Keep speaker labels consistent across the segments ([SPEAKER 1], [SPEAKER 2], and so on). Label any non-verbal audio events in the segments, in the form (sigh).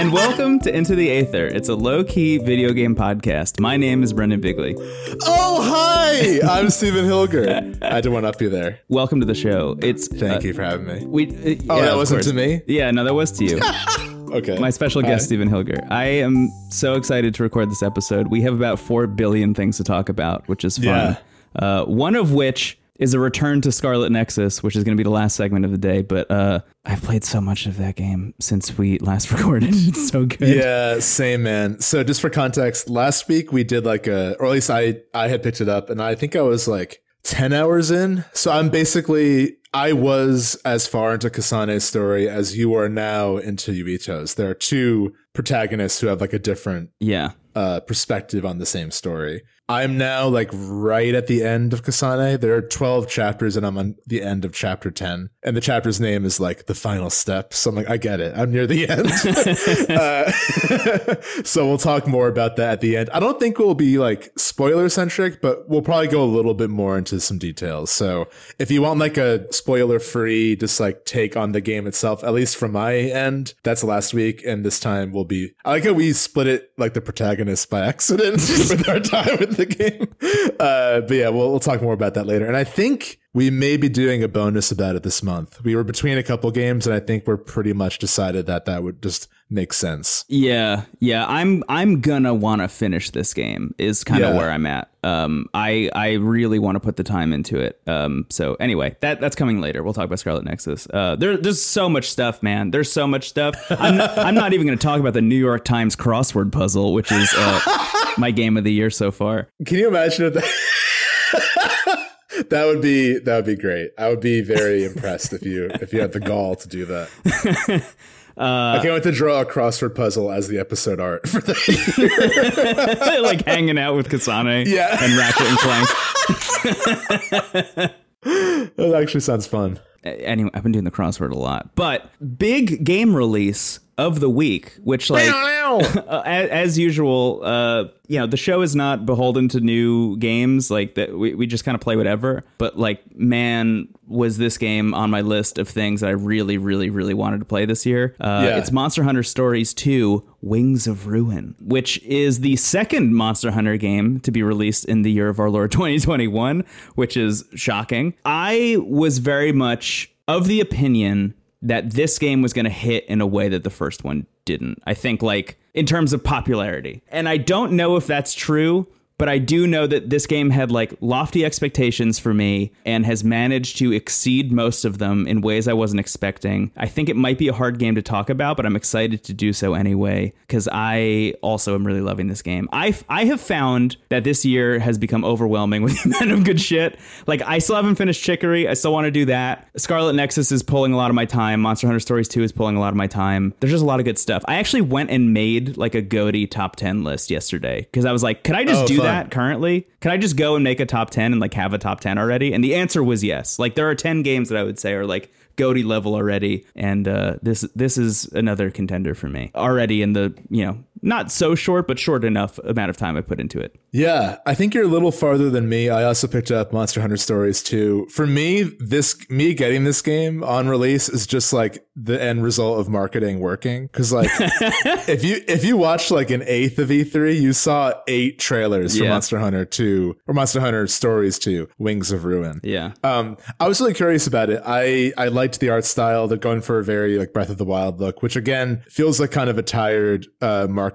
[SPEAKER 1] Hi. and welcome to Into the Aether. It's a low key video game podcast. My name is Brendan Bigley.
[SPEAKER 2] Oh, hi! I'm Stephen Hilger. I had to one up you there.
[SPEAKER 1] Welcome to the show. It's
[SPEAKER 2] Thank uh, you for having me.
[SPEAKER 1] We
[SPEAKER 2] uh, oh, yeah, that wasn't course. to me.
[SPEAKER 1] Yeah, no, that was to you. (laughs)
[SPEAKER 2] okay.
[SPEAKER 1] My special guest, Stephen Hilger. I am so excited to record this episode. We have about four billion things to talk about, which is fun. Yeah. Uh, one of which is a return to Scarlet Nexus, which is going to be the last segment of the day. But uh, I've played so much of that game since we last (laughs) recorded. It's so good.
[SPEAKER 2] Yeah, same man. So just for context, last week we did like a, or at least I I had picked it up, and I think I was like ten hours in. So I'm basically I was as far into Kasane's story as you are now into Yuito's. There are two protagonists who have like a different
[SPEAKER 1] yeah
[SPEAKER 2] uh, perspective on the same story. I'm now like right at the end of Kasane. There are 12 chapters and I'm on the end of chapter 10. And the chapter's name is like the final step. So I'm like, I get it. I'm near the end. (laughs) uh, (laughs) so we'll talk more about that at the end. I don't think we'll be like spoiler centric, but we'll probably go a little bit more into some details. So if you want like a spoiler free, just like take on the game itself, at least from my end, that's last week. And this time we'll be, I like how we split it like the protagonist by accident (laughs) with our time with the game. Uh, but yeah, we'll, we'll talk more about that later. And I think we may be doing a bonus about it this month. We were between a couple games, and I think we're pretty much decided that that would just make sense.
[SPEAKER 1] Yeah, yeah. I'm I'm gonna want to finish this game. Is kind of yeah. where I'm at. Um, I I really want to put the time into it. Um, so anyway, that that's coming later. We'll talk about Scarlet Nexus. Uh, there, there's so much stuff, man. There's so much stuff. I'm not, I'm not even gonna talk about the New York Times crossword puzzle, which is uh, (laughs) my game of the year so far.
[SPEAKER 2] Can you imagine if that? (laughs) that would be that would be great. I would be very (laughs) impressed if you if you had the gall to do that. (laughs) Uh, I can't wait to draw a crossword puzzle as the episode art for
[SPEAKER 1] the year. like hanging out with Kasane
[SPEAKER 2] yeah.
[SPEAKER 1] and Ratchet
[SPEAKER 2] and Clank. that actually sounds fun.
[SPEAKER 1] Anyway, I've been doing the crossword a lot, but big game release of the week, which like as, (laughs) as, usual, uh, you know, the show is not beholden to new games. Like that, we, we just kind of play whatever. But like, man, was this game on my list of things that I really, really, really wanted to play this year? Uh, yeah. It's Monster Hunter Stories 2: Wings of Ruin, which is the second Monster Hunter game to be released in the year of our Lord (laughs) 2021, which is shocking. I was very much of the opinion that this game was going to hit in a way that the first one didn't. I think, like, in terms of popularity. And I don't know if that's true but I do know that this game had like lofty expectations for me and has managed to exceed most of them in ways I wasn't expecting. I think it might be a hard game to talk about, but I'm excited to do so anyway because I also am really loving this game. I I have found that this year has become overwhelming (laughs) with the amount of good shit. Like I still haven't finished Chicory. I still want to do that. Scarlet Nexus is pulling a lot of my time. Monster Hunter Stories 2 is pulling a lot of my time. There's just a lot of good stuff. I actually went and made like a GOTY top 10 list yesterday because I was like, could I just oh, do fun. that? That currently? Can I just go and make a top 10 and like have a top 10 already? And the answer was yes. Like there are 10 games that I would say are like GOTY level already, and uh, this this is another contender for me already in the you know not so short, but short enough amount of time I put into it.
[SPEAKER 2] Yeah, I think you're a little farther than me. I also picked up Monster Hunter Stories too. For me, this me getting this game on release is just like the end result of marketing working. Because like, (laughs) if you if you watched like an eighth of E3, you saw eight trailers for. Monster Hunter Two or Monster Hunter Stories Two, Wings of Ruin.
[SPEAKER 1] Yeah.
[SPEAKER 2] Um, I was really curious about it. I I liked the art style. They're going for a very like Breath of the Wild look, which again feels like kind of a tired uh, marketing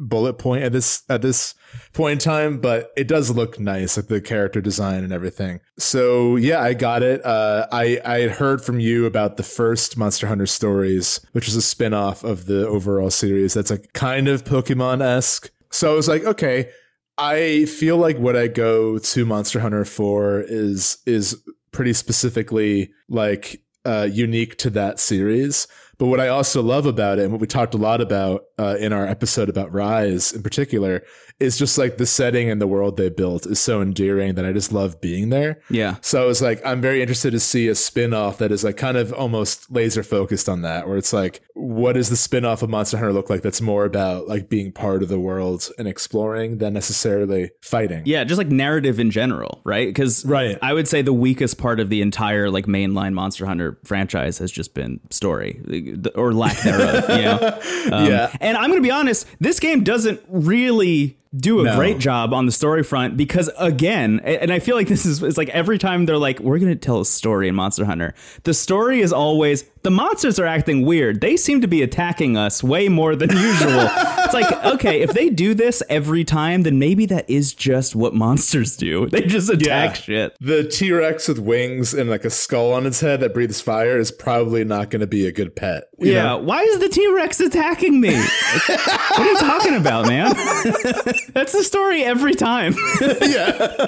[SPEAKER 2] bullet point at this at this point in time, but it does look nice, like the character design and everything. So yeah, I got it. Uh, I I had heard from you about the first Monster Hunter Stories, which is a spin-off of the overall series that's like kind of Pokemon esque. So I was like, okay, I feel like what I go to Monster Hunter for is is pretty specifically like uh, unique to that series. But what I also love about it, and what we talked a lot about uh, in our episode about Rise in particular, is just like the setting and the world they built is so endearing that I just love being there.
[SPEAKER 1] Yeah.
[SPEAKER 2] So I was like, I'm very interested to see a spin off that is like kind of almost laser focused on that, where it's like, what does the spin off of Monster Hunter look like that's more about like being part of the world and exploring than necessarily fighting?
[SPEAKER 1] Yeah, just like narrative in general, right? Because
[SPEAKER 2] right.
[SPEAKER 1] I would say the weakest part of the entire like mainline Monster Hunter franchise has just been story or lack thereof. You know? (laughs) Um,
[SPEAKER 2] Yeah.
[SPEAKER 1] And I'm going to be honest, this game doesn't really do a
[SPEAKER 2] No.
[SPEAKER 1] great job on the story front because again, and I feel like this is it's like every time they're like, we're going to tell a story in Monster Hunter, the story is always the monsters are acting weird. They seem to be attacking us way more than (laughs) usual. it's like, okay, if they do this every time, then maybe that is just what monsters do. (laughs) They just attack shit.
[SPEAKER 2] The T Rex with wings and like a skull on its head that breathes fire is probably not going to be a good pet. you
[SPEAKER 1] Yeah,
[SPEAKER 2] know?
[SPEAKER 1] why is the T Rex attacking me? (laughs) what are you talking about, man? That's the story every time. (laughs)
[SPEAKER 2] yeah.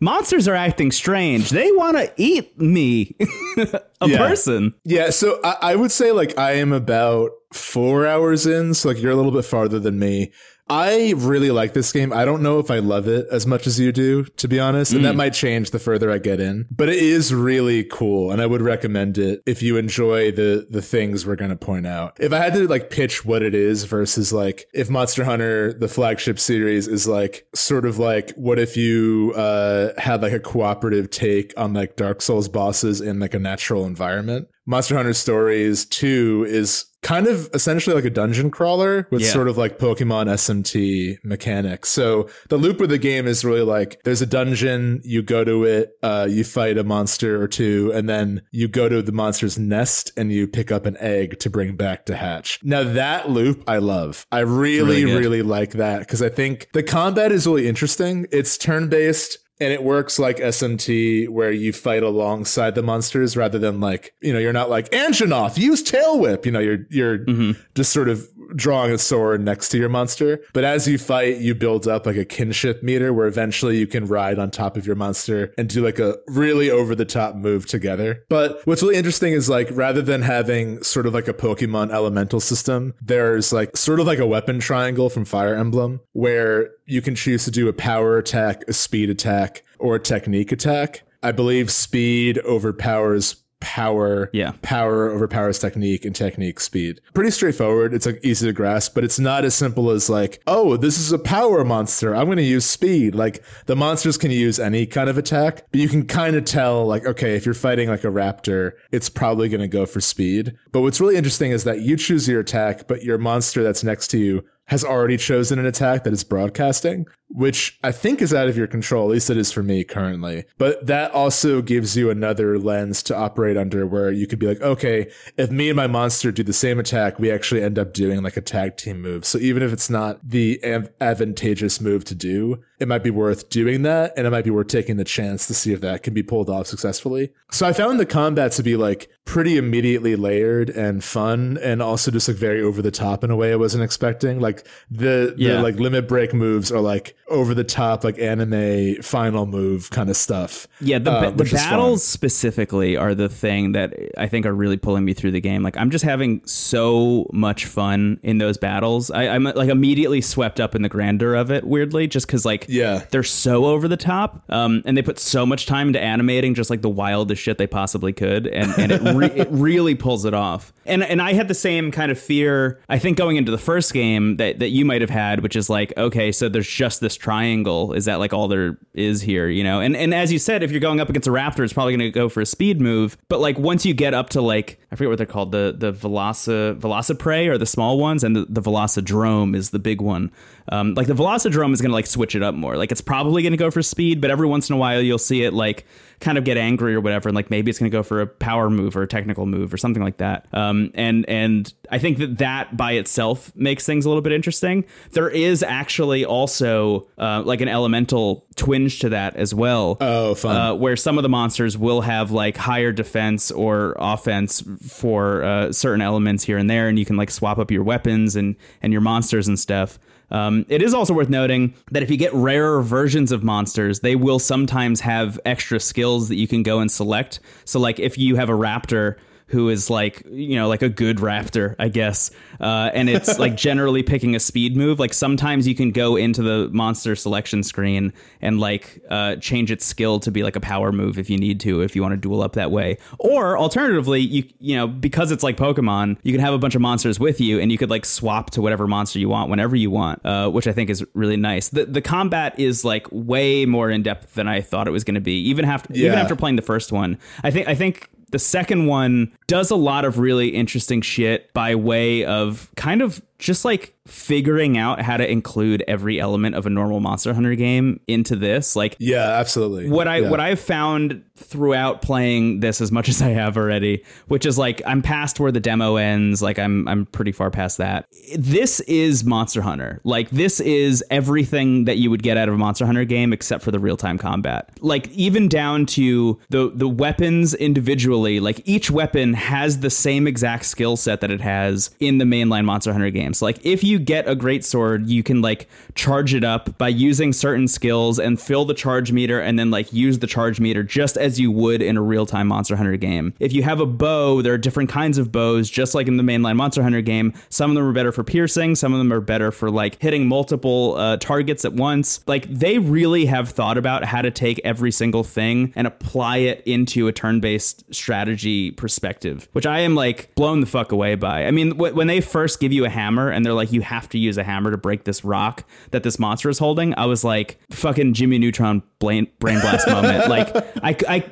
[SPEAKER 1] Monsters are acting strange. They want to eat me, (laughs) a
[SPEAKER 2] Yeah.
[SPEAKER 1] person.
[SPEAKER 2] Yeah, so I, I would say like I am about four hours in, so like you're a little bit farther than me. I really like this game. I don't know if I love it as much as you do, to be honest, and that might change the further I get in. But it is really cool, and I would recommend it if you enjoy the the things we're gonna point out. If I had to like pitch what it is versus like if Monster Hunter, the flagship series, is like sort of like what if you uh had like a cooperative take on like Dark Souls bosses in like a natural environment. Monster Hunter Stories 2 is kind of essentially like a dungeon crawler with
[SPEAKER 1] Yeah.
[SPEAKER 2] sort of like Pokemon SMT mechanics. So the loop of the game is really like there's a dungeon, you go to it, uh, you fight a monster or two, and then you go to the monster's nest and you pick up an egg to bring back to hatch. Now that loop I love. I really,
[SPEAKER 1] Really
[SPEAKER 2] really, like that because I think the combat is really interesting. It's turn based. And it works like SMT where you fight alongside the monsters rather than like, you know, you're not like Anjanath, use tail whip. You know, you're you're mm-hmm. just sort of drawing a sword next to your monster. But as you fight, you build up like a kinship meter where eventually you can ride on top of your monster and do like a really over the top move together. But what's really interesting is like rather than having sort of like a Pokemon elemental system, there's like sort of like a weapon triangle from Fire Emblem where you can choose to do a power attack, a speed attack, or a technique attack. I believe speed overpowers power
[SPEAKER 1] Yeah.
[SPEAKER 2] power overpowers technique and technique speed. Pretty straightforward. It's like easy to grasp but it's not as simple as like oh this is a power monster. I'm going to use speed. Like the monsters can use any kind of attack but you can kind of tell like okay if you're fighting like a raptor it's probably going to go for speed. But what's really interesting is that you choose your attack but your monster that's next to you has already chosen an attack that is broadcasting, which I think is out of your control. At least it is for me currently. But that also gives you another lens to operate under where you could be like, okay, if me and my monster do the same attack, we actually end up doing like a tag team move. So even if it's not the av- advantageous move to do, it might be worth doing that and it might be worth taking the chance to see if that can be pulled off successfully. So I found the combat to be like pretty immediately layered and fun and also just like very over the top in a way I wasn't expecting. Like the,
[SPEAKER 1] Yeah.
[SPEAKER 2] the like limit break moves are like over the top, like anime final move kind of stuff.
[SPEAKER 1] Yeah, the,
[SPEAKER 2] uh,
[SPEAKER 1] the battles specifically are the thing that I think are really pulling me through the game. Like I'm just having so much fun in those battles. I, I'm like immediately swept up in the grandeur of it. Weirdly, just because like
[SPEAKER 2] Yeah.
[SPEAKER 1] they're so over the top, um, and they put so much time into animating just like the wildest shit they possibly could, and and it re- it really pulls it off. And and I had the same kind of fear. I think going into the first game that that you might have had, which is like, okay, so there's just this triangle. Is that like all there is here? You know? And and as you said, if you're going up against a raptor, it's probably going to go for a speed move. But like once you get up to like I forget what they're called, the the veloci velociprey are the small ones, and the, the velocidrome is the big one. Um, like the velocidrome is going to like switch it up more. Like it's probably going to go for speed, but every once in a while you'll see it like kind of get angry or whatever, and like maybe it's going to go for a power move or a technical move or something like that. Um, and and I think that that by itself makes things a little bit interesting. There is actually also uh, like an elemental twinge to that as well.
[SPEAKER 2] Oh, fun.
[SPEAKER 1] Uh, where some of the monsters will have like higher defense or offense for uh, certain elements here and there, and you can like swap up your weapons and and your monsters and stuff. Um, it is also worth noting that if you get rarer versions of monsters, they will sometimes have extra skills that you can go and select. So, like if you have a raptor who is like you know like a good raptor i guess. Uh, and it's like (laughs) generally picking a speed move. Like sometimes you can go into the monster selection screen and like uh, change its skill to be like a power move if you need to if you want to duel up that way. Or alternatively you you know because it's like pokemon you can have a bunch of monsters with you and you could like swap to whatever monster you want whenever you want uh, which i think is really nice. The, the combat is like way more in depth than i thought it was going to be even after even after playing the first one. I think i think the second one does a lot of really interesting shit by way of kind of just like figuring out how to include every element of a normal Monster Hunter game into this. Like
[SPEAKER 2] Yeah, absolutely.
[SPEAKER 1] what I
[SPEAKER 2] Yeah.
[SPEAKER 1] what I've found throughout playing this as much as I have already, which is like I'm past where the demo ends, like I'm I'm pretty far past that. This is Monster Hunter. Like this is everything that you would get out of a Monster Hunter game except for the real-time combat. Like even down to the the weapons individually, like each weapon has the same exact skill set that it has in the mainline Monster Hunter games. Like if you get a great sword, you can like charge it up by using certain skills and fill the charge meter and then like use the charge meter just as you would in a real-time Monster Hunter game. If you have a bow, there are different kinds of bows just like in the mainline Monster Hunter game. Some of them are better for piercing, some of them are better for like hitting multiple uh, targets at once. Like they really have thought about how to take every single thing and apply it into a turn-based strategy perspective, which I am like blown the fuck away by. I mean, wh- when they first give you a hammer and they're like, you have to use a hammer to break this rock that this monster is holding, I was like, fucking Jimmy Neutron brain, brain blast moment. (laughs) Like, I, I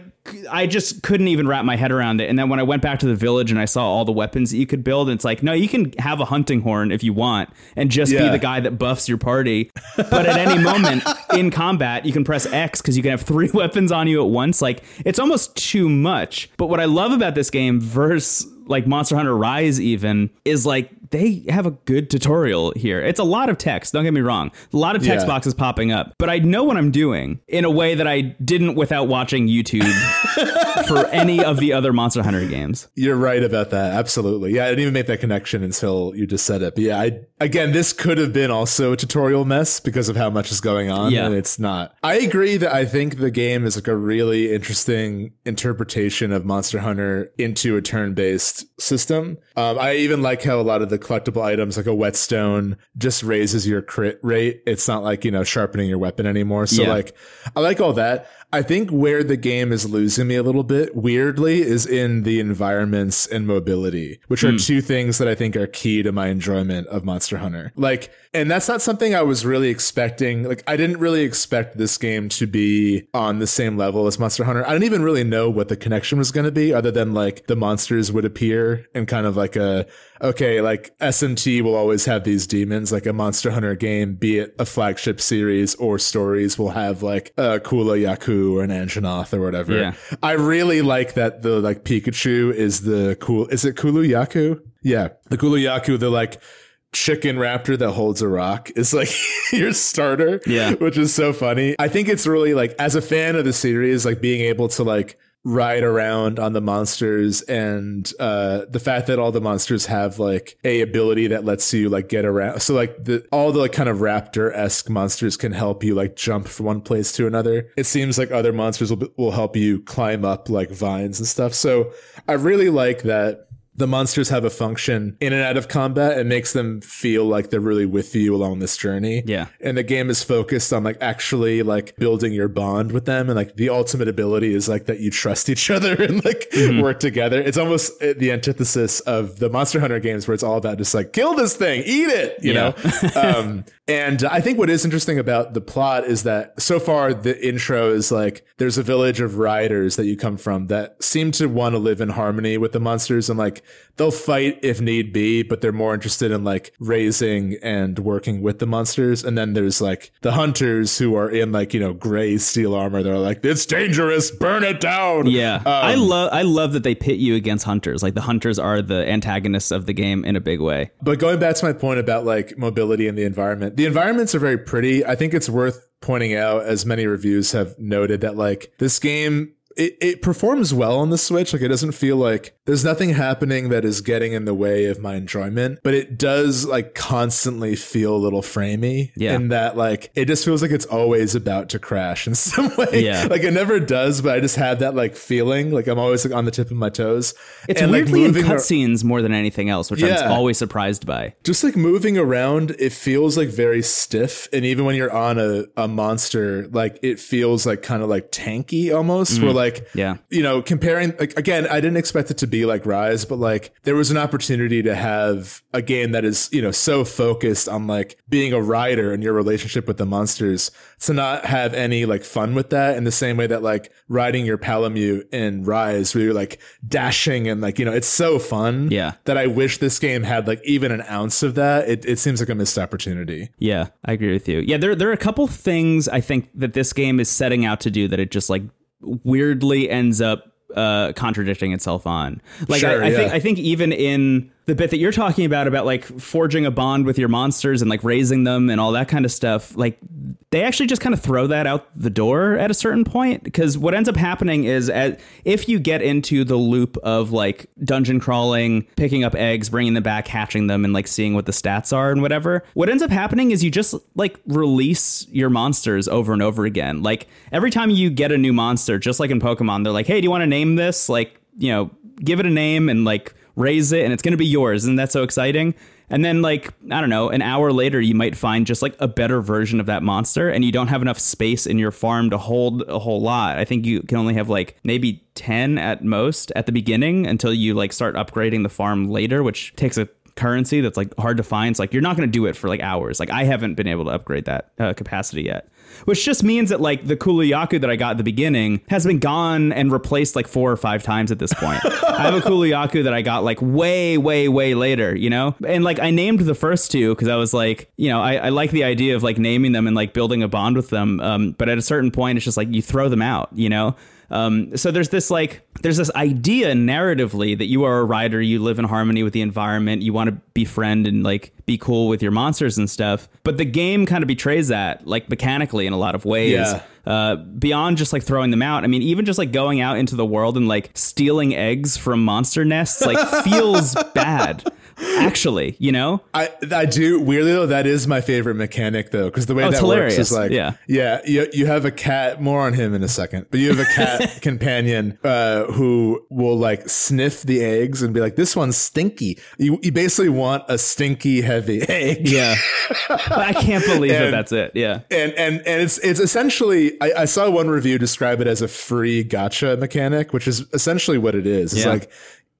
[SPEAKER 1] I just couldn't even wrap my head around it. And then when I went back to the village and I saw all the weapons that you could build, and it's like, no, you can have a hunting horn if you want and just be the guy that buffs your party. But at any moment (laughs) in combat, you can press X because you can have three (laughs) weapons on you at once. Like, it's almost too much. But what I love about this game versus like Monster Hunter Rise even is like they have a good tutorial here. It's a lot of text, don't get me wrong. A lot of text
[SPEAKER 2] Yeah.
[SPEAKER 1] boxes popping up, but I know what I'm doing in a way that I didn't without watching YouTube (laughs) for any of the other Monster Hunter games.
[SPEAKER 2] You're right about that. Absolutely. Yeah, I didn't even make that connection until you just said it. But yeah, I again, this could have been also a tutorial mess because of how much is going on,
[SPEAKER 1] Yeah.
[SPEAKER 2] and it's not. I agree that I think the game is like a really interesting interpretation of Monster Hunter into a turn-based system. Um, I even like how a lot of the collectible items, like a whetstone, just raises your crit rate. It's not like you know sharpening your weapon anymore. So
[SPEAKER 1] Yeah.
[SPEAKER 2] like, I like all that. I think where the game is losing me a little bit, weirdly, is in the environments and mobility, which are hmm. two things that I think are key to my enjoyment of Monster Hunter. Like, and that's not something I was really expecting. Like, I didn't really expect this game to be on the same level as Monster Hunter. I didn't even really know what the connection was going to be, other than like the monsters would appear and kind of like a, okay, like SMT will always have these demons, like a Monster Hunter game, be it a flagship series or stories, will have like a Kula Yaku or an Anjanath or whatever.
[SPEAKER 1] Yeah.
[SPEAKER 2] I really like that the like Pikachu is the cool. Is it Kulu Yaku? Yeah, the Kulu Yaku. The like chicken raptor that holds a rock is like (laughs) your starter.
[SPEAKER 1] Yeah.
[SPEAKER 2] which is so funny. I think it's really like as a fan of the series, like being able to like ride around on the monsters and uh the fact that all the monsters have like a ability that lets you like get around so like the all the like kind of raptor-esque monsters can help you like jump from one place to another. It seems like other monsters will, will help you climb up like vines and stuff. So i really like that the monsters have a function in and out of combat. It makes them feel like they're really with you along this journey.
[SPEAKER 1] Yeah.
[SPEAKER 2] And the game is focused on like actually like building your bond with them. And like the ultimate ability is like that you trust each (laughs) other and like work together. It's almost uh, the antithesis of the Monster Hunter games where it's all about just like kill this thing, eat it, you
[SPEAKER 1] Yeah.
[SPEAKER 2] know? (laughs) um, and I think what is interesting about the plot is that so far the intro is like there's a village of riders that you come from that seem to want to live in harmony with the monsters and like they'll fight if need be, but they're more interested in like raising and working with the monsters. And then there's like the hunters who are in like, you know, gray steel armor. They're like, it's dangerous, burn it down.
[SPEAKER 1] Yeah,
[SPEAKER 2] Um,
[SPEAKER 1] I love I love that they pit you against hunters. Like the hunters are the antagonists of the game in a big way.
[SPEAKER 2] But going back to my point about like mobility and the environment, the environments are very pretty. I think it's worth pointing out, as many reviews have noted, that like this game. It, it performs well on the Switch. Like it doesn't feel like there's nothing happening that is getting in the way of my enjoyment, but it does like constantly feel a little framey.
[SPEAKER 1] Yeah.
[SPEAKER 2] In that like it just feels like it's always about to crash in (laughs) some way.
[SPEAKER 1] Yeah.
[SPEAKER 2] Like it never does, but I just have that like feeling. Like I'm always like on the tip of my toes.
[SPEAKER 1] It's
[SPEAKER 2] And, like,
[SPEAKER 1] weirdly in
[SPEAKER 2] moving ar-
[SPEAKER 1] cutscenes more than anything else, which
[SPEAKER 2] Yeah.
[SPEAKER 1] I'm always surprised by.
[SPEAKER 2] just like moving around it feels like very stiff and even when you're on a, a monster like it feels like kind of like tanky almost where
[SPEAKER 1] Mm.
[SPEAKER 2] Like,
[SPEAKER 1] Yeah.
[SPEAKER 2] you know, comparing like again, I didn't expect it to be like Rise, but like there was an opportunity to have a game that is, you know, so focused on like being a rider and your relationship with the monsters to not have any like fun with that in the same way that like riding your Palamute in Rise where you're like dashing and like, you know, it's so fun.
[SPEAKER 1] Yeah.
[SPEAKER 2] That I wish this game had like even an ounce of that. It it seems like a missed opportunity.
[SPEAKER 1] Yeah, I agree with you. Yeah, there there are a couple things I think that this game is setting out to do that it just like weirdly ends up uh, contradicting itself on. Like
[SPEAKER 2] Sure,
[SPEAKER 1] I, I think. I think even in the bit that you're talking about about like forging a bond with your monsters and like raising them and all that kind of stuff, like they actually just kind of throw that out the door at a certain point because what ends up happening is as, if you get into the loop of like dungeon crawling, picking up eggs, bringing them back, hatching them, and like seeing what the stats are and whatever, what ends up happening is you just like release your monsters over and over again. Like every time you get a new monster, just like in Pokemon, they're like, hey, do you want to name this? Like, you know, give it a name and like raise it and it's going to be yours. Isn't that so exciting? And then, like, I don't know, an hour later, you might find just like a better version of that monster, and you don't have enough space in your farm to hold a whole lot. I think you can only have like maybe 10 at most at the beginning until you like start upgrading the farm later, which takes a currency that's like hard to find. It's like you're not going to do it for like hours. Like, I haven't been able to upgrade that uh, capacity yet. Which just means that like the Kulu Yaku that I got at the beginning has been gone and replaced like four or five times at this point. (laughs) I have a Kulu Yaku that I got like way, way, way later, you know? And like I named the first two because I was like, you know, I, I like the idea of like naming them and like building a bond with them. Um, but at a certain point, it's just like you throw them out, you know? Um, so there's this like there's this idea narratively that you are a rider, you live in harmony with the environment, you want to befriend and like be cool with your monsters and stuff. But the game kind of betrays that, like mechanically in a lot of ways.
[SPEAKER 2] Yeah.
[SPEAKER 1] Uh, beyond just like throwing them out, I mean, even just like going out into the world and like stealing eggs from monster nests, like (laughs) feels bad. Actually, you know,
[SPEAKER 2] I I do weirdly though that is my favorite mechanic though because the way
[SPEAKER 1] Oh,
[SPEAKER 2] that works is like
[SPEAKER 1] Yeah.
[SPEAKER 2] yeah you, you have a cat more on him in a second but you have a cat (laughs) companion uh, who will like sniff the eggs and be like this one's stinky you, you basically want a stinky heavy (laughs) egg
[SPEAKER 1] yeah. I can't believe that that's it. Yeah.
[SPEAKER 2] and and and it's it's essentially I, I saw one review describe it as a free gacha mechanic, which is essentially what it is. It's
[SPEAKER 1] Yeah.
[SPEAKER 2] like,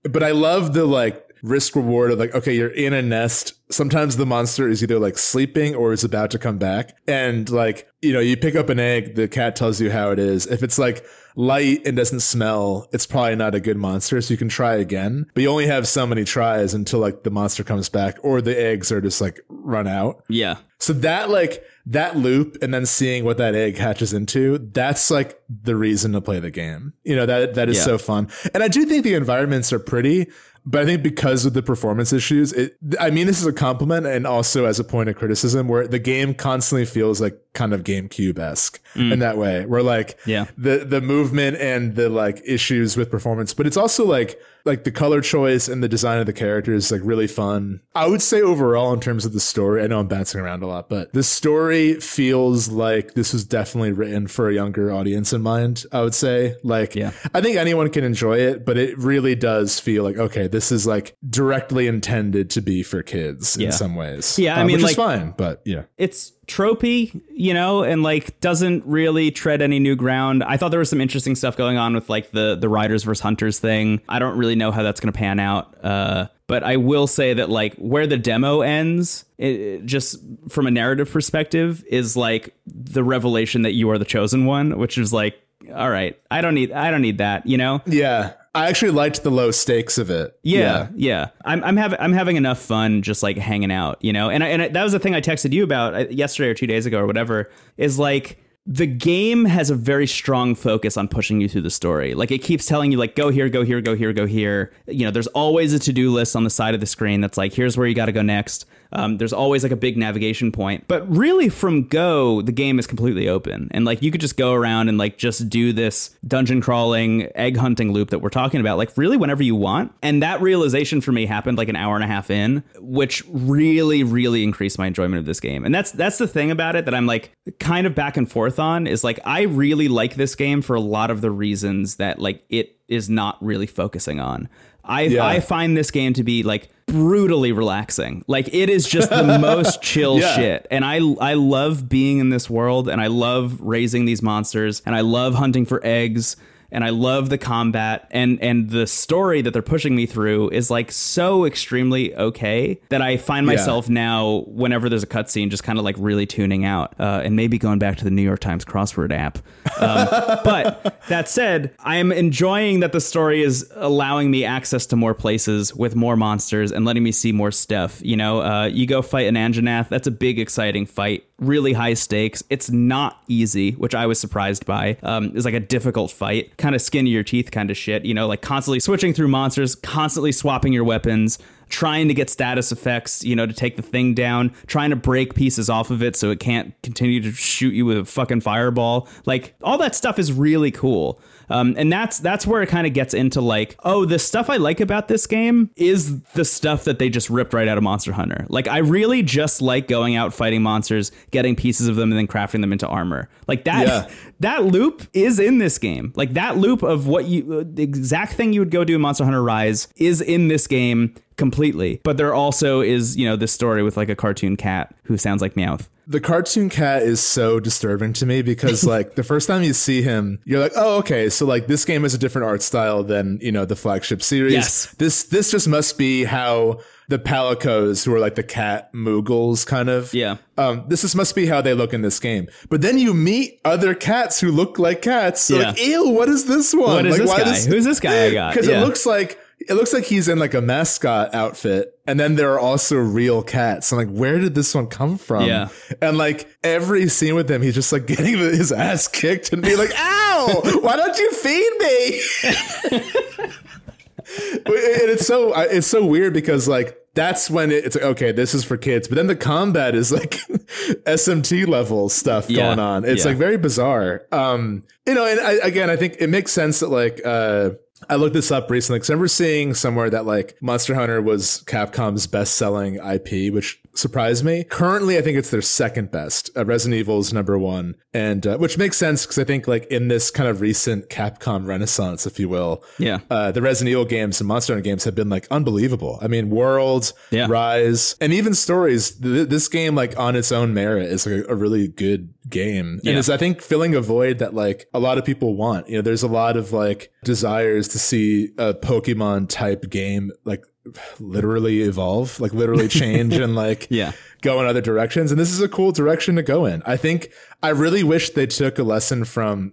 [SPEAKER 2] but I love the like risk reward of like, okay, you're in a nest. Sometimes the monster is either like sleeping or is about to come back, and like you know, you pick up an egg, the cat tells you how it is. If it's like light and doesn't smell, it's probably not a good monster, so you can try again. But you only have so many tries until like the monster comes back or the eggs are just like run out.
[SPEAKER 1] Yeah.
[SPEAKER 2] So that like that loop and then seeing what that egg hatches into, that's like the reason to play the game. You know, that that is
[SPEAKER 1] Yeah.
[SPEAKER 2] so fun. And I do think the environments are pretty, but I think because of the performance issues, it I mean this is a compliment and also as a point of criticism where the game constantly feels like kind of GameCube-esque in that way. Where like
[SPEAKER 1] Yeah.
[SPEAKER 2] the the movement and the like issues with performance, but it's also like like the color choice and the design of the characters is like really fun. I would say overall in terms of the story, I know I'm bouncing around a lot, but the story feels like this was definitely written for a younger audience in mind. I would say like
[SPEAKER 1] Yeah.
[SPEAKER 2] I think anyone can enjoy it, but it really does feel like okay, this is like directly intended to be for kids
[SPEAKER 1] Yeah.
[SPEAKER 2] in some ways.
[SPEAKER 1] Yeah, I
[SPEAKER 2] Uh,
[SPEAKER 1] mean,
[SPEAKER 2] which
[SPEAKER 1] like-
[SPEAKER 2] is fine, but yeah.
[SPEAKER 1] it's tropey, you know, and like doesn't really tread any new ground. I thought there was some interesting stuff going on with like the the riders versus hunters thing. I don't really know how that's going to pan out. Uh, but I will say that like where the demo ends, it, just from a narrative perspective, is like the revelation that you are the chosen one, which is like, all right, I don't need I don't need that, you know.
[SPEAKER 2] Yeah. I actually liked the low stakes of it.
[SPEAKER 1] Yeah, yeah. I'm I'm having I'm having enough fun just like hanging out, you know. And I, and I, that was the thing I texted you about uh, yesterday or two days ago or whatever. Is like the game has a very strong focus on pushing you through the story. Like it keeps telling you like go here, go here, go here, go here. You know, there's always a to do list on the side of the screen that's like here's where you got to go next. Um, there's always like a big navigation point, but really from go, the game is completely open, and like you could just go around and like just do this dungeon crawling, egg hunting loop that we're talking about, like really whenever you want. And that realization for me happened like an hour and a half in, which really, really increased my enjoyment of this game. And that's that's the thing about it that I'm like kind of back and forth on is like I really like this game for a lot of the reasons that like it is not really focusing on. I
[SPEAKER 2] Yeah.
[SPEAKER 1] I find this game to be like brutally relaxing. Like it is just the (laughs) most chill
[SPEAKER 2] Yeah.
[SPEAKER 1] shit. And I I love being in this world and I love raising these monsters and I love hunting for eggs and I love the combat and and the story that they're pushing me through is like so extremely okay that I find myself yeah. now whenever there's a cutscene just kind of like really tuning out uh, and maybe going back to the New York Times crossword app. Um, (laughs) but that said, I am enjoying that the story is allowing me access to more places with more monsters and letting me see more stuff. You know, uh, you go fight an Anjanath. That's a big, exciting fight. Really high stakes. It's not easy, which I was surprised by. Um, it's like a difficult fight, kind of skin of your teeth kind of shit. You know, like constantly switching through monsters, constantly swapping your weapons trying to get status effects, you know, to take the thing down, trying to break pieces off of it so it can't continue to shoot you with a fucking fireball. Like all that stuff is really cool. Um, and that's that's where it kind of gets into like, oh, the stuff I like about this game is the stuff that they just ripped right out of Monster Hunter. Like I really just like going out fighting monsters, getting pieces of them, and then crafting them into armor. Like that yeah. (laughs) that loop is in this game. Like that loop of what you uh, the exact thing you would go do in Monster Hunter Rise is in this game completely. But there also is, you know, this story with like a cartoon cat who sounds like Meowth.
[SPEAKER 2] The cartoon cat is so disturbing to me because (laughs) like the first time you see him, you're like, oh, okay, so like this game has a different art style than, you know, the flagship series. Yes. This this just must be how the Palicos, who are like the cat Moogles, kind of.
[SPEAKER 1] Yeah.
[SPEAKER 2] Um, this is, must be how they look in this game. But then you meet other cats who look like cats. So yeah. Like, ew, what is this one?
[SPEAKER 1] What is
[SPEAKER 2] like,
[SPEAKER 1] this guy? This? Who's this guy I got?
[SPEAKER 2] Because yeah. it looks like it looks like he's in like a mascot outfit and then there are also real cats i'm like where did this one come from
[SPEAKER 1] yeah
[SPEAKER 2] and like every scene with him he's just like (laughs) getting his ass kicked and be like ow why don't you feed me (laughs) and it's so it's so weird because like that's when it's like, okay, this is for kids. But then the combat is like (laughs) SMT level stuff yeah, going on. It's yeah. like very bizarre. Um, you know, and I, again, I think it makes sense that like uh, I looked this up recently because I remember seeing somewhere that like Monster Hunter was Capcom's best selling IP, which surprised me. Currently, I think it's their second best. Uh, Resident Evil is number one, and uh, which makes sense because I think like in this kind of recent Capcom renaissance, if you will,
[SPEAKER 1] yeah,
[SPEAKER 2] uh, the Resident Evil games and Monster Hunter games have been like unbelievable. I mean, Worlds, yeah. Rise, and even stories. Th- this game, like on its own merit, is like a, a really good game, yeah. and it's, I think filling a void that like a lot of people want. You know, there's a lot of like desires to see a Pokemon type game like (sighs) literally evolve, like literally change (laughs) and like
[SPEAKER 1] yeah.
[SPEAKER 2] Go in other directions. And this is a cool direction to go in. I think I really wish they took a lesson from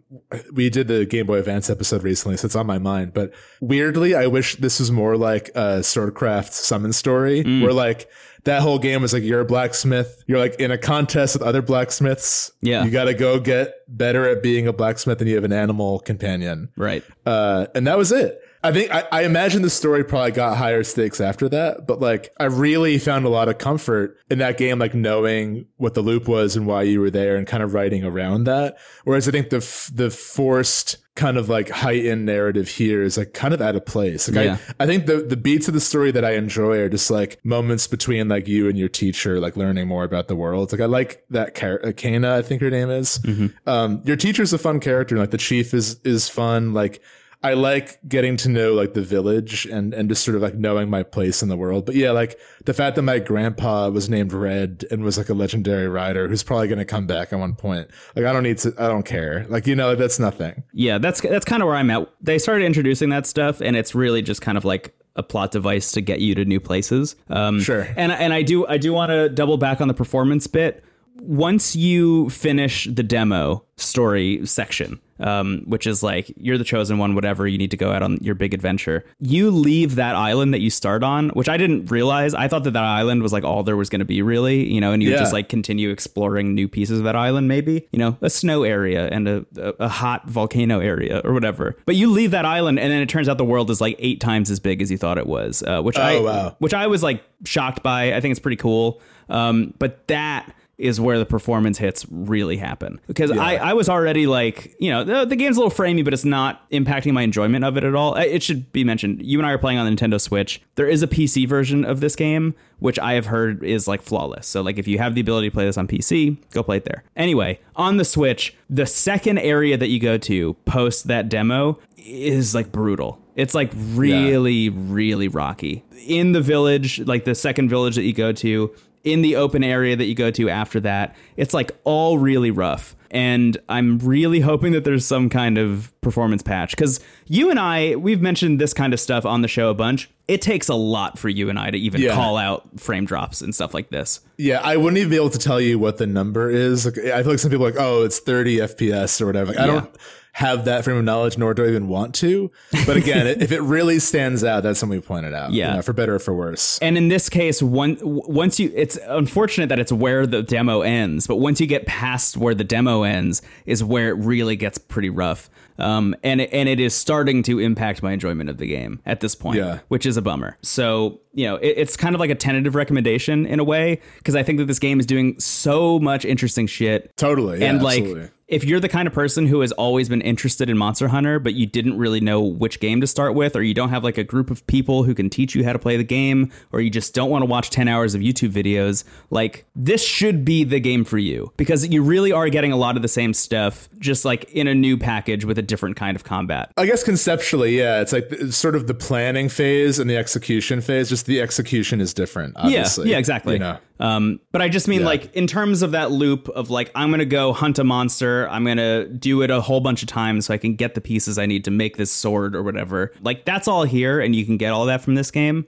[SPEAKER 2] we did the Game Boy Advance episode recently, so it's on my mind. But weirdly, I wish this was more like a Swordcraft summon story mm. where like that whole game was like you're a blacksmith, you're like in a contest with other blacksmiths.
[SPEAKER 1] Yeah.
[SPEAKER 2] You gotta go get better at being a blacksmith and you have an animal companion.
[SPEAKER 1] Right.
[SPEAKER 2] Uh, and that was it. I think I, I, imagine the story probably got higher stakes after that, but like I really found a lot of comfort in that game, like knowing what the loop was and why you were there, and kind of writing around that. Whereas I think the the forced kind of like heightened narrative here is like kind of out of place. Like yeah. I, I think the the beats of the story that I enjoy are just like moments between like you and your teacher, like learning more about the world. Like I like that character, Kayna, I think her name is. Mm-hmm. Um, your teacher's a fun character. Like the chief is is fun. Like I like getting to know like the village and and just sort of like knowing my place in the world. But yeah, like the fact that my grandpa was named Red and was like a legendary rider who's probably going to come back at one point. Like I don't need to I don't care. Like you know that's nothing.
[SPEAKER 1] Yeah, that's that's kind of where I'm at. They started introducing that stuff and it's really just kind of like a plot device to get you to new places.
[SPEAKER 2] Um, sure.
[SPEAKER 1] And and I do I do want to double back on the performance bit. Once you finish the demo story section, um, which is like you're the chosen one, whatever. You need to go out on your big adventure. You leave that island that you start on, which I didn't realize. I thought that that island was like all there was going to be, really. You know, and you yeah. just like continue exploring new pieces of that island, maybe. You know, a snow area and a, a, a hot volcano area or whatever. But you leave that island, and then it turns out the world is like eight times as big as you thought it was, uh, which oh, I wow. which I was like shocked by. I think it's pretty cool. Um, but that is where the performance hits really happen. Because yeah. I, I was already like, you know, the, the, game's a little framey, but it's not impacting my enjoyment of it at all. It should be mentioned. You and I are playing on the Nintendo Switch. There is a PC version of this game, which I have heard is like flawless. So, like, if you have the ability to play this on PC, go play it there. Anyway, on the Switch, the second area that you go to post that demo is like brutal. It's like really, yeah. really rocky. In the village, like the second village that you go to, in the open area that you go to after that, it's like all really rough. and I'm really hoping that there's some kind of performance patch because you and I, we've mentioned this kind of stuff on the show a bunch. It takes a lot for you and I to even
[SPEAKER 2] Yeah.
[SPEAKER 1] call out frame drops and stuff like this.
[SPEAKER 2] Yeah, I wouldn't even be able to tell you what the number is. Like, I feel like some people are like, oh, it's 30 FPS or whatever. Like, I
[SPEAKER 1] Yeah.
[SPEAKER 2] don't have that frame of knowledge, nor do I even want to. But again, (laughs) if it really stands out, that's something we pointed out.
[SPEAKER 1] Yeah.
[SPEAKER 2] you know, for better or for worse.
[SPEAKER 1] And in this case, one once you, it's unfortunate that it's where the demo ends, but once you get past where the demo ends, is where it really gets pretty rough. Um, and it, and it is starting to impact my enjoyment of the game at this point,
[SPEAKER 2] Yeah.
[SPEAKER 1] which is a bummer. So you know, it, it's kind of like a tentative recommendation in a way because I think that this game is doing so much interesting shit.
[SPEAKER 2] Totally. Yeah,
[SPEAKER 1] and like
[SPEAKER 2] absolutely.
[SPEAKER 1] If you're the kind of person who has always been interested in Monster Hunter, but you didn't really know which game to start with, or you don't have like a group of people who can teach you how to play the game, or you just don't want to watch 10 hours of YouTube videos, like this should be the game for you because you really are getting a lot of the same stuff, just like in a new package with a different kind of combat.
[SPEAKER 2] I guess conceptually, yeah, it's like it's sort of the planning phase and the execution phase. Just the execution is different. Obviously.
[SPEAKER 1] Yeah, yeah, exactly.
[SPEAKER 2] You know?
[SPEAKER 1] Um, but I just mean
[SPEAKER 2] Yeah.
[SPEAKER 1] like in terms of that loop of like I'm gonna go hunt a monster, I'm gonna do it a whole bunch of times so I can get the pieces I need to make this sword or whatever. Like that's all here, and you can get all that from this game.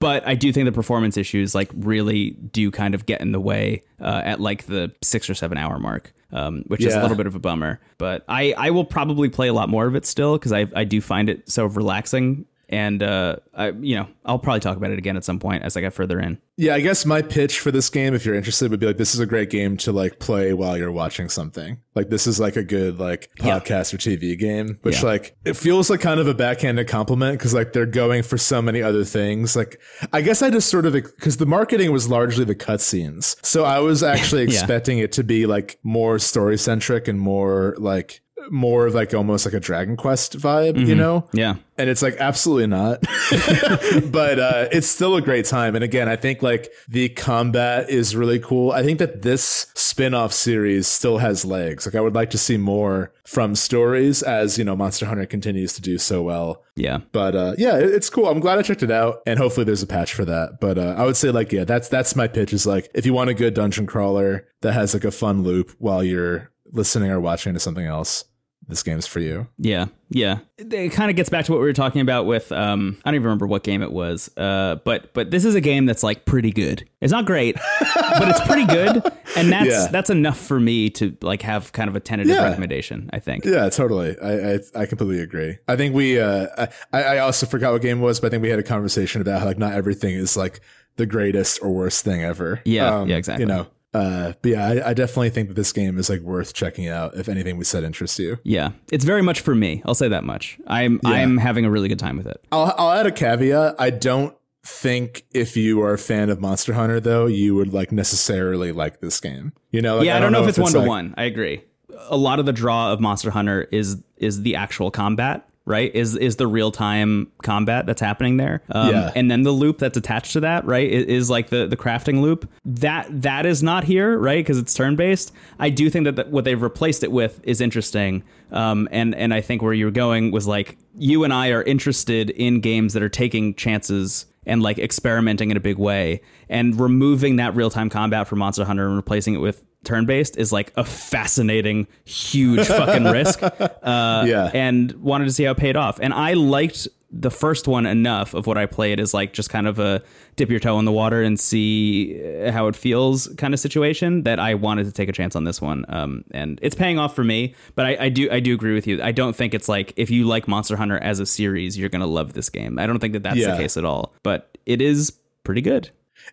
[SPEAKER 1] But I do think the performance issues like really do kind of get in the way uh, at like the six or seven hour mark. Um, which is a little bit of a bummer, but I, I will probably play a lot more of it still because I, I do find it so relaxing and uh, I, you know I'll probably talk about it again at some point as I get further in.
[SPEAKER 2] Yeah, I guess my pitch for this game, if you're interested, would be like this is a great game to like play while you're watching something. Like this is like a good like
[SPEAKER 1] Yeah.
[SPEAKER 2] podcast or TV game, which
[SPEAKER 1] Yeah.
[SPEAKER 2] like it feels like kind of a backhanded compliment because like they're going for so many other things. Like I guess I just sort of because the marketing was largely the cutscenes, so I was (laughs) actually
[SPEAKER 1] Yeah.
[SPEAKER 2] expecting it to be like more story centric and more like more of like almost like a Dragon Quest vibe, you know?
[SPEAKER 1] Yeah.
[SPEAKER 2] and it's like absolutely not. (laughs) But uh it's still a great time. And again i think like the combat is really cool. I think that this spin-off series still has legs. Like i would like to see more from stories as you know monster hunter continues to do so well.
[SPEAKER 1] Yeah.
[SPEAKER 2] but uh yeah it- it's cool. I'm glad i checked it out and hopefully there's a patch for that. But uh i would say like yeah that's that's my pitch is like if you want a good dungeon crawler that has like a fun loop while you're listening or watching to something else this game's for you
[SPEAKER 1] Yeah. Yeah. It, kind of gets back to what we were talking about with um I don't even remember what game it was. Uh but but this is a game that's like pretty good. It's not great, but it's pretty good (laughs) and that's
[SPEAKER 2] Yeah.
[SPEAKER 1] that's enough for me to like have kind of a tentative
[SPEAKER 2] Yeah.
[SPEAKER 1] recommendation, I think.
[SPEAKER 2] Yeah, totally. I, I I completely agree. I think we uh I, I also forgot what game it was, but I think we had a conversation about how like not everything is like the greatest or worst thing ever. Um,
[SPEAKER 1] Yeah, yeah, exactly.
[SPEAKER 2] You know. Uh but yeah, I, I definitely think that this game is like worth checking out if anything we said interests you.
[SPEAKER 1] Yeah. It's very much for me. I'll say that much. I'm I'm having a really good time with it.
[SPEAKER 2] I'll I'll add a caveat. I don't think if you are a fan of Monster Hunter though, you would like necessarily like this game. You know, like,
[SPEAKER 1] yeah, I don't, know, if it's one to one. I agree. A lot of the draw of Monster Hunter is is the actual combat, right? Is is the real time combat that's happening there? Um,
[SPEAKER 2] Yeah.
[SPEAKER 1] And then the loop that's attached to that, right? i- Is, like the the crafting loop. That that is not here, right? Because it's turn based. I do think that the, what they've replaced it with is interesting. Um, and and I think where you're going was like you and I are interested in games that are taking chances and like experimenting in a big way and removing that real-time combat from Monster Hunter and replacing it with turn-based is like a fascinating huge (laughs) fucking risk uh
[SPEAKER 2] Yeah.
[SPEAKER 1] and wanted to see how it paid off and I liked the first one enough of what I played is like just kind of a dip your toe in the water and see uh, how it feels kind of situation that I wanted to take a chance on this one. Um, and it's paying off for me, but I, I do I do agree with you. I don't think it's like if you like Monster Hunter as a series, you're gonna love this game. I don't think that that's
[SPEAKER 2] Yeah.
[SPEAKER 1] the case at all. But it is pretty good.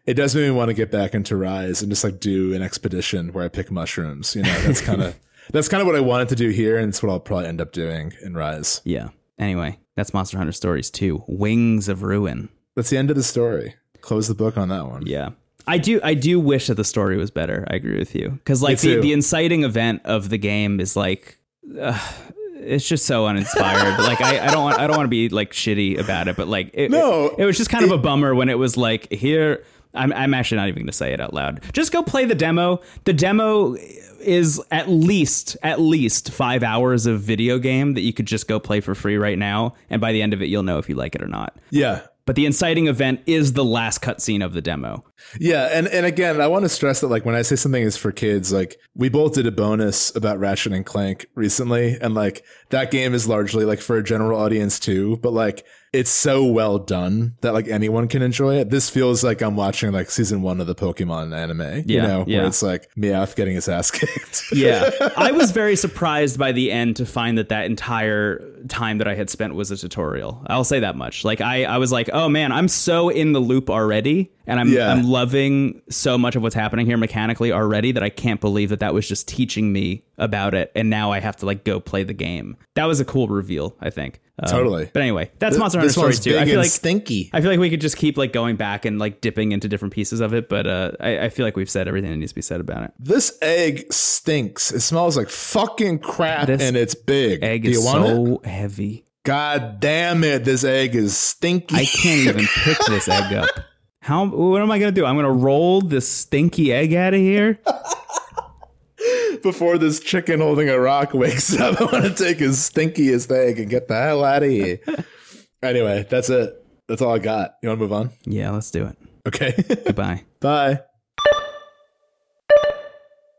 [SPEAKER 2] It does make me want to get back into Rise and just like do an expedition where I pick mushrooms. You know, that's kind of (laughs) that's kind of what I wanted to do here, and it's what I'll probably end up doing in Rise.
[SPEAKER 1] Yeah. Anyway, that's Monster Hunter Stories 2. Wings of Ruin.
[SPEAKER 2] That's the end of the story. Close the book on that one.
[SPEAKER 1] Yeah. I do I do wish that the story was better. I agree with you. Cuz like the, the inciting event of the game is like uh, it's just so uninspired. like I, I don't want I don't want to be like shitty about it, but like it,
[SPEAKER 2] No,
[SPEAKER 1] it, it was just kind of a bummer when it was like here I'm I'm actually not even going to say it out loud. Just go play the demo. The demo is at least at least 5 hours of video game that you could just go play for free right now and by the end of it you'll know if you like it or not.
[SPEAKER 2] Yeah.
[SPEAKER 1] but the inciting event is the last cutscene of the demo.
[SPEAKER 2] Yeah, and and again, I want to stress that like when I say something is for kids, like we both did a bonus about Ratchet and Clank recently, and like that game is largely like for a general audience too, but like it's so well done that like anyone can enjoy it. This feels like I'm watching like season one of the Pokemon anime, you know,
[SPEAKER 1] yeah.
[SPEAKER 2] where it's like Meowth getting his ass (laughs) kicked.
[SPEAKER 1] Yeah. I was very surprised by the end to find that that entire time that I had spent was a tutorial. I'll say that much. Like I, I was like, oh man, I'm so in the loop already. And I'm,
[SPEAKER 2] Yeah.
[SPEAKER 1] I'm loving so much of what's happening here mechanically already that I can't believe that that was just teaching me about it. And now I have to like go play the game. That was a cool reveal, I think. Um,
[SPEAKER 2] Totally.
[SPEAKER 1] But anyway, that's Monster Hunter Stories 2.
[SPEAKER 2] big
[SPEAKER 1] I feel like
[SPEAKER 2] stinky.
[SPEAKER 1] I feel like we could just keep like going back and like dipping into different pieces of it, but uh, I, I feel like we've said everything that needs to be said about it.
[SPEAKER 2] This egg stinks. It smells like fucking crap,
[SPEAKER 1] This
[SPEAKER 2] and it's big.
[SPEAKER 1] Egg
[SPEAKER 2] Do you
[SPEAKER 1] is
[SPEAKER 2] want it?
[SPEAKER 1] so heavy.
[SPEAKER 2] God damn it! This egg is stinky.
[SPEAKER 1] I can't even pick this egg up. (laughs) How? What am I gonna do? I'm gonna roll this stinky egg out of here. (laughs)
[SPEAKER 2] Before this chicken holding a rock wakes up, I want to take his stinkiest egg and get the hell out of here. (laughs) anyway, that's it. That's all I got. You want to move on?
[SPEAKER 1] Yeah, let's do it.
[SPEAKER 2] Okay. (laughs)
[SPEAKER 1] Goodbye.
[SPEAKER 2] Bye.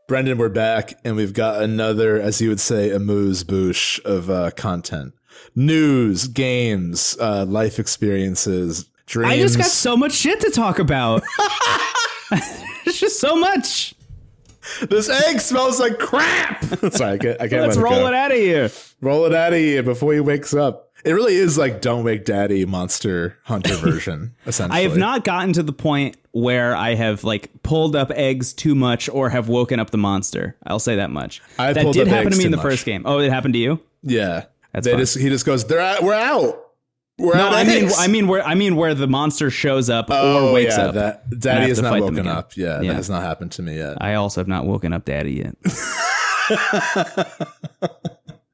[SPEAKER 2] Brendan, we're back, and we've got another, as you would say, amuse bouche of uh, content. News, games, uh, life experiences, dreams.
[SPEAKER 1] I just got so much shit to talk about. (laughs) (laughs) it's just so much.
[SPEAKER 2] this egg smells like crap. (laughs) Sorry, I can't. I can't
[SPEAKER 1] Let's
[SPEAKER 2] let
[SPEAKER 1] roll
[SPEAKER 2] go.
[SPEAKER 1] it out of here.
[SPEAKER 2] Roll it out of here before he wakes up. It really is like Don't Wake Daddy Monster Hunter version, essentially.
[SPEAKER 1] I have not gotten to the point where I have like pulled up eggs too much or have woken up the monster. I'll say that much.
[SPEAKER 2] I
[SPEAKER 1] that
[SPEAKER 2] pulled
[SPEAKER 1] did
[SPEAKER 2] up
[SPEAKER 1] happen to me in the
[SPEAKER 2] much.
[SPEAKER 1] first game. Oh, it happened to you?
[SPEAKER 2] Yeah.
[SPEAKER 1] That's
[SPEAKER 2] they
[SPEAKER 1] fine.
[SPEAKER 2] just he just goes, They're out, we're out.
[SPEAKER 1] No. I mean. I mean where I mean where the monster shows up
[SPEAKER 2] oh,
[SPEAKER 1] or wakes
[SPEAKER 2] yeah,
[SPEAKER 1] up.
[SPEAKER 2] That Daddy has not woken up. Yeah,
[SPEAKER 1] Yeah.
[SPEAKER 2] that has not happened to me yet.
[SPEAKER 1] I also have not woken up Daddy yet. (laughs)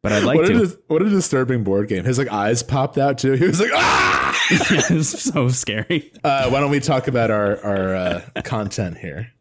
[SPEAKER 1] but I'd like
[SPEAKER 2] what,
[SPEAKER 1] to.
[SPEAKER 2] dis- what a disturbing board game. His like eyes popped out too. He was like, ah! (laughs)
[SPEAKER 1] it's so scary.
[SPEAKER 2] Uh, why don't we talk about our our uh, content here?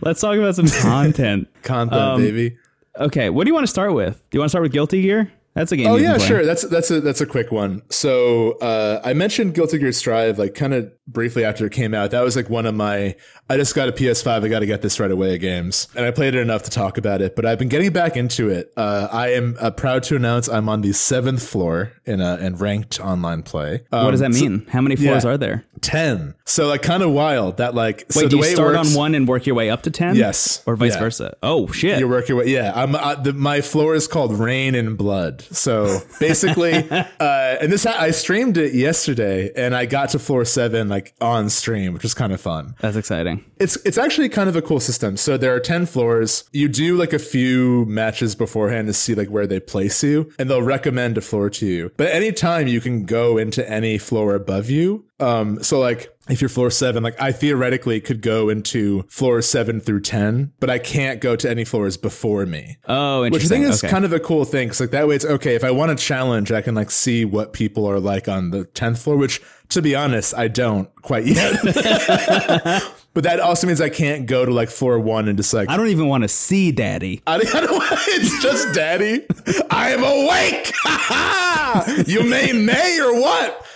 [SPEAKER 1] Let's talk about some content. (laughs)
[SPEAKER 2] Content,
[SPEAKER 1] Um,
[SPEAKER 2] baby.
[SPEAKER 1] Okay, what do you want to start with? Do you want to start with Guilty Gear? That's a game.
[SPEAKER 2] Oh yeah, sure. That's that's a that's a quick one. So uh, I mentioned Guilty Gear Strive like kind of briefly after it came out. That was like one of my. I just got a PS5. I got to get this right away. Games, and I played it enough to talk about it. But I've been getting back into it. Uh, I am uh, proud to announce I'm on the seventh floor in a in ranked online play. Um,
[SPEAKER 1] What does that mean? How many floors
[SPEAKER 2] yeah.
[SPEAKER 1] are there?
[SPEAKER 2] Ten. So like kind of wild that like.
[SPEAKER 1] Wait,
[SPEAKER 2] the
[SPEAKER 1] do you start
[SPEAKER 2] works-
[SPEAKER 1] on one and work your way up to ten?
[SPEAKER 2] Yes.
[SPEAKER 1] or vice
[SPEAKER 2] Yeah.
[SPEAKER 1] versa. Oh shit!
[SPEAKER 2] You work your way. Yeah, I'm. Uh, the, my floor is called Rain and Blood. So basically, (laughs) uh, and this I streamed it yesterday, and I got to floor seven like on stream, which was kind of fun.
[SPEAKER 1] That's exciting.
[SPEAKER 2] It's it's actually kind of a cool system. So there are ten floors. You do like a few matches beforehand to see like where they place you, and they'll recommend a floor to you. But anytime you can go into any floor above you. Um, so like if you're floor seven, like I theoretically could go into floor seven through ten, but I can't go to any floors before me.
[SPEAKER 1] Oh, interesting.
[SPEAKER 2] Which I think is
[SPEAKER 1] okay.
[SPEAKER 2] kind of a cool thing. Cause like that way it's okay. If I want to challenge, I can like see what people are like on the 10th floor, which to be honest, I don't quite yet. (laughs) (laughs) but that also means I can't go to like floor one and just like,
[SPEAKER 1] I don't even want to see Daddy.
[SPEAKER 2] I don't, (laughs) I don't it's just daddy. I am awake. you may, may or what?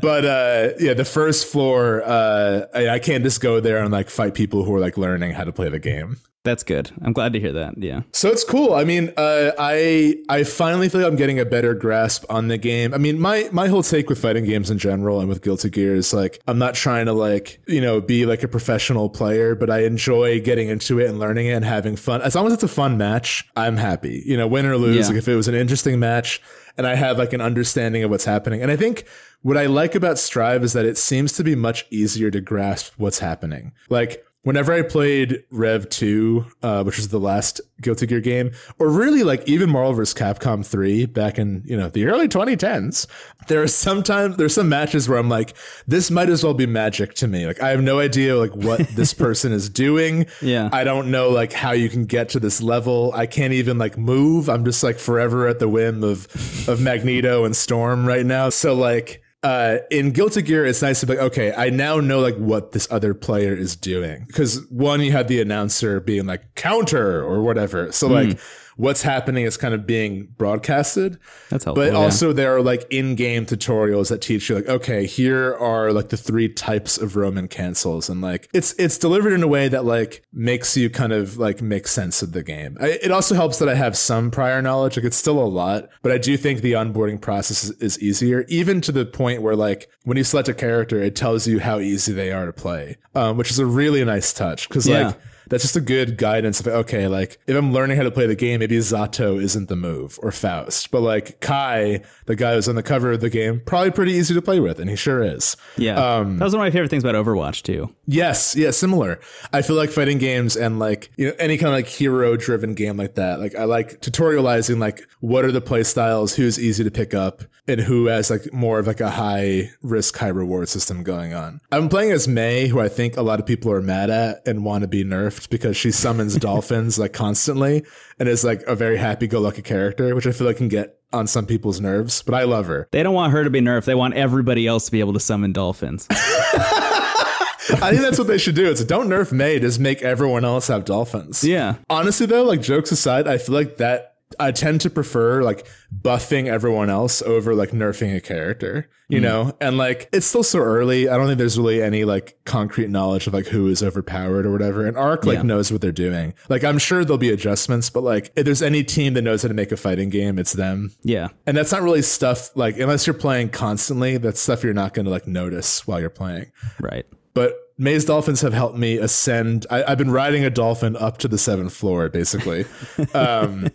[SPEAKER 2] But uh, yeah, the first floor, uh, I, I can't just go there and like fight people who are like learning how to play the game.
[SPEAKER 1] That's good. I'm glad to hear that. Yeah.
[SPEAKER 2] So it's cool. I mean, uh, I I finally feel like I'm getting a better grasp on the game. I mean, my my whole take with fighting games in general and with Guilty Gear is like I'm not trying to like you know be like a professional player, but I enjoy getting into it and learning it and having fun. As long as it's a fun match, I'm happy. You know, win or lose.
[SPEAKER 1] Yeah.
[SPEAKER 2] Like if it was an interesting match and I have like an understanding of what's happening, and I think. What I like about Strive is that it seems to be much easier to grasp what's happening. Like whenever I played Rev 2, uh, which was the last Guilty Gear game, or really like even Marvel vs. Capcom 3 back in, you know, the early 2010s, there are sometimes there's some matches where I'm like, this might as well be magic to me. Like I have no idea like what (laughs) this person is doing.
[SPEAKER 1] Yeah.
[SPEAKER 2] I don't know like how you can get to this level. I can't even like move. I'm just like forever at the whim of of Magneto and Storm right now. So like uh, in Guilty Gear, it's nice to be like, okay, I now know like what this other player is doing. Because one, you had the announcer being like counter or whatever. So like what's happening is kind of being broadcasted.
[SPEAKER 1] That's helpful.
[SPEAKER 2] But
[SPEAKER 1] yeah.
[SPEAKER 2] also there are like in-game tutorials that teach you like, okay, here are like the three types of Roman cancels, and like it's it's delivered in a way that like makes you kind of like make sense of the game. I, it also helps that I have some prior knowledge. Like it's still a lot, but I do think the onboarding process is, is easier, even to the point where like when you select a character, it tells you how easy they are to play, um, which is a really nice touch because
[SPEAKER 1] Yeah.
[SPEAKER 2] like that's just a good guidance of okay, like if I'm learning how to play the game, maybe Zato isn't the move or Faust, but like Ky, the guy who's on the cover of the game, probably pretty easy to play with, and he sure is.
[SPEAKER 1] yeah,
[SPEAKER 2] um,
[SPEAKER 1] that was one of my favorite things about Overwatch too.
[SPEAKER 2] Yes, yeah, similar. I feel like fighting games and like you know any kind of like hero driven game like that. Like I like tutorializing like what are the play styles, who's easy to pick up, and who has like more of like a high risk, high reward system going on. I'm playing as May, who I think a lot of people are mad at and want to be nerfed because she summons dolphins like constantly and is like a very happy go lucky character, which I feel like can get on some people's nerves. But I love her.
[SPEAKER 1] They don't want her to be nerfed. They want everybody else to be able to summon dolphins. (laughs)
[SPEAKER 2] I think that's what they should do. It's don't nerf May, just make everyone else have dolphins.
[SPEAKER 1] yeah,
[SPEAKER 2] Honestly, though, like jokes aside, I feel like that I tend to prefer like buffing everyone else over like nerfing a character, you know? And like it's still so early. I don't think there's really any like concrete knowledge of like who is overpowered or whatever. And Arc like
[SPEAKER 1] Yeah.
[SPEAKER 2] knows what they're doing. Like I'm sure there'll be adjustments, but like if there's any team that knows how to make a fighting game, it's them.
[SPEAKER 1] yeah.
[SPEAKER 2] And that's not really stuff like unless you're playing constantly, that's stuff you're not going to like notice while you're playing.
[SPEAKER 1] Right.
[SPEAKER 2] But May's dolphins have helped me ascend. I, I've been riding a dolphin up to the seventh floor, basically. (laughs) Um,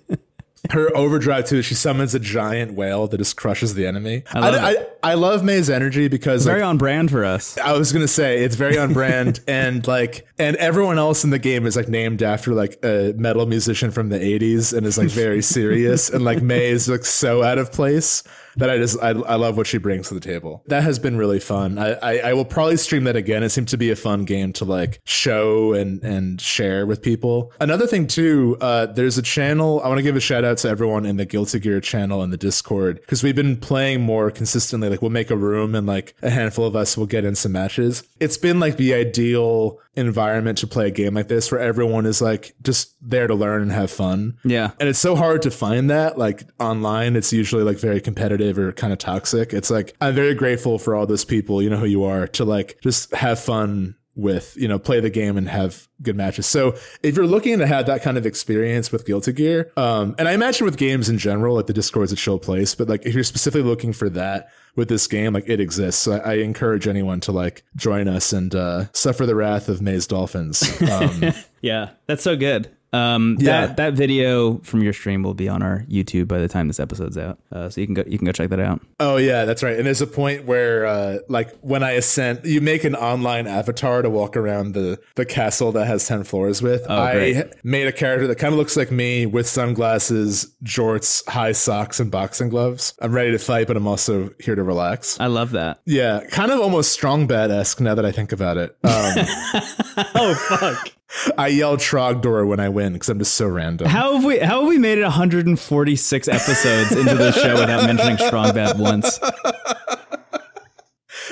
[SPEAKER 2] her overdrive too. She summons a giant whale that just crushes the enemy. I
[SPEAKER 1] love
[SPEAKER 2] I, I, love May's energy because
[SPEAKER 1] Very
[SPEAKER 2] like,
[SPEAKER 1] on brand for us.
[SPEAKER 2] I was gonna say it's very on brand, (laughs) and like, and everyone else in the game is like named after like a metal musician from the '80s, and is like very serious, and like May is like so out of place that I just I, I love what she brings to the table. That has been really fun. I, I I will probably stream that again. It seemed to be a fun game to like show and and share with people. Another thing too, uh, there's a channel. I want to give a shout out to everyone in the Guilty Gear channel and the Discord because we've been playing more consistently. Like we'll make a room and like a handful of us will get in some matches. It's been like the ideal environment to play a game like this where everyone is like just there to learn and have fun.
[SPEAKER 1] Yeah.
[SPEAKER 2] And it's so hard to find that like online. It's usually like very competitive or kind of toxic. It's like I'm very grateful for all those people, you know who you are, to like just have fun with, you know, play the game and have good matches. So if you're looking to have that kind of experience with Guilty Gear, um, and I imagine with games in general, like the Discord's a chill place, but like if you're specifically looking for that with this game, like it exists. So I, I encourage anyone to like join us and uh, suffer the wrath of May's Dolphins. (laughs) Um,
[SPEAKER 1] Yeah. That's so good. Um,
[SPEAKER 2] Yeah.
[SPEAKER 1] that, that video from your stream will be on our YouTube by the time this episode's out. Uh, so you can go, you can go check that out.
[SPEAKER 2] Oh yeah, that's right. And there's a point where, uh, like, when I ascend, you make an online avatar to walk around the the castle that has ten floors with. I made a character that kind of looks like me with sunglasses, jorts, high socks, and boxing gloves. I'm ready to fight, but I'm also here to relax.
[SPEAKER 1] I love that.
[SPEAKER 2] Yeah, kind of almost strong bad esque now that I think about it. Um, (laughs)
[SPEAKER 1] Oh, fuck.
[SPEAKER 2] I yell Trogdor when I win because I'm just so random.
[SPEAKER 1] How have we how have we made it 146 episodes into the show without mentioning Strong Bad once?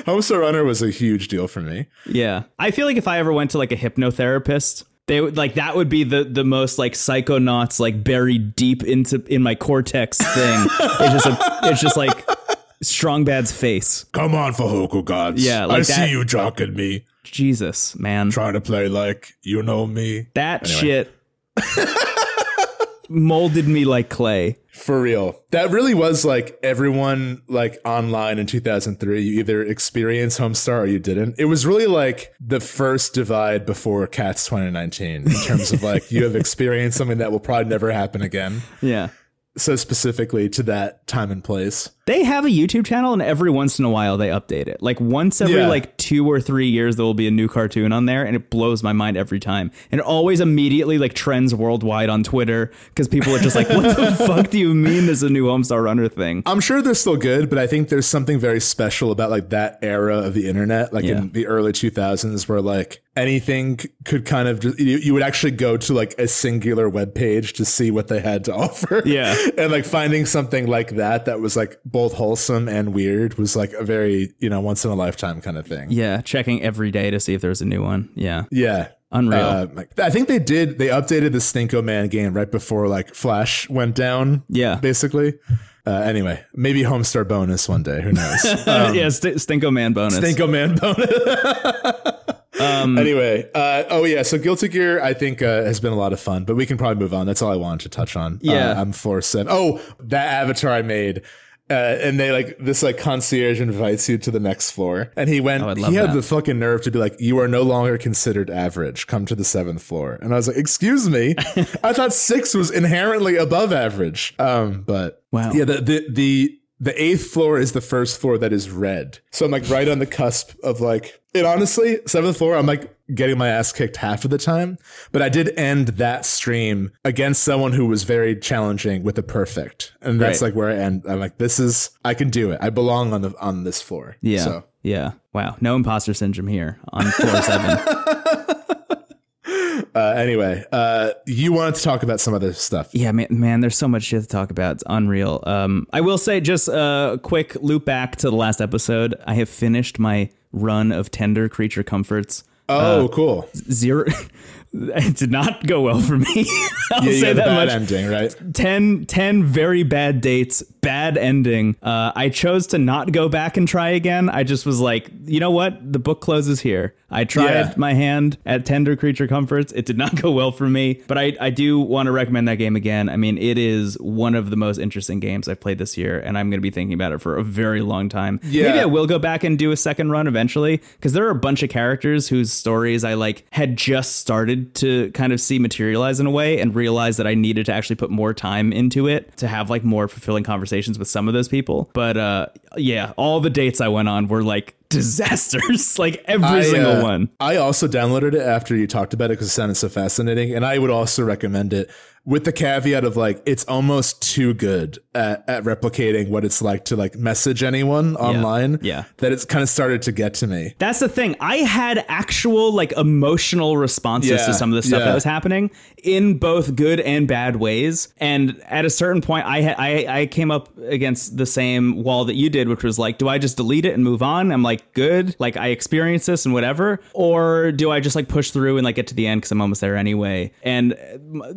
[SPEAKER 2] Homestar Runner was a huge deal for me.
[SPEAKER 1] Yeah. I feel like if I ever went to like a hypnotherapist, they would like that would be the the most like psychonauts like buried deep into in my cortex thing. it's just a, it's just like Strong Bad's face.
[SPEAKER 2] Come on, Fhqwhgads.
[SPEAKER 1] Yeah, like
[SPEAKER 2] I
[SPEAKER 1] that-
[SPEAKER 2] see you jocking me,
[SPEAKER 1] Jesus, man.
[SPEAKER 2] trying to play like you know me.
[SPEAKER 1] That shit (laughs) molded me like clay.
[SPEAKER 2] For real. That really was like everyone like online in 2003. You either experienced Homestar or you didn't. It was really like the first divide before Cats 2019 in terms of like you have (laughs) experienced something that will probably never happen again.
[SPEAKER 1] Yeah.
[SPEAKER 2] So specifically to that time and place.
[SPEAKER 1] They have a YouTube channel and every once in a while they update it. Like once every
[SPEAKER 2] Yeah.
[SPEAKER 1] like 2 or 3 years there will be a new cartoon on there and it blows my mind every time. And it always immediately like trends worldwide on Twitter cuz people are just like what the (laughs) fuck do you mean there's a new Homestar Runner thing?
[SPEAKER 2] I'm sure they're still good, but I think there's something very special about like that era of the internet, like
[SPEAKER 1] Yeah.
[SPEAKER 2] in the early 2000s, where like anything could kind of just, you, you would actually go to like a singular web page to see what they had to (laughs) offer.
[SPEAKER 1] Yeah.
[SPEAKER 2] and like finding something like that that was like both wholesome and weird was like a very you know once in a lifetime kind of thing.
[SPEAKER 1] Yeah, checking every day to see if there's a new one. Yeah.
[SPEAKER 2] Yeah.
[SPEAKER 1] Unreal.
[SPEAKER 2] Uh, I think they did. They updated the Stinkoman game right before like Flash went down.
[SPEAKER 1] Yeah.
[SPEAKER 2] basically. Uh, anyway, maybe Homestar bonus one day. Who knows? (laughs) Um,
[SPEAKER 1] yeah, St- Stinko Man bonus.
[SPEAKER 2] Stinkoman bonus. (laughs)
[SPEAKER 1] Um,
[SPEAKER 2] anyway, uh, oh yeah, so Guilty Gear I think uh, has been a lot of fun, but we can probably move on. That's all I wanted to touch on.
[SPEAKER 1] Yeah.
[SPEAKER 2] uh, I'm seven. Oh, that avatar I made. Uh, and they like this like concierge invites you to the next floor, and he went.
[SPEAKER 1] Oh,
[SPEAKER 2] he had
[SPEAKER 1] that.
[SPEAKER 2] the fucking nerve to be like, "You are no longer considered average. Come to the seventh floor." And I was like, "Excuse me, (laughs) I thought six was inherently above average." Um, but
[SPEAKER 1] Wow.
[SPEAKER 2] yeah, the the the the eighth floor is the first floor that is red. So I'm like right on the cusp of like it honestly, seventh floor, I'm like getting my ass kicked half of the time. But I did end that stream against someone who was very challenging with a perfect. And that's
[SPEAKER 1] Right.
[SPEAKER 2] like where I end. I'm like, this is I can do it. I belong on the on this floor.
[SPEAKER 1] yeah.
[SPEAKER 2] So
[SPEAKER 1] Yeah. Wow. No imposter syndrome here on floor seven. (laughs)
[SPEAKER 2] uh, anyway, uh, you wanted to talk about some other stuff.
[SPEAKER 1] Yeah, man, man, there's so much shit to talk about. It's unreal. Um, I will say, just a quick loop back to the last episode. I have finished my run of tender creature comforts.
[SPEAKER 2] Oh, cool.
[SPEAKER 1] Zero. (laughs) it did not go well for me. (laughs) I'll
[SPEAKER 2] Yeah, you
[SPEAKER 1] say that
[SPEAKER 2] bad
[SPEAKER 1] much.
[SPEAKER 2] ending, right?
[SPEAKER 1] 10, 10 very bad dates, bad ending. Uh, I chose to not go back and try again. I just was like, you know what? The book closes here. I tried
[SPEAKER 2] Yeah.
[SPEAKER 1] my hand at Tender Creature Comforts. It did not (laughs) go well for me, but I, I do want to recommend that game again. I mean, it is one of the most interesting games I've played this year, and I'm going to be thinking about it for a very long time.
[SPEAKER 2] Yeah.
[SPEAKER 1] Maybe I will go back and do a second run eventually, because there are a bunch of characters whose stories I like had just started to kind of see materialize in a way and realize that I needed to actually put more time into it to have like more fulfilling conversations with some of those people. But uh yeah, all the dates I went on were like (laughs) disasters, (laughs) like every
[SPEAKER 2] I,
[SPEAKER 1] single
[SPEAKER 2] uh,
[SPEAKER 1] one.
[SPEAKER 2] I also downloaded it after you talked about it because it sounded so fascinating, and I would also recommend it with the caveat of like it's almost too good at, at replicating what it's like to like message anyone online.
[SPEAKER 1] yeah.
[SPEAKER 2] that it's kind of started to get to me.
[SPEAKER 1] That's the thing. I had actual like emotional responses
[SPEAKER 2] Yeah,
[SPEAKER 1] to some of the stuff
[SPEAKER 2] yeah.
[SPEAKER 1] that was happening in both good and bad ways. And at a certain point, I ha- I I came up against the same wall that you did, which was like, do I just delete it and move on? I'm like, good, like I experience this and whatever, or do I just like push through and like get to the end because I'm almost there anyway? And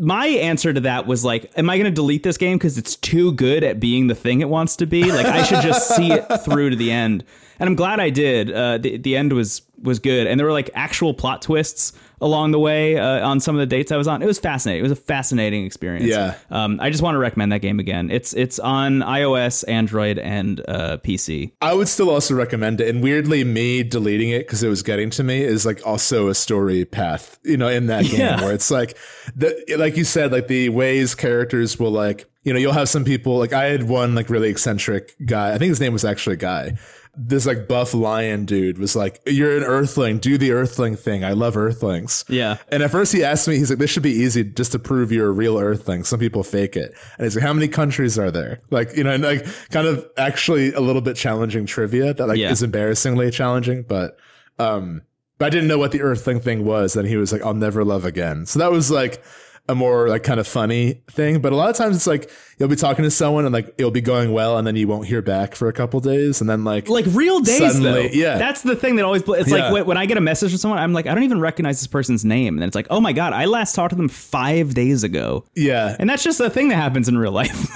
[SPEAKER 1] my answer to that was like, am I going to delete this game because it's too good at being the thing it wants to be? Like I should just see it (laughs) through to the end. And I'm glad I did. Uh, the the end was was good, and there were like actual plot twists along the way uh, on some of the dates I was on. It was fascinating. It was a fascinating experience.
[SPEAKER 2] Yeah.
[SPEAKER 1] Um, I just want to recommend that game again. It's it's on iOS, Android, and uh, PC.
[SPEAKER 2] I would still also recommend it. And weirdly, me deleting it because it was getting to me is like also a story path, you know, in that game
[SPEAKER 1] Yeah.
[SPEAKER 2] where it's like the like you said, like the ways characters will like, you know, you'll have some people like I had one like really eccentric guy. I think his name was actually guy. This like buff lion dude was like, "You're an Earthling. Do the Earthling thing. I love Earthlings."
[SPEAKER 1] Yeah.
[SPEAKER 2] And at first he asked me, he's like, "This should be easy, just to prove you're a real Earthling." Some people fake it, and he's like, "How many countries are there?" Like, you know, and like kind of actually a little bit challenging trivia that like
[SPEAKER 1] Yeah.
[SPEAKER 2] is embarrassingly challenging, but um, but I didn't know what the Earthling thing was. And he was like, "I'll never love again." So that was like a more like kind of funny thing. But a lot of times it's like you'll be talking to someone and like it'll be going well, and then you won't hear back for a couple days, and then like
[SPEAKER 1] Like real days,
[SPEAKER 2] Suddenly-
[SPEAKER 1] though.
[SPEAKER 2] yeah.
[SPEAKER 1] That's the thing that always. bl- It's
[SPEAKER 2] Yeah.
[SPEAKER 1] like when, when I get a message from someone, I'm like, I don't even recognize this person's name, and then it's like, oh my god, I last talked to them five days ago,
[SPEAKER 2] yeah,
[SPEAKER 1] and that's just a thing that happens in real life.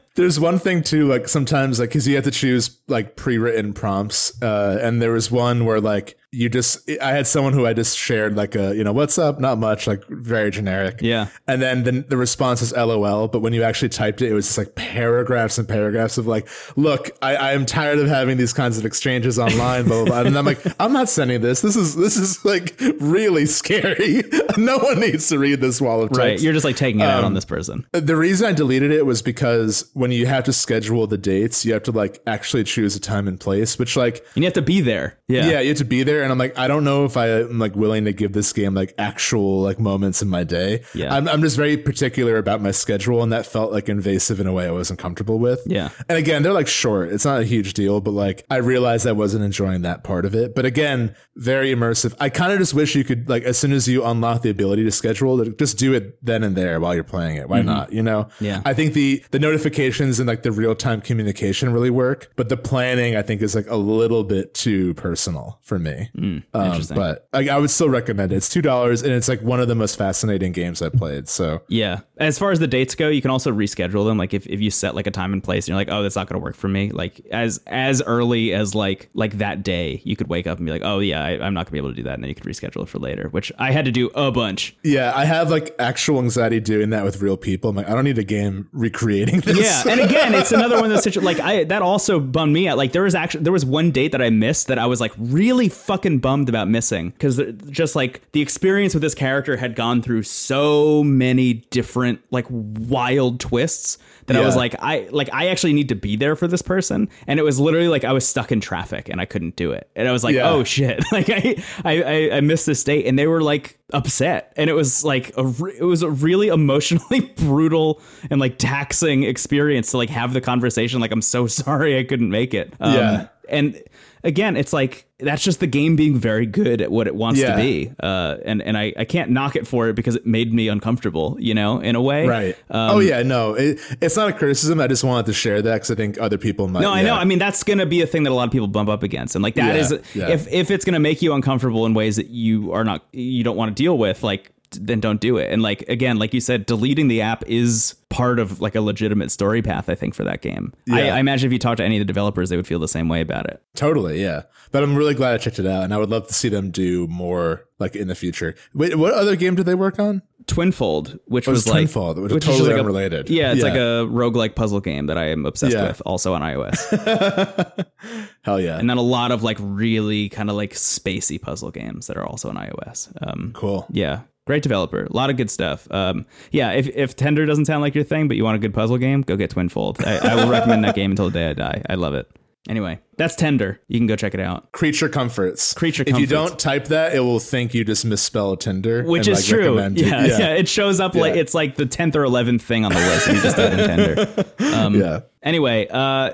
[SPEAKER 1] (laughs)
[SPEAKER 2] There's one thing too, like sometimes, like, cause you have to choose like pre-written prompts, uh, and there was one where like you just, I had someone who I just shared like a, you know, what's up, not much, like very generic,
[SPEAKER 1] Yeah.
[SPEAKER 2] and then the, the response was LOL, but when you actually typed it, it was just like paragraphs and paragraphs of like, look, I, I am tired of having these kinds of exchanges online, blah blah, blah. and I'm like, (laughs) I'm not sending this. This is this is like really scary. (laughs) no one needs to read this wall of text.
[SPEAKER 1] right? You're just like taking it out
[SPEAKER 2] Um,
[SPEAKER 1] on this person.
[SPEAKER 2] The reason I deleted it was because when you have to schedule the dates, you have to like actually choose a time and place, which like
[SPEAKER 1] And you have to be there. Yeah.
[SPEAKER 2] yeah, you have to be there. And I'm like, I don't know if I am like willing to give this game like actual like moments in my day.
[SPEAKER 1] Yeah.
[SPEAKER 2] I'm, I'm just very particular about my schedule, and that felt like invasive in a way I wasn't comfortable with.
[SPEAKER 1] Yeah.
[SPEAKER 2] And again, they're like short. It's not a huge deal, but like I realized I wasn't enjoying that part of it. But again, very immersive. I kind of just wish you could like as soon as you unlock the ability to schedule just do it then and there while you're playing it. Why not? You know?
[SPEAKER 1] Mm-hmm. Yeah.
[SPEAKER 2] I think the the notifications and like the real time communication really work, but the planning I think is like a little bit too personal for me.
[SPEAKER 1] Mm,
[SPEAKER 2] Um, but I, I would still recommend it. It's two dollars, and it's like one of the most fascinating games I played. So
[SPEAKER 1] Yeah. As far as the dates go, you can also reschedule them. Like if, if you set like a time and place and you're like, oh, that's not gonna work for me. Like as as early as like like that day, you could wake up and be like, oh yeah, I, I'm not gonna be able to do that, and then you could reschedule it for later. Which I had to do a bunch.
[SPEAKER 2] yeah, I have like actual anxiety doing that with real people. I'm like, I don't need a game recreating this.
[SPEAKER 1] Yeah, and again, it's another one of those situations. Like I, that also bummed me out. Like there was actually there was one date that I missed that I was like really fucking bummed about missing because just like the experience with this character had gone through so many different like wild twists that I was like I like I actually need to be there for this person, and it was literally like I was stuck in traffic and I couldn't do it, and I was like,
[SPEAKER 2] Yeah.
[SPEAKER 1] oh shit, (laughs) like I I I, I missed this date, and they were like upset, and it was like a re- it was a really (laughs) emotionally brutal and like taxing experience to like have the conversation. Like I'm so (laughs) sorry I couldn't make it. Um,
[SPEAKER 2] Yeah.
[SPEAKER 1] and again, it's like that's just the game being very good at what it wants
[SPEAKER 2] Yeah.
[SPEAKER 1] to be, uh, and and I I can't knock it for it because it made me uncomfortable, you know, in a way,
[SPEAKER 2] Right.
[SPEAKER 1] Um,
[SPEAKER 2] oh yeah, no, it, it's not a criticism. I just wanted to share that because I think other people might.
[SPEAKER 1] No, I
[SPEAKER 2] yeah.
[SPEAKER 1] know. I mean, that's going to be a thing that a lot of people bump up against, and like that
[SPEAKER 2] Yeah,
[SPEAKER 1] is if if it's going to make you uncomfortable in ways that you are not you don't want to deal with, like then don't do it. And like again, like you said, deleting the app is part of like a legitimate story path. I think for that game. I,
[SPEAKER 2] Yeah.
[SPEAKER 1] I imagine if you talk to any of the developers, they would feel the same way about it.
[SPEAKER 2] Totally, yeah. But I'm really glad I checked it out, and I would love to see them do more like in the future. Wait, what other game did they work on?
[SPEAKER 1] Twinfold, which
[SPEAKER 2] It was
[SPEAKER 1] was, like
[SPEAKER 2] Twinfold, which is
[SPEAKER 1] is
[SPEAKER 2] totally
[SPEAKER 1] like a-
[SPEAKER 2] unrelated.
[SPEAKER 1] yeah, it's
[SPEAKER 2] Yeah.
[SPEAKER 1] like a roguelike puzzle game that I am obsessed
[SPEAKER 2] Yeah.
[SPEAKER 1] with, also on iOS. (laughs)
[SPEAKER 2] Hell yeah,
[SPEAKER 1] and then a lot of like really kind of like spacey puzzle games that are also on iOS. Um,
[SPEAKER 2] cool.
[SPEAKER 1] Yeah. Great developer. A lot of good stuff. Um, yeah, if, if Tender doesn't sound like your thing, but you want a good puzzle game, go get Twinfold. I, I will recommend that game until the day I die. I love it. Anyway, that's Tender. You can go check it out.
[SPEAKER 2] Creature comforts.
[SPEAKER 1] Creature Comforts.
[SPEAKER 2] If you don't type that, it will think you just misspelled Tinder,
[SPEAKER 1] Which
[SPEAKER 2] and,
[SPEAKER 1] is
[SPEAKER 2] like,
[SPEAKER 1] true.
[SPEAKER 2] recommend it.
[SPEAKER 1] Yeah, yeah, It shows up like it's like the 10th or 11th thing on the list. And you just type in Tender. (laughs) Um,
[SPEAKER 2] yeah.
[SPEAKER 1] Anyway, uh,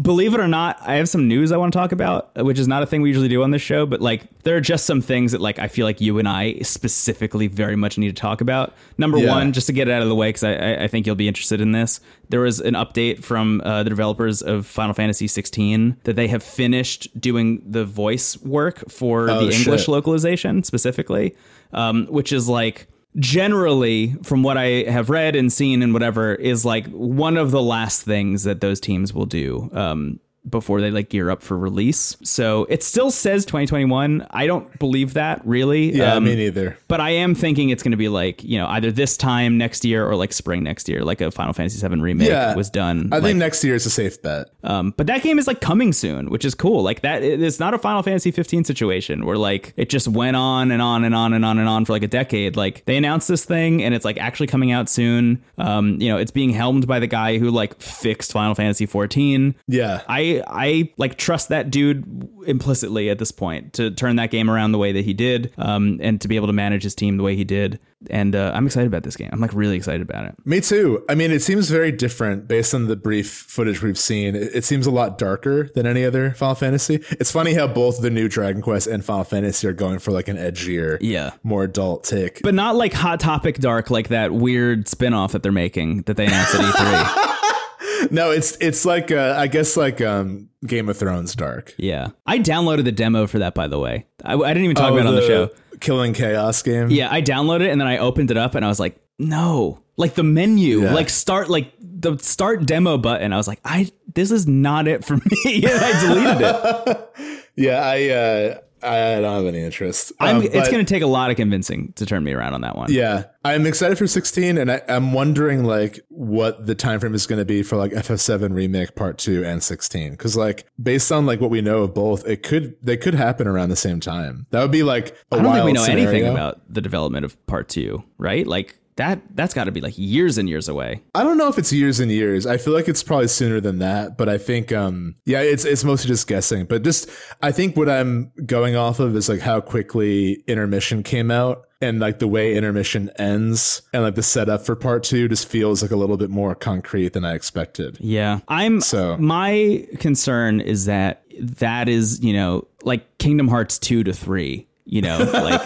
[SPEAKER 1] believe it or not, I have some news I want to talk about, which is not a thing we usually do on this show, but like there are just some things that like I feel like you and I specifically very much need to talk about. Number
[SPEAKER 2] Yeah.
[SPEAKER 1] one, just to get it out of the way, because I, I, I think you'll be interested in this. There was an update from uh, the developers of Final Fantasy 16 that they have finished doing the voice work for
[SPEAKER 2] Oh,
[SPEAKER 1] the English
[SPEAKER 2] shit.
[SPEAKER 1] localization specifically, um, which is like generally from what I have read and seen and whatever is like one of the last things that those teams will do um, before they like gear up for release. So it still says 2021. I don't believe that really.
[SPEAKER 2] Yeah,
[SPEAKER 1] Um,
[SPEAKER 2] me neither.
[SPEAKER 1] but I am thinking it's going to be like you know either this time next year or like spring next year, like a Final Fantasy VII remake
[SPEAKER 2] Yeah,
[SPEAKER 1] was done.
[SPEAKER 2] I
[SPEAKER 1] like,
[SPEAKER 2] think next year is a safe bet.
[SPEAKER 1] um, but that game is like coming soon, which is cool. Like that, it's not a Final Fantasy 15 situation where like it just went on and on and on and on and on for like a decade. Like they announced this thing and it's like actually coming out soon. Um, you know, it's being helmed by the guy who like fixed Final Fantasy 14.
[SPEAKER 2] Yeah.
[SPEAKER 1] I I like trust that dude implicitly at this point to turn that game around the way that he did, um, and to be able to manage his team the way he did. And uh, I'm excited about this game. I'm like really excited about it.
[SPEAKER 2] Me too. I mean, it seems very different based on the brief footage we've seen. It, it seems a lot darker than any other Final Fantasy. It's funny how both the new Dragon Quest and Final Fantasy are going for like an edgier,
[SPEAKER 1] Yeah.
[SPEAKER 2] more adult take.
[SPEAKER 1] But not like Hot Topic Dark, like that weird spin off that they're making that they announced at E3. (laughs)
[SPEAKER 2] no, it's it's like uh, I guess like um, Game of Thrones dark.
[SPEAKER 1] Yeah. I downloaded the demo for that, by the way. I, I didn't even talk about it on the show.
[SPEAKER 2] Killing Chaos game.
[SPEAKER 1] Yeah, I downloaded it and then I opened it up and I was like, no. Like the menu,
[SPEAKER 2] Yeah.
[SPEAKER 1] like start, like the start demo button. I was like, I this is not it for (laughs) me. and I deleted it. (laughs)
[SPEAKER 2] yeah. I uh, I don't have any interest.
[SPEAKER 1] I'm,
[SPEAKER 2] Um,
[SPEAKER 1] it's going to take a lot of convincing to turn me around on that one.
[SPEAKER 2] Yeah, I'm excited for 16, and I, I'm wondering like what the time frame is going to be for like FF7 remake part two and 16, because like based on like what we know of both, it could they could happen around the same time. That would be like I
[SPEAKER 1] I don't think we know anything about the development of part two, right? Like that, that's got to be like years and years away.
[SPEAKER 2] I don't know if it's years and years. I feel like it's probably sooner than that, but I think um yeah, it's it's mostly just guessing. But just I think what I'm going off of is like how quickly intermission came out and like the way intermission ends and like the setup for part 2 just feels like a little bit more concrete than I expected.
[SPEAKER 1] Yeah. I'm
[SPEAKER 2] So-
[SPEAKER 1] my concern is that that is, you know, like Kingdom Hearts 2 to 3. You know, like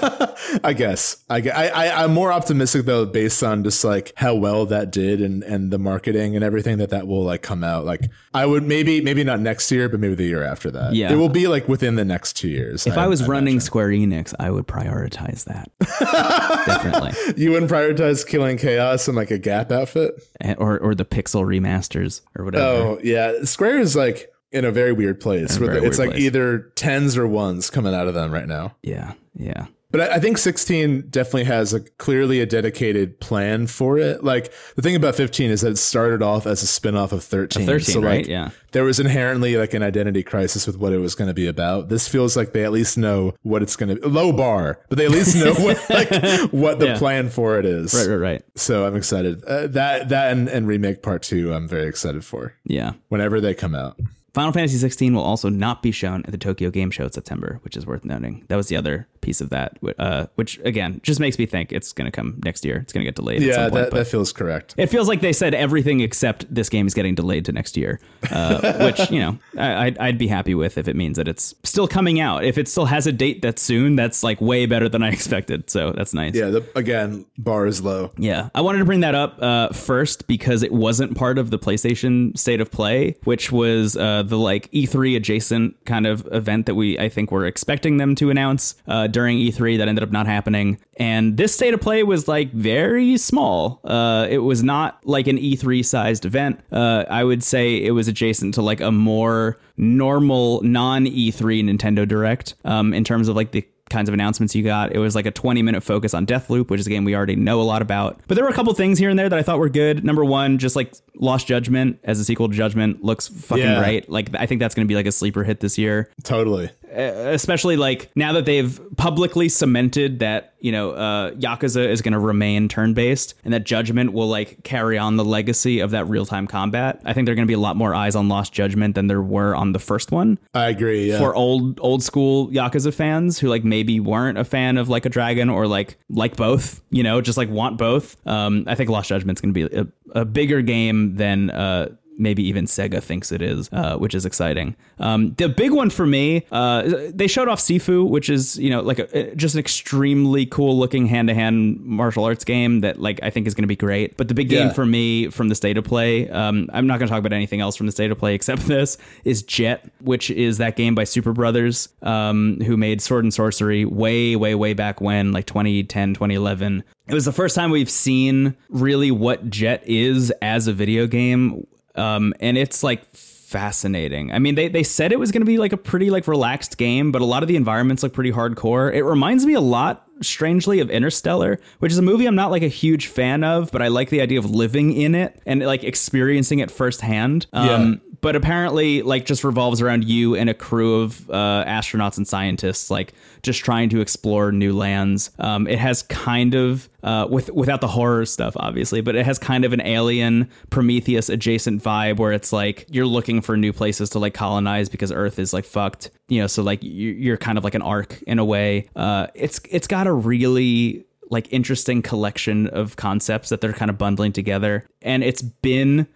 [SPEAKER 1] (laughs)
[SPEAKER 2] I guess I, I I'm more optimistic though based on just like how well that did and and the marketing and everything that that will like come out. Like I would maybe maybe not next year, but maybe the year after that.
[SPEAKER 1] Yeah.
[SPEAKER 2] it will be like within the next two years.
[SPEAKER 1] if I, was running Square Enix, I would prioritize that (laughs) definitely,
[SPEAKER 2] you wouldn't prioritize killing chaos in like a Gap outfit.
[SPEAKER 1] And- or or the Pixel remasters or whatever.
[SPEAKER 2] Oh yeah, Square is like in a very weird place. Where
[SPEAKER 1] very
[SPEAKER 2] it's like
[SPEAKER 1] place.
[SPEAKER 2] either tens or ones coming out of them right now.
[SPEAKER 1] Yeah, yeah.
[SPEAKER 2] But I, I think 16 definitely has a clearly a dedicated plan for it. Like the thing about 15 is that it started off as a spin-off of 13.
[SPEAKER 1] 13,
[SPEAKER 2] so
[SPEAKER 1] right?
[SPEAKER 2] like
[SPEAKER 1] Yeah.
[SPEAKER 2] there was inherently like an identity crisis with what it was going to be about. This feels like they at least know what it's going to be. Low bar, but they at least know what (laughs) like what the
[SPEAKER 1] Yeah.
[SPEAKER 2] plan for it is.
[SPEAKER 1] Right, right, right.
[SPEAKER 2] So I'm excited. Uh, that that and, and remake part 2 I'm very excited for
[SPEAKER 1] Yeah.
[SPEAKER 2] whenever they come out.
[SPEAKER 1] Final Fantasy 16 will also not be shown at the Tokyo Game Show in September, which is worth noting. That was the other piece of that, uh, which again just makes me think it's going to come next year. It's going to get delayed. at
[SPEAKER 2] Yeah,
[SPEAKER 1] some point,
[SPEAKER 2] that, that feels correct.
[SPEAKER 1] it feels like they said everything except this game is getting delayed to next year, uh, which you know I, I'd, I'd be happy with if it means that it's still coming out. If it still has a date that's soon, that's like way better than I (laughs) expected. So that's nice.
[SPEAKER 2] Yeah, the, again, bar is low.
[SPEAKER 1] Yeah, I wanted to bring that up uh, first because it wasn't part of the PlayStation State of Play, which was uh, the like E3 adjacent kind of event that we I think were expecting them to announce uh, during E3 that ended up not happening. And this State of Play was like very small. Uh, it was not like an E3 sized event. Uh, I would say it was adjacent to like a more normal non E3 Nintendo Direct um, in terms of like the kinds of announcements you got. It was like a 20 minute focus on Deathloop, which is a game we already know a lot about. But there were a couple things here and there that I thought were good. Number one, just like Lost Judgment as a sequel to Judgment looks fucking
[SPEAKER 2] Yeah.
[SPEAKER 1] great. Like I think that's going to be like a sleeper hit this year
[SPEAKER 2] Totally.
[SPEAKER 1] Especially like now that they've publicly cemented that you know uh, Yakuza is going to remain turn based and that Judgment will like carry on the legacy of that real time combat. I think there are going to be a lot more eyes on Lost Judgment than there were on the first one
[SPEAKER 2] I agree. Yeah.
[SPEAKER 1] for old old school Yakuza fans who like maybe weren't a fan of like a dragon or like like both, you know, just like want both. Um, I think Lost Judgment's going to be a, a bigger game than uh, maybe even Sega thinks it is, uh, which is exciting. Um, the big one for me, uh, they showed off Sifu, which is you know like a, just an extremely cool looking hand to hand martial arts game that like I think is going to be great. But the big game
[SPEAKER 2] Yeah.
[SPEAKER 1] for me from the state of play, um, I'm not going to talk about anything else from the state of play (laughs) except this is Jett, which is that game by Superbrothers, um, who made Sword and Sworcery way, way, way back when, like 2010, 2011. It was the first time we've seen really what Jett is as a video game um, and it's like fascinating. I mean, they, they said it was going to be like a pretty like relaxed game, but a lot of the environments look pretty hardcore. It reminds me a lot, strangely, of Interstellar, which is a movie I'm not like a huge fan of, but I like the idea of living in it and like experiencing it firsthand. Um, but apparently like just revolves around you and a crew of uh, astronauts and scientists like just trying to explore new lands. Um, it has kind of uh, with without the horror stuff obviously but it has kind of an alien prometheus adjacent vibe where it's like you're looking for new places to like colonize because earth is like fucked you know so like you- you're kind of like an arc in a way. Uh, it's it's got a really like interesting collection of concepts that they're kind of bundling together and it's been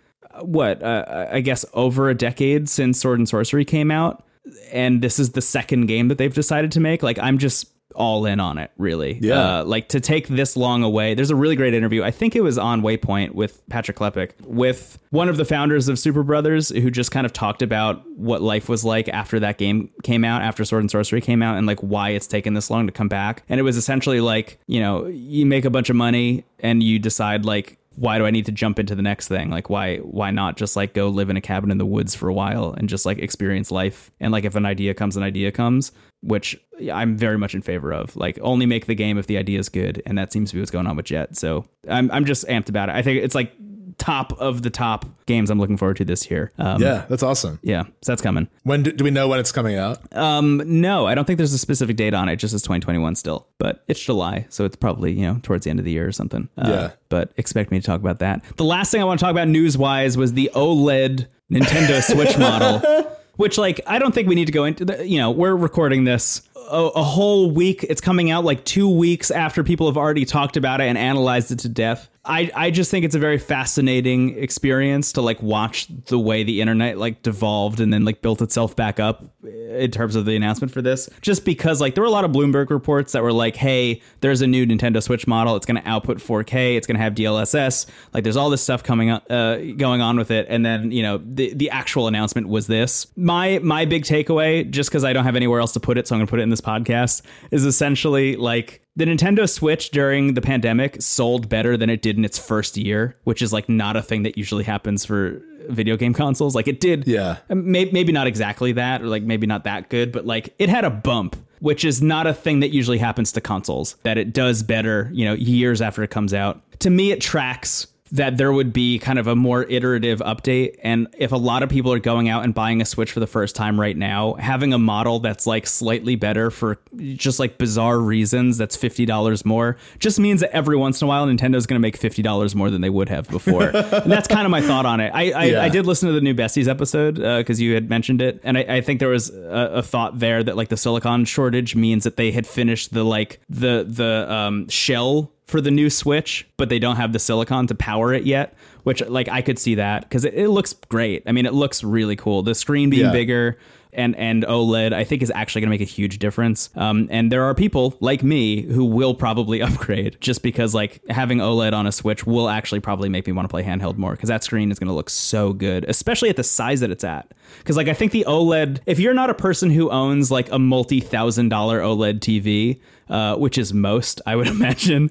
[SPEAKER 1] what uh, I guess over a decade since Sword and Sworcery came out, and this is the second game that they've decided to make. Like I'm just all in on it, really.
[SPEAKER 2] Yeah.
[SPEAKER 1] Uh, like to take this long away. There's a really great interview. I think it was on Waypoint with Patrick Klepek with one of the founders of Superbrothers, who just kind of talked about what life was like after that game came out, after Sword and Sworcery came out, and like why it's taken this long to come back. And it was essentially like you know you make a bunch of money and you decide like why do I need to jump into the next thing? Like why why not just like go live in a cabin in the woods for a while and just like experience life? And like if an idea comes, an idea comes, which I'm very much in favor of. Like only make the game if the idea is good, and that seems to be what's going on with Jett. So I'm I'm just amped about it. I think it's like top of the top games I'm looking forward to this year. Um,
[SPEAKER 2] yeah, that's awesome.
[SPEAKER 1] yeah, so that's coming.
[SPEAKER 2] When do, do we know when it's coming out?
[SPEAKER 1] Um, no, I don't think there's a specific date on it. Just as 2021 still, but it's July, so it's probably you know towards the end of the year or something. Uh,
[SPEAKER 2] Yeah.
[SPEAKER 1] But expect me to talk about that. The last thing I want to talk about news wise was the OLED Nintendo Switch (laughs) model, which like I don't think we need to go into. The, you know, we're recording this. A, a whole week. It's coming out like two weeks after people have already talked about it and analyzed it to death. I, I just think it's a very fascinating experience to like watch the way the internet like devolved and then like built itself back up in terms of the announcement for this. Just because like there were a lot of Bloomberg reports that were like, hey, there's a new Nintendo Switch model. It's going to output 4K. It's going to have DLSS. Like there's all this stuff coming up, uh, going on with it. And then you know the the actual announcement was this. My my big takeaway, just because I don't have anywhere else to put it, so I'm going to put it in this podcast, is essentially like the Nintendo Switch during the pandemic sold better than it did in its first year, which is like not a thing that usually happens for video game consoles. Like it did,
[SPEAKER 2] Yeah.
[SPEAKER 1] Um, maybe, maybe not exactly that, or like maybe not that good, but like it had a bump, which is not a thing that usually happens to consoles. That it does better, you know, years after it comes out. To me, it tracks that there would be kind of a more iterative update. And if a lot of people are going out and buying a Switch for the first time right now, having a model that's like slightly better for just like bizarre reasons that's $50 more just means that every once in a while Nintendo's going to make $50 more than they would have before. (laughs) and that's kind of my thought on it. I, I,
[SPEAKER 2] Yeah.
[SPEAKER 1] I did listen to the new Besties episode because you had mentioned it. And I, I think there was a, a thought there that like the silicon shortage means that they had finished the like the, the um, shell for the new Switch, but they don't have the silicon to power it yet. Which, like, I could see that because it, it looks great. I mean, it looks really cool. The screen being
[SPEAKER 2] Yeah.
[SPEAKER 1] bigger and and OLED, I think, is actually going to make a huge difference. Um, and there are people like me who will probably (laughs) upgrade just because, like, having OLED on a Switch will actually probably make me want to play handheld more because that screen is going to look so good, especially at the size that it's at. Because, like, I think the OLED, if you're not a person who owns like a multi thousand dollar OLED TV, uh, which is most, I would (laughs) imagine,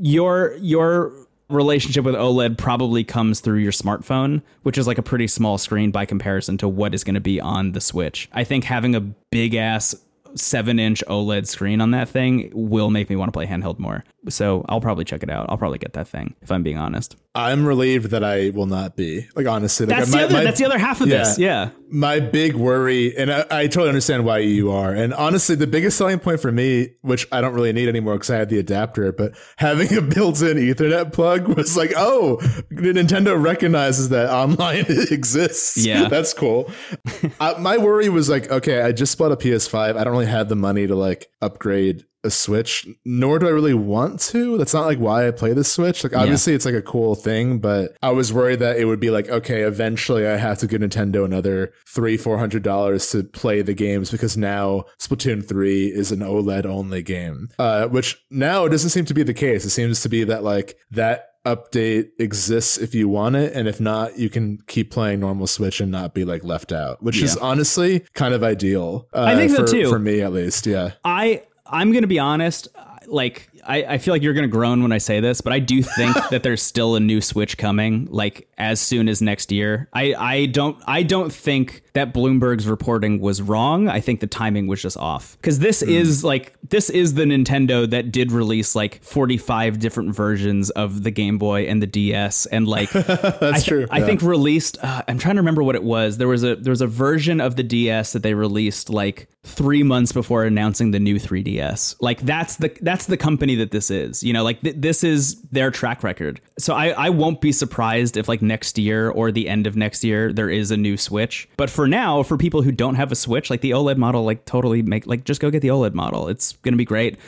[SPEAKER 1] your your relationship with OLED probably comes through your smartphone, which is like a pretty small screen by comparison to what is going to be on the Switch. I think having a big ass seven inch OLED screen on that thing will make me want to play handheld more. So I'll probably check it out. I'll probably get that thing if I'm being honest.
[SPEAKER 2] I'm relieved that I will not be. Like honestly, like,
[SPEAKER 1] That's
[SPEAKER 2] my-
[SPEAKER 1] the other.
[SPEAKER 2] my-
[SPEAKER 1] that's the other half of this. Yeah.
[SPEAKER 2] my big worry, and I, I totally understand why you are. And honestly, the biggest selling point for me, which I don't really need anymore because I have the adapter, but having a (laughs) built-in Ethernet plug was like, oh, Nintendo recognizes that online (laughs) exists.
[SPEAKER 1] Yeah.
[SPEAKER 2] that's cool. (laughs) uh, my worry was like, okay, I just bought a PS5. I don't really have the money to like upgrade a Switch, nor do I really want to. That's not like why I play the Switch. Like obviously it's like a cool thing, but I was worried that it would be like, okay, eventually I have to give Nintendo another three, four hundred dollars to play the games because now Splatoon 3 is an OLED only game. Uh, which now it doesn't seem to be the case. It seems to be that like that update exists if you want it and if not you can keep playing normal switch and not be like left out which is honestly kind of ideal uh,
[SPEAKER 1] I think so,
[SPEAKER 2] for,
[SPEAKER 1] too.
[SPEAKER 2] for me at least yeah
[SPEAKER 1] I I'm gonna be honest. Like I, I feel like you're gonna groan when I say this, but I do think (laughs) that there's still a new Switch coming, like as soon as next year. I, I don't I don't think that Bloomberg's reporting was wrong. I think the timing was just off because this is like this is the Nintendo that did release like 45 different versions of the Game Boy and the DS, and like (laughs)
[SPEAKER 2] that's
[SPEAKER 1] I, th-
[SPEAKER 2] true
[SPEAKER 1] I
[SPEAKER 2] yeah.
[SPEAKER 1] think released. Uh, I'm trying to remember what it was. There was a there was a version of the DS that they released like three months before announcing the new 3DS. Like that's the that's the company that this is. You know, like th- this is their track record. So I I won't be surprised if like next year or the end of next year there is a new Switch. But for now, for people who don't have a Switch, like the OLED model, like totally make like just go get the OLED model. It's gonna be great.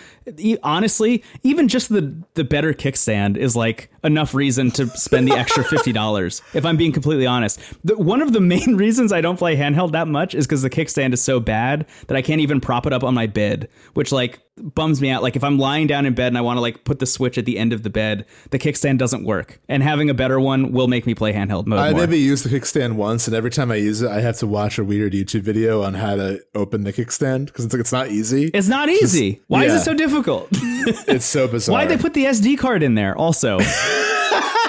[SPEAKER 1] Honestly, even just the the better kickstand is like enough reason to spend the extra fifty dollars. (laughs) If I'm being completely honest, the, one of the main (laughs) reasons I don't play handheld that much is because the kickstand is so bad that I can't even prop it up on my bed, which like bums me out. Like if I'm lying down in bed and I want to like put the switch at the end of the bed, the kickstand doesn't work. And having a better one will make me play handheld mode
[SPEAKER 2] I
[SPEAKER 1] more.
[SPEAKER 2] maybe used the kickstand once, and every time I use it, I have to watch a weird YouTube video on how to open the kickstand because it's like it's not easy.
[SPEAKER 1] it's not easy. Why is it so difficult? (laughs)
[SPEAKER 2] It's so bizarre.
[SPEAKER 1] Why'd they put the SD card in there also? (laughs)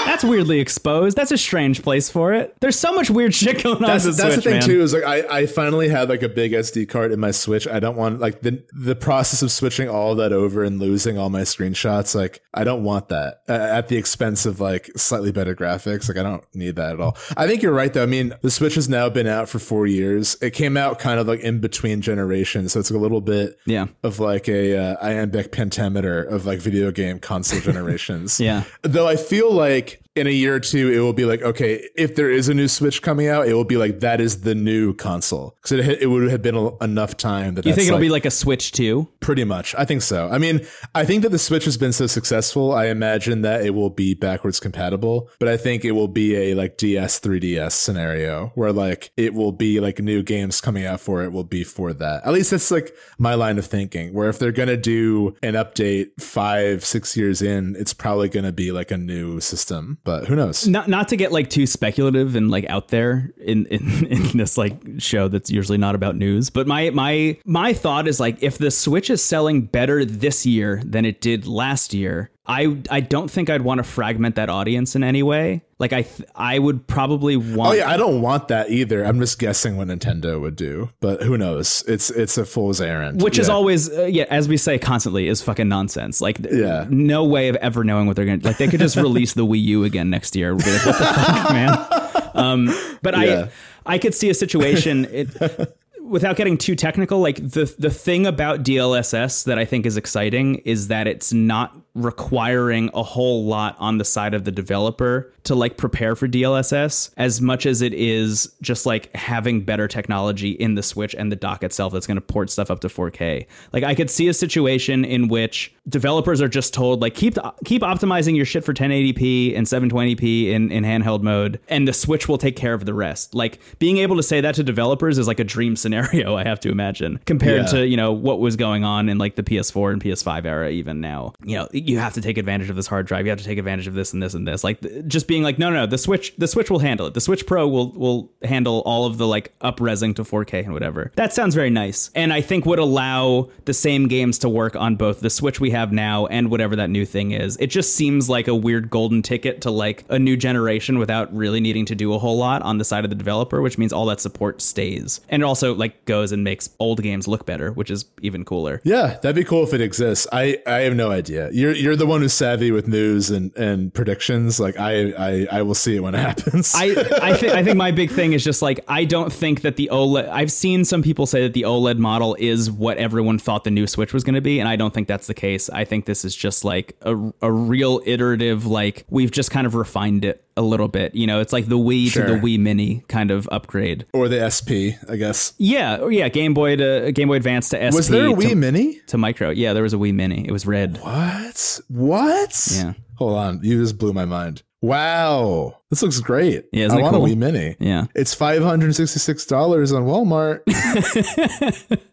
[SPEAKER 1] That's weirdly exposed. That's a strange place for it. There's so much weird shit going on.
[SPEAKER 2] that's,
[SPEAKER 1] with the
[SPEAKER 2] that's the thing
[SPEAKER 1] man.
[SPEAKER 2] too is like I, I finally had like a big SD card in my Switch. I don't want like the the process of switching all that over and losing all my screenshots. Like I don't want that uh, at the expense of like slightly better graphics. Like I don't need that at all. I think you're right though. I mean the Switch has now been out for four years. It came out kind of like in between generations, so it's a little bit
[SPEAKER 1] Yeah.
[SPEAKER 2] of like a uh, iambic pentameter of like video game console (laughs) generations.
[SPEAKER 1] Yeah.
[SPEAKER 2] Though I feel like in a year or two, it will be like, okay, if there is a new Switch coming out, it will be like that is the new console because it, it would have been a, enough time that
[SPEAKER 1] You think it'll
[SPEAKER 2] like-
[SPEAKER 1] be like a Switch 2?
[SPEAKER 2] Pretty much. I think so. I mean, I think that the Switch has been so successful. I imagine that it will be backwards compatible, but I think it will be a like DS 3DS scenario where like it will be like new games coming out for it will be for that. At least that's like my line of thinking, where if they're going to do an update five, six years in, it's probably going to be like a new system, but who knows?
[SPEAKER 1] Not not to get like too speculative and like out there in, in (laughs) in this like show that's usually not about news, but my my my thought is like if the Switch is selling better this year than it did last year, I I don't think I'd want to fragment that audience in any way. Like I th- I would probably want
[SPEAKER 2] Oh yeah, I don't want that either. I'm just guessing what Nintendo would do, but who knows? It's it's a fool's errand.
[SPEAKER 1] which is always uh, yeah as we say constantly is fucking nonsense like
[SPEAKER 2] Yeah.
[SPEAKER 1] no way of ever knowing what they're gonna like they could just release the wii u again next year like, what the fuck (laughs) man um but
[SPEAKER 2] Yeah.
[SPEAKER 1] i i could see a situation (laughs) it without getting too technical like the the thing about dlss that i think is exciting is that it's not requiring a whole lot on the side of the developer to like prepare for DLSS as much as it is just like having better technology in the Switch and the dock itself that's going to port stuff up to 4K. Like I could see a situation in which developers are just told like keep keep optimizing your shit for 1080p and 720p in in handheld mode and the Switch will take care of the rest. Like being able to say that to developers is like a dream scenario (laughs) I have to imagine compared
[SPEAKER 2] Yeah.
[SPEAKER 1] to, you know, what was going on in like the PS4 and PS5 era even now. You know, you have to take advantage of this hard drive. You have to take advantage of this and this and this. Like just being like, no, no, no, the Switch, the Switch will handle it. The Switch Pro will will handle all of the like up resing to 4K and whatever. That sounds very nice, and I think would allow the same games to work on both the Switch we have now and whatever that new thing is. It just seems like a weird golden ticket to like a new generation without really needing to do a whole lot on the side of the developer, which means all that support stays, and it also like goes and makes old games look better, which is even cooler.
[SPEAKER 2] Yeah, that'd be cool if it exists. I, I have no idea. You're you're the one who's savvy with news and, and predictions. Like I, I I will see it when it happens.
[SPEAKER 1] I I think I think my big thing is just like I don't think that the OLED. I've seen some people say that the OLED model is what everyone thought the new Switch was going to be, and I don't think that's the case. I think this is just like a a real iterative. Like we've just kind of refined it a little bit. You know, it's like the Wii to the Wii Mini kind of upgrade.
[SPEAKER 2] or the SP, I guess.
[SPEAKER 1] Yeah, or yeah, Game Boy to Game Boy Advance to SP
[SPEAKER 2] Was there a Wii
[SPEAKER 1] to,
[SPEAKER 2] Mini?
[SPEAKER 1] to Micro. Yeah, there was a Wii Mini. It was red.
[SPEAKER 2] What? What?
[SPEAKER 1] Yeah.
[SPEAKER 2] Hold on, you just blew my mind. Wow, this looks great.
[SPEAKER 1] Yeah,
[SPEAKER 2] I want
[SPEAKER 1] cool?
[SPEAKER 2] a Wii Mini.
[SPEAKER 1] Yeah.
[SPEAKER 2] It's five hundred and sixty-six dollars on Walmart.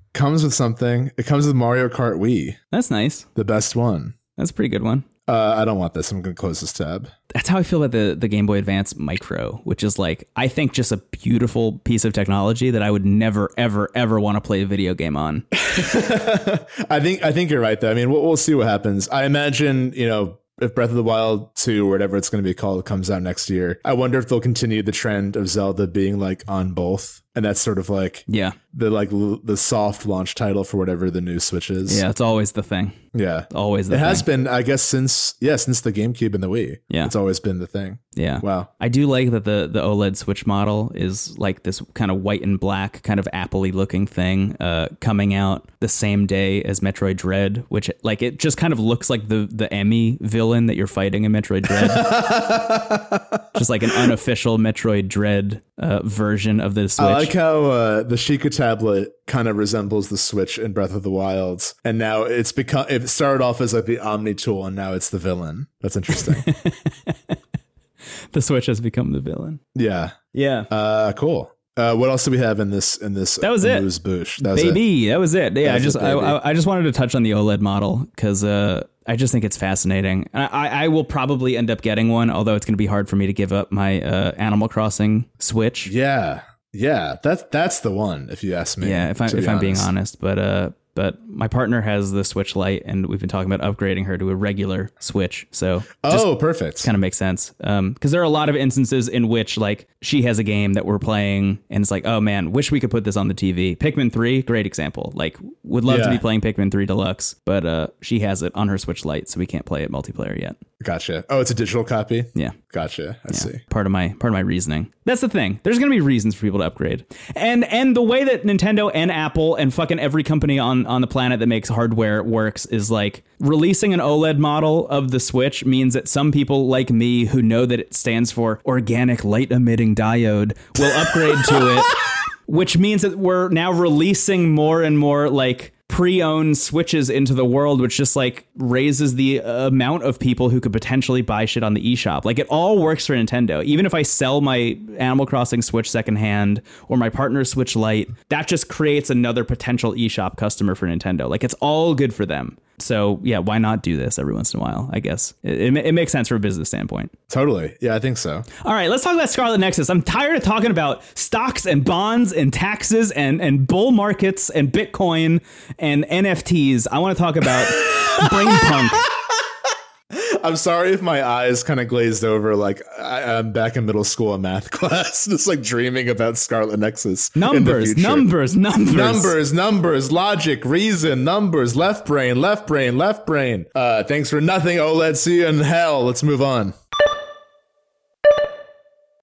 [SPEAKER 2] (laughs) comes with something. It comes with Mario Kart Wii,
[SPEAKER 1] That's nice.
[SPEAKER 2] the best one.
[SPEAKER 1] That's a pretty good one.
[SPEAKER 2] Uh, I don't want this. I'm going to close this tab.
[SPEAKER 1] that's how I feel about the the Game Boy Advance Micro, which is like I think just a beautiful piece of technology that I would never ever ever want to play a video game on. (laughs) (laughs)
[SPEAKER 2] I think I think you're right though. I mean, we'll, we'll see what happens. I imagine you know if Breath of the Wild 2 or whatever it's going to be called comes out next year. I wonder if they'll continue the trend of Zelda being like on both, and that's sort of like
[SPEAKER 1] Yeah,
[SPEAKER 2] the like l- the soft launch title for whatever the new Switch is.
[SPEAKER 1] yeah, it's always the thing.
[SPEAKER 2] yeah.
[SPEAKER 1] Always the
[SPEAKER 2] It
[SPEAKER 1] thing.
[SPEAKER 2] has been, I guess, since yeah, since the GameCube and the Wii.
[SPEAKER 1] Yeah.
[SPEAKER 2] it's always been the thing.
[SPEAKER 1] Yeah.
[SPEAKER 2] Wow.
[SPEAKER 1] I do like that the the OLED Switch model is like this kind of white and black, kind of appley looking thing, uh, coming out the same day as Metroid Dread, which like it just kind of looks like the the E.M.M.I. villain that you're fighting in Metroid Dread, (laughs) just like an unofficial Metroid Dread uh, version of the Switch.
[SPEAKER 2] I like how uh, the Sheikah tablet kind of resembles the Switch in Breath of the Wild, and now it's become. It started off as like the Omni tool, and now it's the villain. That's interesting. (laughs)
[SPEAKER 1] the Switch has become the villain.
[SPEAKER 2] yeah.
[SPEAKER 1] Yeah.
[SPEAKER 2] Uh, cool. Uh, what else do we have in this in this?
[SPEAKER 1] That was it.
[SPEAKER 2] That was it.
[SPEAKER 1] baby that was it yeah i just I. I, I just wanted to touch on the oled model because uh i just think it's fascinating I, I I will probably end up getting one although it's going to be hard for me to give up my uh animal crossing switch
[SPEAKER 2] Yeah, yeah. That's that's the one. If you ask me.
[SPEAKER 1] yeah if, I, if i'm being
[SPEAKER 2] honest.
[SPEAKER 1] but uh but my partner has the switch lite and we've been talking about upgrading her to a regular switch so
[SPEAKER 2] Oh, perfect.
[SPEAKER 1] kind of makes sense um because there are a lot of instances in which like she has a game that we're playing and it's like oh man wish we could put this on the tv pikmin 3 great example like would love to be playing pikmin 3 deluxe but uh she has it on her switch lite so we can't play it multiplayer yet
[SPEAKER 2] Gotcha. Oh, it's a digital copy.
[SPEAKER 1] Yeah.
[SPEAKER 2] Gotcha. I see.
[SPEAKER 1] part of my part of my reasoning. That's the thing. There's going to be reasons for people to upgrade. And and the way that Nintendo and Apple and fucking every company on on the planet that makes hardware works is like releasing an OLED model of the Switch means that some people like me who know that it stands for organic light emitting diode will upgrade to it, (laughs) which means that we're now releasing more and more like pre-owned switches into the world which just like raises the uh, amount of people who could potentially buy shit on the eShop. Like it all works for Nintendo. Even if I sell my Animal Crossing Switch secondhand or my partner's Switch Lite, that just creates another potential eShop customer for Nintendo. Like it's all good for them. So yeah, why not do this every once in a while? I guess it, it, it makes sense from a business standpoint.
[SPEAKER 2] Totally. Yeah, I think so.
[SPEAKER 1] All right, let's talk about Scarlet Nexus. I'm tired of talking about stocks and bonds and taxes and and bull markets and Bitcoin and NFTs. I want to talk about (laughs) brain punk.
[SPEAKER 2] I'm sorry if my eyes kind of glazed over. Like I, am back in middle school in math (laughs) class, just like dreaming about Scarlet Nexus.
[SPEAKER 1] Numbers, numbers, numbers,
[SPEAKER 2] numbers, numbers, logic, reason, numbers, left brain, left brain, left brain. Uh, thanks for nothing, OLED. See you in hell. Let's move on.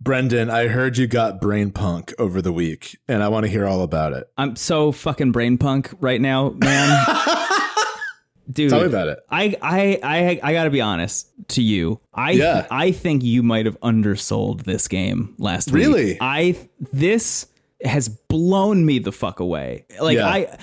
[SPEAKER 2] Brendan, I heard you got brain punk over the week, and I want to hear all about it.
[SPEAKER 1] I'm so fucking brain punk right now, man. (laughs) Dude,
[SPEAKER 2] tell me about it.
[SPEAKER 1] I I I I gotta be honest to you. I yeah. I think you might have undersold this game last
[SPEAKER 2] really?
[SPEAKER 1] week. Really? I this has blown me the fuck away. Like yeah. I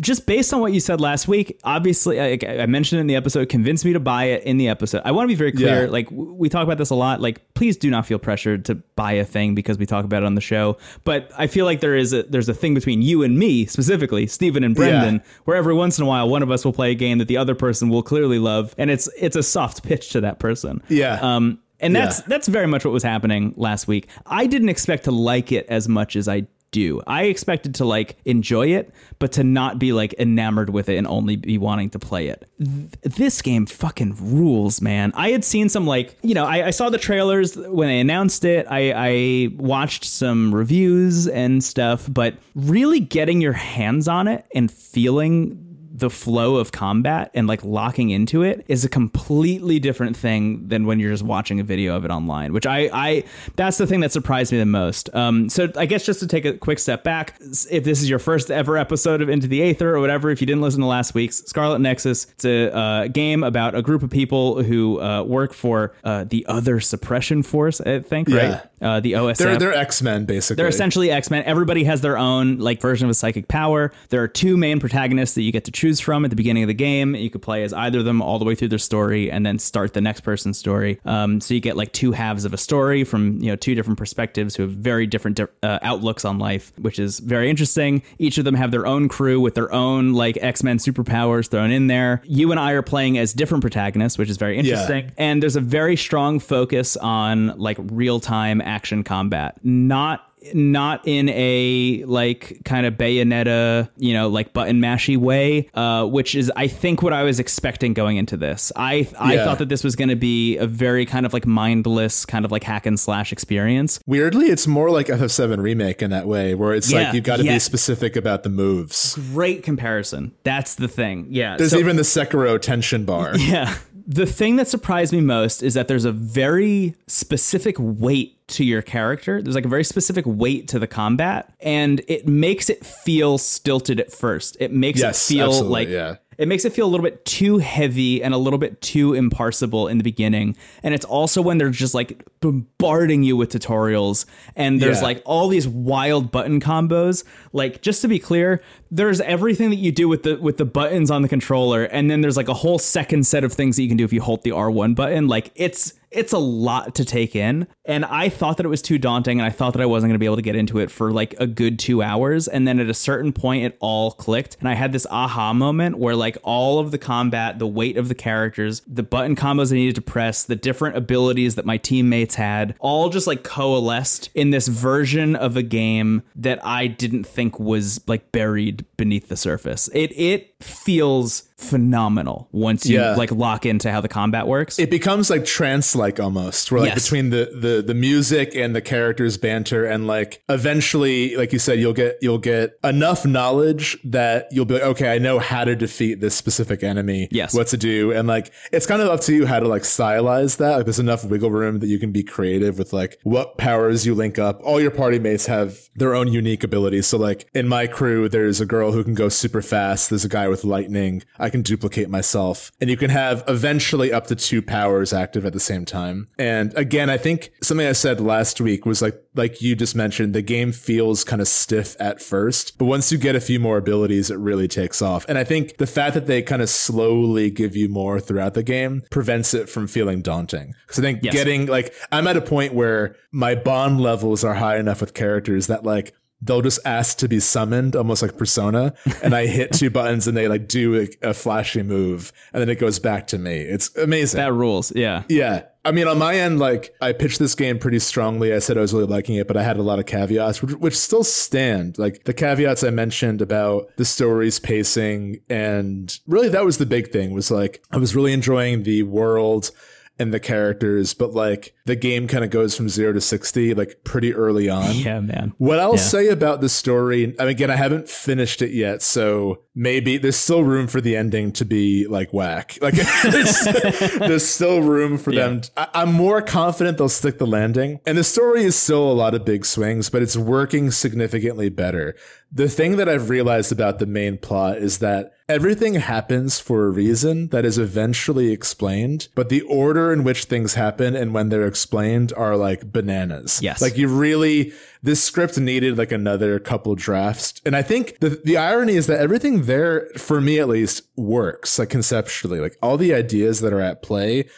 [SPEAKER 1] just based on what you said last week, obviously I, I, mentioned in the episode, convinced me to buy it in the episode. I want to be very clear. Yeah. Like we talk about this a lot. Like please do not feel pressured to buy a thing because we talk about it on the show. But I feel like there is a there's a thing between you and me specifically, Stephen and Brendan, yeah. where every once in a while one of us will play a game that the other person will clearly love, and it's it's a soft pitch to that person.
[SPEAKER 2] Yeah.
[SPEAKER 1] Um. And that's yeah. that's very much what was happening last week. I didn't expect to like it as much as I do. I expected to like enjoy it, but to not be like enamored with it and only be wanting to play it. Th- this game fucking rules, man. I had seen some like, you know, I, I saw the trailers when they announced it. I, I watched some reviews and stuff, but really getting your hands on it and feeling the flow of combat and like locking into it is a completely different thing than when you're just watching a video of it online which i i that's the thing that surprised me the most um so i guess just to take a quick step back if this is your first ever episode of into the aether or whatever if you didn't listen to last week's scarlet nexus it's a uh, game about a group of people who uh, work for uh, the other suppression force i think yeah. right uh, the OSF.
[SPEAKER 2] They're, they're X-Men, basically.
[SPEAKER 1] They're essentially X-Men. Everybody has their own like version of a psychic power. There are two main protagonists that you get to choose from at the beginning of the game. You could play as either of them all the way through their story and then start the next person's story. Um, so you get like two halves of a story from you know two different perspectives who have very different uh, outlooks on life, which is very interesting. Each of them have their own crew with their own like X-Men superpowers thrown in there. You and I are playing as different protagonists, which is very interesting. Yeah. And there's a very strong focus on like real-time action combat, not not in a like kind of bayonetta, you know, like button mashy way, uh, which is I think what I was expecting going into this. I I yeah. thought that this was going to be a very kind of like mindless kind of like hack and slash experience.
[SPEAKER 2] Weirdly, it's more like FF7 remake in that way, where it's yeah, like you've got to yeah. be specific about the moves.
[SPEAKER 1] Great comparison. That's the thing. Yeah.
[SPEAKER 2] There's so, even the Sekiro tension bar. (laughs)
[SPEAKER 1] Yeah the thing that surprised me most is that there's a very specific weight to your character. There's like a very specific weight to the combat, and it makes it feel stilted at first. It makes yes, it feel like yeah it makes it feel a little bit too heavy and a little bit too imparsible in the beginning. And it's also when they're just like bombarding you with tutorials and there's yeah. like all these wild button combos. Like just to be clear, there's everything that you do with the with the buttons on the controller and then there's like a whole second set of things that you can do if you hold the R1 button. Like it's it's a lot to take in. And I thought that it was too daunting and I thought that I wasn't going to be able to get into it for like a good two hours. And then at a certain point, it all clicked. And I had this aha moment where like all of the combat, the weight of the characters, the button combos I needed to press, the different abilities that my teammates had, all just like coalesced in this version of a game that I didn't think was like buried beneath the surface. It, it feels phenomenal once you
[SPEAKER 2] Yeah.
[SPEAKER 1] like lock into how the combat works.
[SPEAKER 2] it becomes like trance like almost where like
[SPEAKER 1] Yes.
[SPEAKER 2] between the, the the music and the characters banter and like eventually like you said you'll get you'll get enough knowledge that you'll be like okay i know how to defeat this specific enemy
[SPEAKER 1] Yes.
[SPEAKER 2] what to do and like it's kind of up to you how to like stylize that like there's enough wiggle room that you can be creative with like what powers you link up all your party mates have their own unique abilities so like in my crew there's a girl who can go super fast there's a guy with lightning i can duplicate myself and you can have eventually up to two powers active at the same time. And again i think something i said last week was like like you just mentioned the game feels kind of stiff at first but once you get a few more abilities it really takes off. And i think the fact that they kind of slowly give you more throughout the game prevents it from feeling daunting. Because i think
[SPEAKER 1] Yes.
[SPEAKER 2] getting like i'm at a point where my bond levels are high enough with characters that like they'll just ask to be summoned almost like persona and i hit two (laughs) buttons and they like do a, a flashy move and then it goes back to me it's amazing
[SPEAKER 1] that rules. Yeah.
[SPEAKER 2] yeah. I mean, on my end, like I pitched this game pretty strongly. I said I was really liking it, but I had a lot of caveats, which, which still stand. Like the caveats I mentioned about the story's pacing, and really that was the big thing. Was like I was really enjoying the world and the characters, but like the game kind of goes from zero to sixty like pretty early on.
[SPEAKER 1] Yeah, man.
[SPEAKER 2] What I'll
[SPEAKER 1] Yeah.
[SPEAKER 2] say about the story, mean, again, I haven't finished it yet, so maybe there's still room for the ending to be like whack. (laughs) Like there's, (laughs) there's still room for them. To, I, I'm more confident they'll stick the landing, and the story is still a lot of big swings, but it's working significantly better. The thing that I've realized about the main plot is that everything happens for a reason that is eventually explained, but the order in which things happen and when they're explained are like bananas.
[SPEAKER 1] Yes.
[SPEAKER 2] Like you really this script needed like another couple drafts. And i think the the irony is that everything there for me at least works like conceptually. Like all the ideas that are at play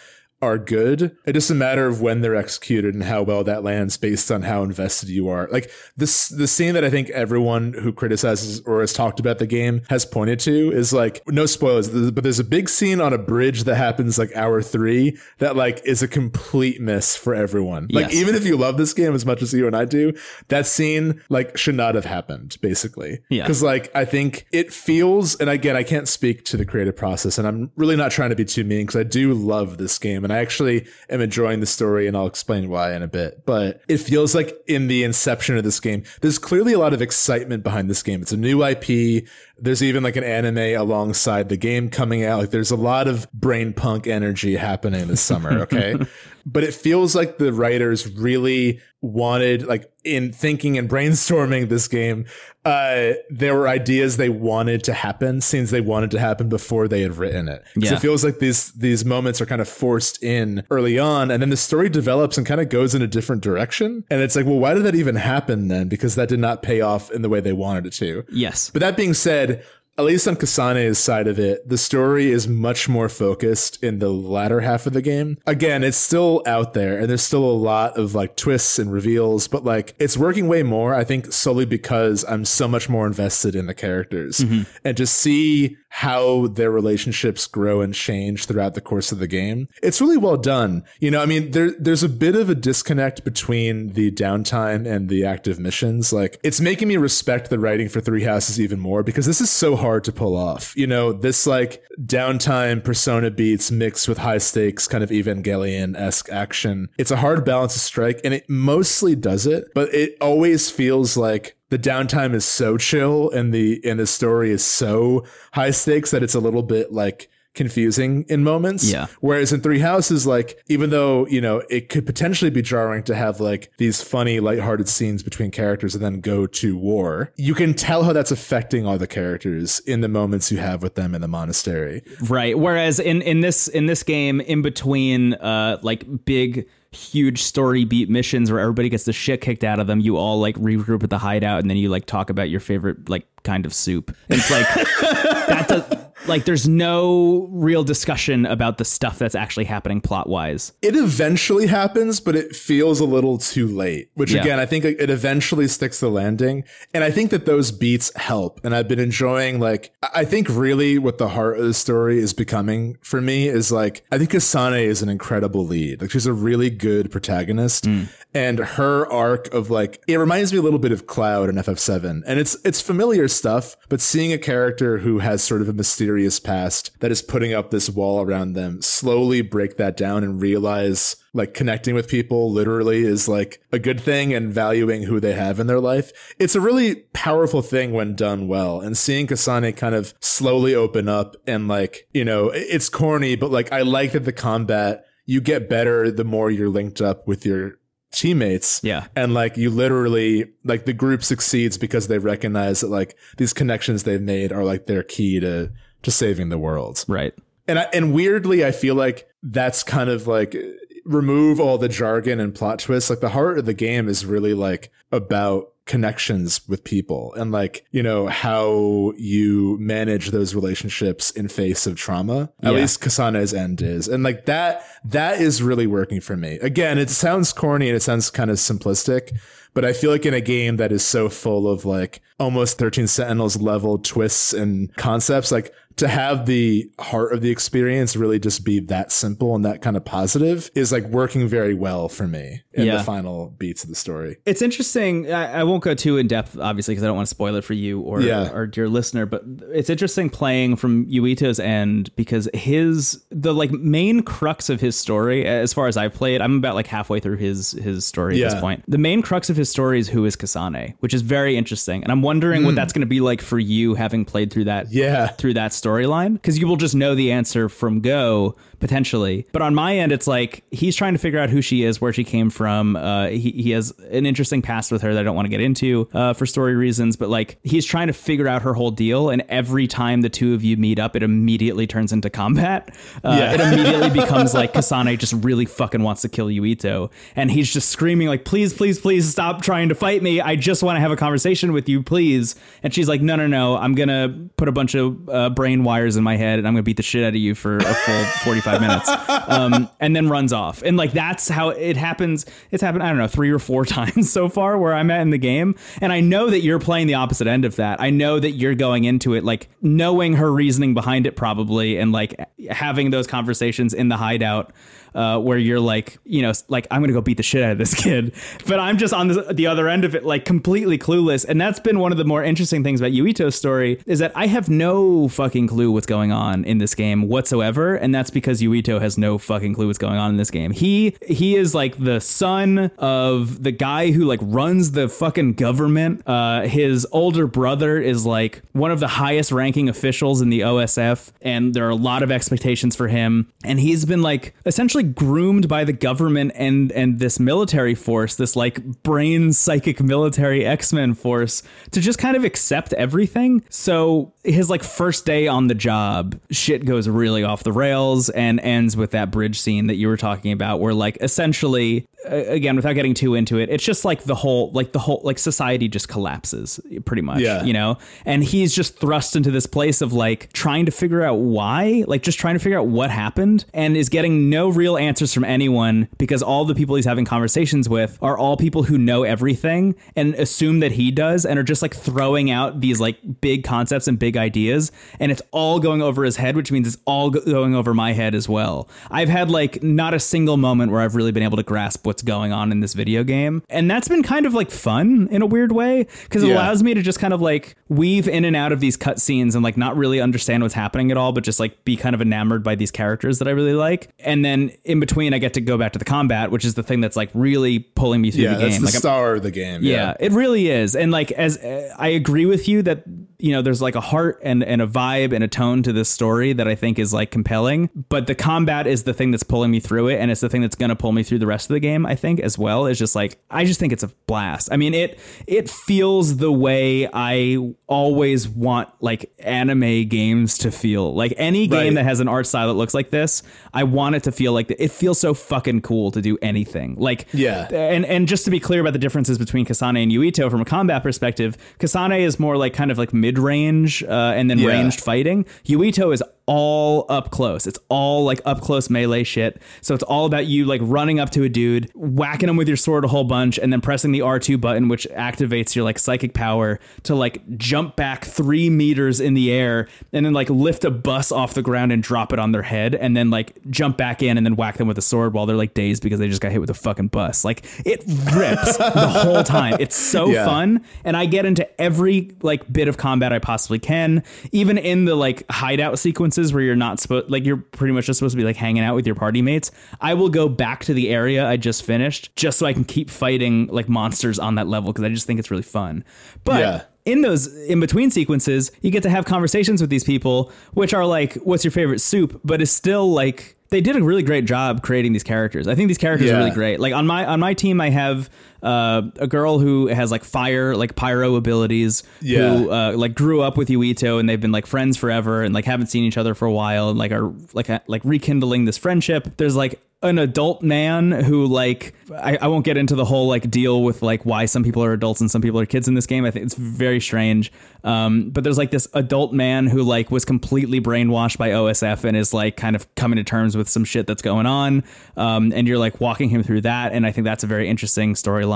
[SPEAKER 2] are good. It's just a matter of when they're executed and how well that lands based on how invested you are. Like this, the scene that I think everyone who criticizes or has talked about the game has pointed to is like, no spoilers, but there's a big scene on a bridge that happens like hour three that like is a complete miss for everyone. Like
[SPEAKER 1] Yes.
[SPEAKER 2] even if you love this game as much as you and I do, that scene like should not have happened basically.
[SPEAKER 1] Yeah.
[SPEAKER 2] Cause like I think it feels, and again, I can't speak to the creative process, and I'm really not trying to be too mean because I do love this game and I actually am enjoying the story, and I'll explain why in a bit. But it feels like in the inception of this game, there's clearly a lot of excitement behind this game. It's a new IP. There's even like an anime alongside the game coming out. Like there's a lot of brain punk energy happening this summer. Okay. (laughs) but it feels like the writers really wanted like in thinking and brainstorming this game uh there were ideas they wanted to happen scenes they wanted to happen before they had written it
[SPEAKER 1] Yeah.
[SPEAKER 2] it feels like these these moments are kind of forced in early on and then the story develops and kind of goes in a different direction and it's like well why did that even happen then because that did not pay off in the way they wanted it to
[SPEAKER 1] Yes.
[SPEAKER 2] but that being said, at least on Kasane's side of it, the story is much more focused in the latter half of the game. Again, it's still out there and there's still a lot of like twists and reveals, but like it's working way more, I think, solely because I'm so much more invested in the characters. Mm-hmm. And to see how their relationships grow and change throughout the course of the game, it's really well done. You know, I mean, there there's a bit of a disconnect between the downtime and the active missions. Like it's making me respect the writing for Three Houses even more because this is so hard to pull off. You know, this like downtime persona beats mixed with high stakes kind of Evangelion esque action. It's a hard balance to strike and it mostly does it, but it always feels like the downtime is so chill and the and the story is so high stakes that it's a little bit like confusing in moments.
[SPEAKER 1] Yeah.
[SPEAKER 2] Whereas in Three Houses, like, even though, you know, it could potentially be jarring to have like these funny, lighthearted scenes between characters and then go to war, you can tell how that's affecting all the characters in the moments you have with them in the monastery.
[SPEAKER 1] Right. Whereas in in this in this game, in between uh like big huge story beat missions where everybody gets the shit kicked out of them, you all like regroup at the hideout and then you like talk about your favorite like kind of soup. And it's like (laughs) that does, like there's no real discussion about the stuff that's actually happening plot wise.
[SPEAKER 2] It eventually happens, but it feels a little too late, which
[SPEAKER 1] Yeah.
[SPEAKER 2] again, I think it eventually sticks the landing. And I think that those beats help. And I've been enjoying, like, I I think really what the heart of the story is becoming for me is like, I think Kasane is an incredible lead. Like, she's a really good protagonist. Mm. And her arc of like, it reminds me a little bit of Cloud in FF7. And it's, it's familiar stuff, but seeing a character who has sort of a mysterious mysterious past that is putting up this wall around them slowly break that down and realize like connecting with people literally is like a good thing and valuing who they have in their life. It's a really powerful thing when done well. And seeing Kasane kind of slowly open up and like, you know, it's corny, but like I like that the combat you get better the more you're linked up with your teammates.
[SPEAKER 1] Yeah.
[SPEAKER 2] And like you literally like the group succeeds because they recognize that like these connections they've made are like their key to to saving the world.
[SPEAKER 1] Right.
[SPEAKER 2] And I, and weirdly I feel like that's kind of like remove all the jargon and plot twists. Like the heart of the game is really like about connections with people and like you know how you manage those relationships in face of trauma at
[SPEAKER 1] Yeah.
[SPEAKER 2] least Kasane's end is and like that that is really working for me again it sounds corny and it sounds kind of simplistic but i feel like in a game that is so full of like almost 13 sentinels level twists and concepts like to have the heart of the experience really just be that simple and that kind of positive is like working very well for me in
[SPEAKER 1] Yeah.
[SPEAKER 2] the final beats of the story
[SPEAKER 1] It's interesting. I, I won't go too in depth, obviously, because I don't want to spoil it for you or
[SPEAKER 2] Yeah.
[SPEAKER 1] or dear listener. But it's interesting playing from Yuito's end because his the like main crux of his story, as far as I've played, I'm about like halfway through his his story at this point. The main crux of his story is who is Kasane, which is very interesting, and I'm wondering what that's going to be like for you having played through that
[SPEAKER 2] Hmm. Yeah.
[SPEAKER 1] through that storyline? Because you will just know the answer from go potentially. But on my end, it's like he's trying to figure out who she is, where she came from. Uh, he he has an interesting past with her that I don't want to get into uh, for story reasons. But like he's trying to figure out her whole deal, and every time the two of you meet up, it immediately turns into combat. Uh,
[SPEAKER 2] Yeah.
[SPEAKER 1] It immediately (laughs) becomes like Kasane just really fucking wants to kill Yuito, and he's just screaming like, "Please, please, please stop trying to fight me! I just want to have a conversation with you, please." And she's like, "No, no, no! I'm gonna put a bunch of uh, brain wires in my head, and I'm gonna beat the shit out of you for a full (laughs) 45 minutes," um, and then runs off. And like that's how it happens. It's happened. I don't know three or four (laughs) times so far where I'm at in the game, and I know that you're playing the opposite end of that. I know that you're going into it like knowing her reasoning behind it probably, and like having those conversations in the hideout uh, where you're like, you know, like I'm gonna go beat the shit out of this (laughs) kid, but I'm just on the, the other end of it, like completely clueless. And that's been one of the more interesting things about Yuito's story is that I have no fucking clue what's going on in this game whatsoever, and that's because Yuito has no fucking clue what's going on in this game. He he is like the son of the guy who like runs the fucking government. Uh, his older brother is like one of the highest ranking officials in the OSF, and there are a lot of expectations for him. And he's been like essentially groomed by the government and and this military force, this like brain psychic military X Men force, to just kind of accept everything. So his like first day on the job, shit goes really off the rails and ends with that bridge scene that you were talking about, where like essentially again without getting too into it it's just like the whole like the whole like society just collapses pretty much
[SPEAKER 2] Yeah.
[SPEAKER 1] you know and he's just thrust into this place of like trying to figure out why like just trying to figure out what happened and is getting no real answers from anyone because all the people he's having conversations with are all people who know everything and assume that he does and are just like throwing out these like big concepts and big ideas. And it's all going over his head which means it's all going over my head as well. I've had like not a single moment where i've really been able to grasp what's going on in this video game. And that's been kind of like fun in a weird way because it
[SPEAKER 2] Yeah.
[SPEAKER 1] allows me to just kind of like weave in and out of these cutscenes and like not really understand what's happening at all but just like be kind of enamored by these characters that i really like. And then in between i get to go back to the combat which is the thing that's like really pulling me through
[SPEAKER 2] yeah
[SPEAKER 1] the
[SPEAKER 2] that's
[SPEAKER 1] game
[SPEAKER 2] the
[SPEAKER 1] like I'm-
[SPEAKER 2] star of the game
[SPEAKER 1] yeah, it really is. And like as uh, I agree with you that you know there's like a heart and and a vibe and a tone to this story that I think is like compelling, but the combat is the thing that's pulling me through it and it's the thing that's going to pull me through the rest of the game, I think as well. Is just like I just think it's a blast. I mean, it it feels the way I always want like anime games to feel. Like any game
[SPEAKER 2] Right.
[SPEAKER 1] that has an art style that looks like this, I want it to feel like th- it feels so fucking cool to do anything. Like
[SPEAKER 2] Yeah.
[SPEAKER 1] and and just to be clear about the differences between Kasane and Yuito from a combat perspective, Kasane is more like kind of like mid range uh, and then
[SPEAKER 2] Yeah.
[SPEAKER 1] ranged fighting. Yuito is all up close. It's all like up close melee shit. So it's all about you like running up to a dude, whacking him with your sword a whole bunch, and then pressing the R2 button, which activates your like psychic power to like jump back three meters in the air and then like lift a bus off the ground and drop it on their head, and then like jump back in and then whack them with a sword while they're like dazed because they just got hit with a fucking bus. Like it rips the whole time. It's so
[SPEAKER 2] Yeah.
[SPEAKER 1] fun, and I get into every like bit of combat I possibly can, even in the like hideout sequences where you're not supposed like you're pretty much just supposed to be like hanging out with your party mates. I will go back to the area I just finished just so I can keep fighting like monsters on that level because I just think it's really fun. But
[SPEAKER 2] Yeah.
[SPEAKER 1] in those in between sequences, you get to have conversations with these people, which are like, "What's your favorite soup?" But is still like they did a really great job creating these characters. I think these characters are really great. Like on my on my team, I have uh, a girl who has like fire, like pyro abilities.
[SPEAKER 2] Yeah.
[SPEAKER 1] Who uh, like grew up with Yuito and they've been like friends forever and like haven't seen each other for a while and like are like uh, like rekindling this friendship. There's like an adult man who like I, I won't get into the whole like deal with like why some people are adults and some people are kids in this game. I think it's very strange. Um, but there's like this adult man who like was completely brainwashed by OSF and is like kind of coming to terms with some shit that's going on. Um, and you're like walking him through that, and I think that's a very interesting storyline.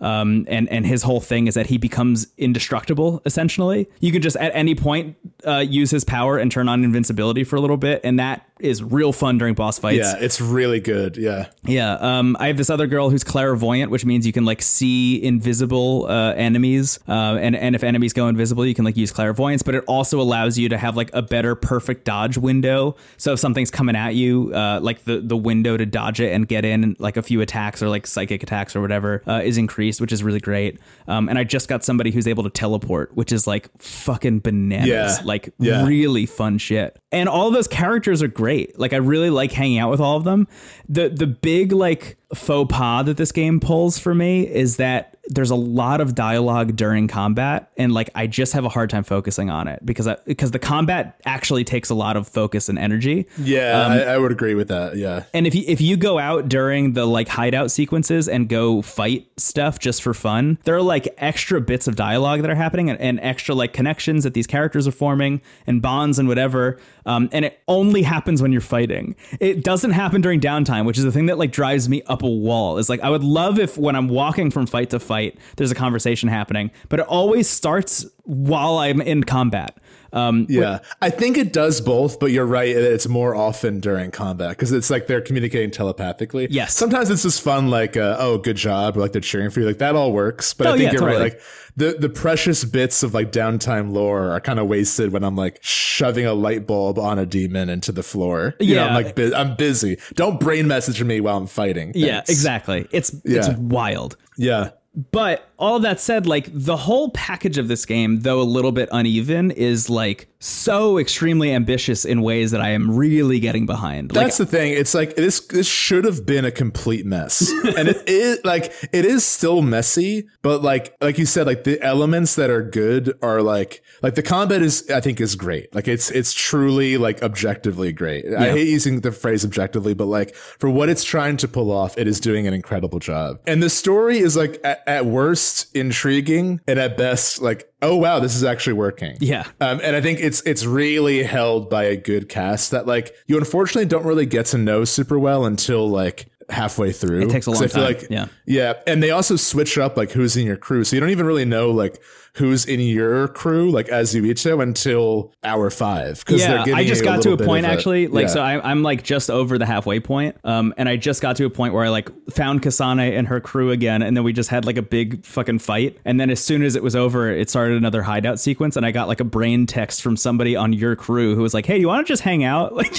[SPEAKER 1] Um, and and his whole thing is that he becomes indestructible. Essentially, you can just at any point uh, use his power and turn on invincibility for a little bit, and that is real fun during boss fights.
[SPEAKER 2] Yeah, it's really good. Yeah.
[SPEAKER 1] Yeah, um, I have this other girl who's clairvoyant, which means you can like see invisible uh, enemies, uh, and and if enemies go invisible, you can like use clairvoyance. But it also allows you to have like a better perfect dodge window. So if something's coming at you, uh, like the the window to dodge it and get in like a few attacks or like psychic attacks or whatever uh, is increased, which is really great. Um, and I just got somebody who's able to teleport, which is like fucking bananas,
[SPEAKER 2] Yeah.
[SPEAKER 1] like
[SPEAKER 2] Yeah.
[SPEAKER 1] really fun shit. And all of those characters are great. Like I really like hanging out with all of them. The the big like faux pas that this game pulls for me is that there's a lot of dialogue during combat and like I just have a hard time focusing on it because I, because the combat actually takes a lot of focus and energy.
[SPEAKER 2] Yeah, I, I would agree with that. Yeah.
[SPEAKER 1] And if you if you go out during the like hideout sequences and go fight stuff just for fun, there are like extra bits of dialogue that are happening and, and extra like connections that these characters are forming and bonds and whatever. Um, and it only happens when you're fighting. It doesn't happen during downtime, which is the thing that like drives me up wall. Is like I would love if when I'm walking from fight to fight, there's a conversation happening, but it always starts while I'm in combat. Um,
[SPEAKER 2] Yeah, I think it does both, but you're right. It's more often during combat because it's like they're communicating telepathically.
[SPEAKER 1] Yes.
[SPEAKER 2] Sometimes it's just fun, like, uh, oh, good job, or like they're cheering for you. Like that all works. But
[SPEAKER 1] Oh,
[SPEAKER 2] I think
[SPEAKER 1] yeah,
[SPEAKER 2] you're
[SPEAKER 1] totally.
[SPEAKER 2] right. Like the, the precious bits of like downtime lore are kind of wasted when I'm like shoving a light bulb on a demon into the floor. You know,
[SPEAKER 1] Yeah.
[SPEAKER 2] I'm like, bu- I'm busy. Don't brain message me while I'm fighting.
[SPEAKER 1] yeah, exactly. It's it's wild.
[SPEAKER 2] Yeah.
[SPEAKER 1] But all that said, like the whole package of this game, though a little bit uneven, is like so extremely ambitious in ways that I am really getting behind. Like,
[SPEAKER 2] That's the thing. It's like this. This should have been a complete mess, (laughs) and it is like it is still messy. But like like you said, like the elements that are good are like like the combat is I think is great. Like it's it's truly like objectively great. I hate using the phrase objectively, but like for what it's trying to pull off, it is doing an incredible job. And the story is like at, at worst intriguing, and at best like oh wow, this is actually working.
[SPEAKER 1] yeah,
[SPEAKER 2] Um, and I think it's it's really held by a good cast that like you unfortunately don't really get to know super well until like halfway through. It
[SPEAKER 1] takes a long
[SPEAKER 2] I feel
[SPEAKER 1] time,
[SPEAKER 2] like
[SPEAKER 1] yeah.
[SPEAKER 2] yeah, and they also switch up like who's in your crew, so you don't even really know like who's in your crew like Yuito until hour five. 'cause they're
[SPEAKER 1] yeah. I just got to a point actually, like
[SPEAKER 2] yeah.
[SPEAKER 1] so. I, I'm like just over the halfway point, um, and I just got to a point where I like found Kasane and her crew again, and then we just had like a big fucking fight, and then as soon as it was over, it started another hideout sequence, and I got like a brain text from somebody on your crew who was like, "Hey, do you want to just hang out? (laughs) Like,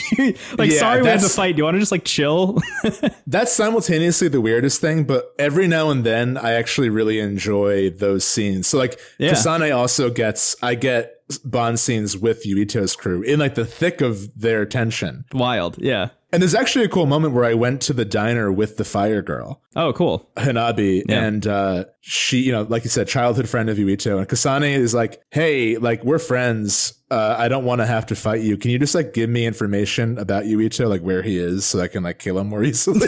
[SPEAKER 1] like
[SPEAKER 2] Yeah,
[SPEAKER 1] sorry we had
[SPEAKER 2] that's-
[SPEAKER 1] fight. Do you want to just like chill?" (laughs)
[SPEAKER 2] That's simultaneously the weirdest thing, but every now and then I actually really enjoy those scenes. So like
[SPEAKER 1] Yeah.
[SPEAKER 2] Kasane also gets I get bond scenes with Yuito's crew in like the thick of their tension.
[SPEAKER 1] Wild, yeah.
[SPEAKER 2] And there's actually a cool moment where I went to the diner with the fire girl,
[SPEAKER 1] Oh, cool.
[SPEAKER 2] Hanabi,
[SPEAKER 1] Yeah.
[SPEAKER 2] and uh, she, you know, like you said, childhood friend of Yuito. And Kasane is like, hey, like we're friends. Uh, I don't want to have to fight you. Can you just like give me information about Yuito, like where he is, so I can like kill him more easily? (laughs)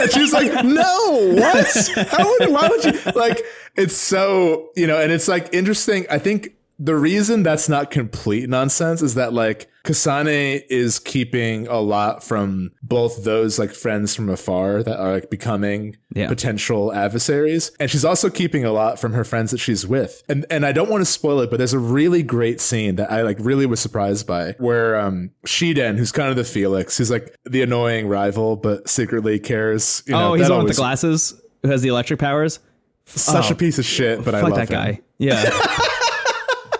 [SPEAKER 2] and she's like, no, what? How would, why would you? Like, it's so, you know, and it's like interesting. I think the reason that's not complete nonsense is that like Kasane is keeping a lot from both those like friends from afar that are like becoming
[SPEAKER 1] Yeah.
[SPEAKER 2] potential adversaries, and she's also keeping a lot from her friends that she's with. And and I don't want to spoil it, but there's a really great scene that I like really was surprised by, where um Shiden, who's kind of the Felix, who's like the annoying rival, but secretly cares. You know,
[SPEAKER 1] oh, he's the one with the glasses who has the electric powers.
[SPEAKER 2] Such
[SPEAKER 1] Oh,
[SPEAKER 2] a piece of shit, but I love
[SPEAKER 1] that
[SPEAKER 2] him.
[SPEAKER 1] guy. Yeah. (laughs)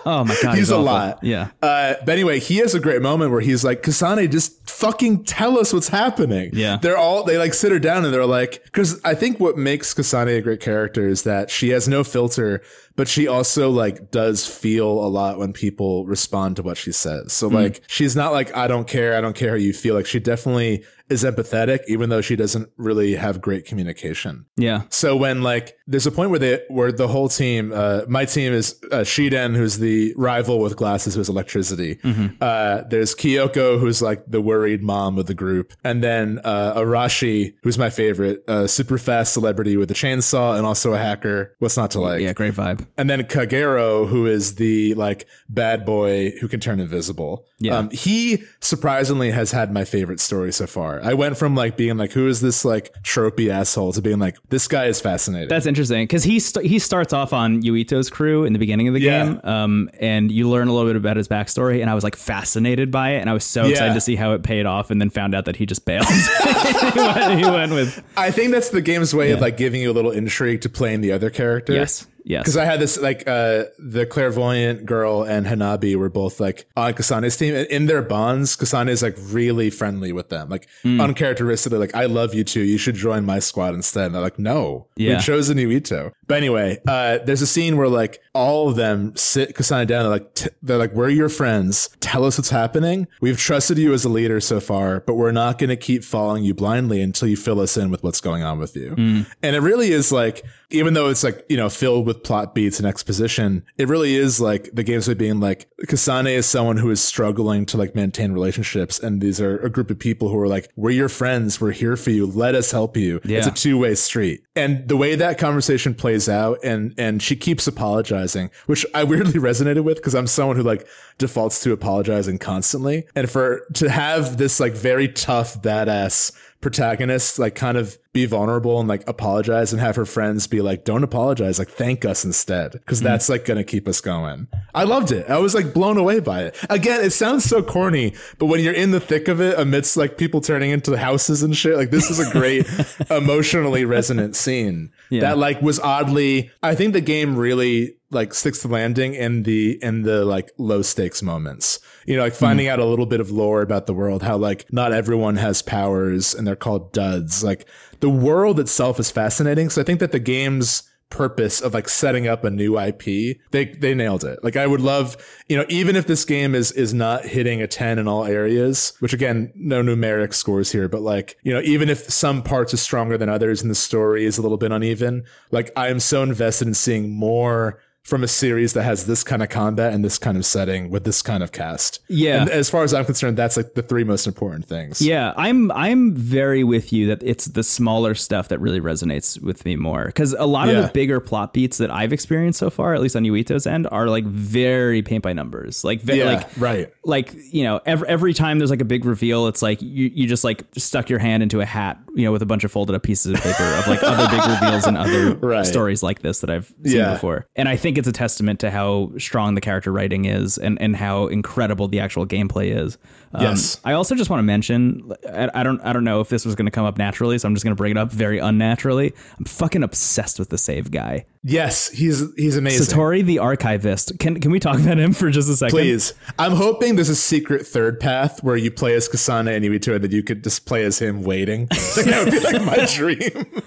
[SPEAKER 1] oh my god,
[SPEAKER 2] He's a
[SPEAKER 1] awful.
[SPEAKER 2] lot.
[SPEAKER 1] Yeah.
[SPEAKER 2] Uh, but anyway, he has a great moment where he's like, Kasane, just fucking tell us what's happening.
[SPEAKER 1] Yeah.
[SPEAKER 2] They're all, they like sit her down and they're like, because I think what makes Kasane a great character is that she has no filter, but she also like does feel a lot when people respond to what she says.
[SPEAKER 1] Mm.
[SPEAKER 2] So like, she's not like, I don't care. I don't care how you feel. Like she definitely is empathetic, even though she doesn't really have great communication.
[SPEAKER 1] Yeah.
[SPEAKER 2] So when like there's a point where they where the whole team, uh, my team is uh, Shiden, who's the rival with glasses, who has electricity. Uh, there's Kyoko, who's like the worried mom of the group, and then uh, Arashi, who's my favorite, uh, super fast celebrity with a chainsaw and also a hacker. What's not to like?
[SPEAKER 1] Yeah, great vibe.
[SPEAKER 2] And then Kagero, who is the like bad boy who can turn invisible.
[SPEAKER 1] Yeah.
[SPEAKER 2] Um, he surprisingly has had my favorite story so far. I went from like being like, who is this like tropey asshole to being like, this guy is fascinating.
[SPEAKER 1] That's interesting because he st- he starts off on Yuito's crew in the beginning of the
[SPEAKER 2] Yeah.
[SPEAKER 1] game, um, and you learn a little bit about his backstory, and I was like fascinated by it, and I was so excited
[SPEAKER 2] Yeah.
[SPEAKER 1] to see how it paid off, and then found out that he just bailed. (laughs) he, went, he went with
[SPEAKER 2] I think that's the game's way of like giving you a little intrigue to playing the other character.
[SPEAKER 1] yes, yes,
[SPEAKER 2] Because I had this like uh the clairvoyant girl and Hanabi were both like on Kasane's team. And in their bonds, Kasane is like really friendly with them. Like
[SPEAKER 1] Hmm.
[SPEAKER 2] uncharacteristically, like, I love you too. You should join my squad instead. And they're like, no.
[SPEAKER 1] Yeah.
[SPEAKER 2] We chose a new Ito. But anyway, uh there's a scene where like all of them sit Kasane down. They're like t- they're like, We're your friends. Tell us what's happening. We've trusted you as a leader so far, but we're not gonna keep following you blindly until you fill us in with what's going on with you. And it really is like, even though it's like, you know, filled with plot beats and exposition, it really is like the game's way being like, Kasane is someone who is struggling to like maintain relationships. And these are a group of people who are like, we're your friends. We're here for you. Let us help you. It's a two way street. And the way that conversation plays out and, and she keeps apologizing, which I weirdly (laughs) resonated with because I'm someone who like defaults to apologizing constantly. And for, to have this like very tough, badass protagonist like kind of be vulnerable and like apologize and have her friends be like don't apologize like thank us instead because mm. that's like gonna keep us going. I loved it. I was like blown away by it. Again it sounds so corny but when you're in the thick of it amidst like people turning into houses and shit like this is a great (laughs) emotionally resonant scene.
[SPEAKER 1] Yeah.
[SPEAKER 2] that like was oddly i think the game really like sticks to landing in the in the like low stakes moments you know like hmm. finding out a little bit of lore about the world how like not everyone has powers and they're called duds. Like the world itself is fascinating so i think that the game's purpose of like setting up a new ip they they nailed it. Like i would love you know even if this game is is not hitting a 10 in all areas which again no numeric scores here but like you know even if some parts are stronger than others and the story is a little bit uneven like i am so invested in seeing more from a series that has this kind of combat and this kind of setting with this kind of cast.
[SPEAKER 1] Yeah.
[SPEAKER 2] And as far as I'm concerned, that's like the three most important things.
[SPEAKER 1] Yeah, I'm I'm very with you that it's the smaller stuff that really resonates with me more because a lot of the bigger plot beats that I've experienced so far, at least on Yuito's end, are like very paint by numbers. Like, ve-
[SPEAKER 2] Yeah,
[SPEAKER 1] like
[SPEAKER 2] right.
[SPEAKER 1] like you know every, every time there's like a big reveal it's like you, you just like stuck your hand into a hat you know with a bunch of folded up pieces of paper of like other big (laughs) reveals and other
[SPEAKER 2] Right.
[SPEAKER 1] stories like this that i've seen
[SPEAKER 2] Yeah.
[SPEAKER 1] before and i think it's a testament to how strong the character writing is and and how incredible the actual gameplay is um,
[SPEAKER 2] Yes.
[SPEAKER 1] i also just want to mention I, I don't i don't know if this was going to come up naturally so i'm just going to bring it up very unnaturally i'm fucking obsessed with the save guy
[SPEAKER 2] Yes, he's he's amazing.
[SPEAKER 1] satori the archivist can can we talk about him for just a second
[SPEAKER 2] Please. I'm hoping there's a secret third path where you play as Kasane and Yuito and that you could just play as him waiting. (laughs) that would be like my (laughs) dream.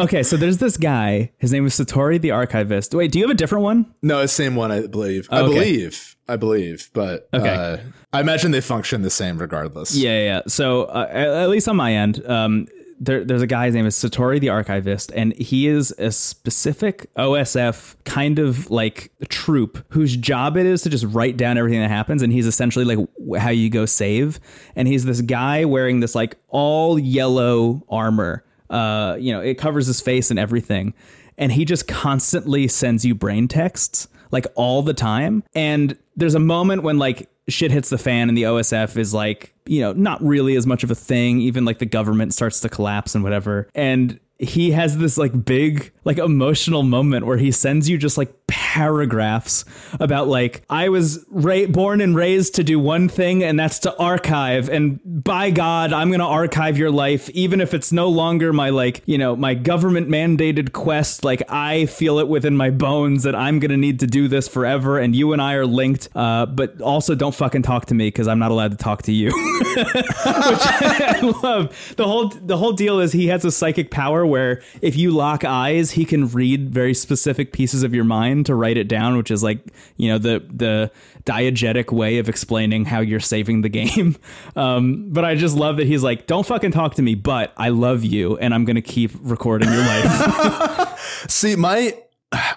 [SPEAKER 1] okay, so there's this guy. His name is Satori the Archivist. Wait, do you have a different one?
[SPEAKER 2] No, same one, I believe. I
[SPEAKER 1] Okay.
[SPEAKER 2] believe. I believe. But
[SPEAKER 1] Okay.
[SPEAKER 2] uh, I imagine they function the same regardless.
[SPEAKER 1] Yeah, yeah. So uh, at, at least on my end, um, there, there's a guy. His name is Satori the Archivist, and he is a specific OSF kind of like troop whose job it is to just write down everything that happens, and he's essentially like how you go save. And he's this guy wearing this like all yellow armor. Uh, you know, it covers his face and everything, and he just constantly sends you brain texts like all the time. And there's a moment when like shit hits the fan and the OSF is like, you know, not really as much of a thing. Even like the government starts to collapse and whatever. And he has this like big like emotional moment where he sends you just like paragraphs about like I was ra- born and raised to do one thing and that's to archive and by god I'm going to archive your life even if it's no longer my like you know my government mandated quest. Like I feel it within my bones that I'm going to need to do this forever and you and I are linked uh, but also don't fucking talk to me cuz I'm not allowed to talk to you. (laughs) Which (laughs) I love. The whole the whole deal is he has a psychic power where if you lock eyes he can read very specific pieces of your mind to write it down, which is like you know the the diegetic way of explaining how you're saving the game. (laughs) Um, but I just love that he's like, "Don't fucking talk to me, but I love you, and I'm gonna keep recording your life." (laughs)
[SPEAKER 2] See, my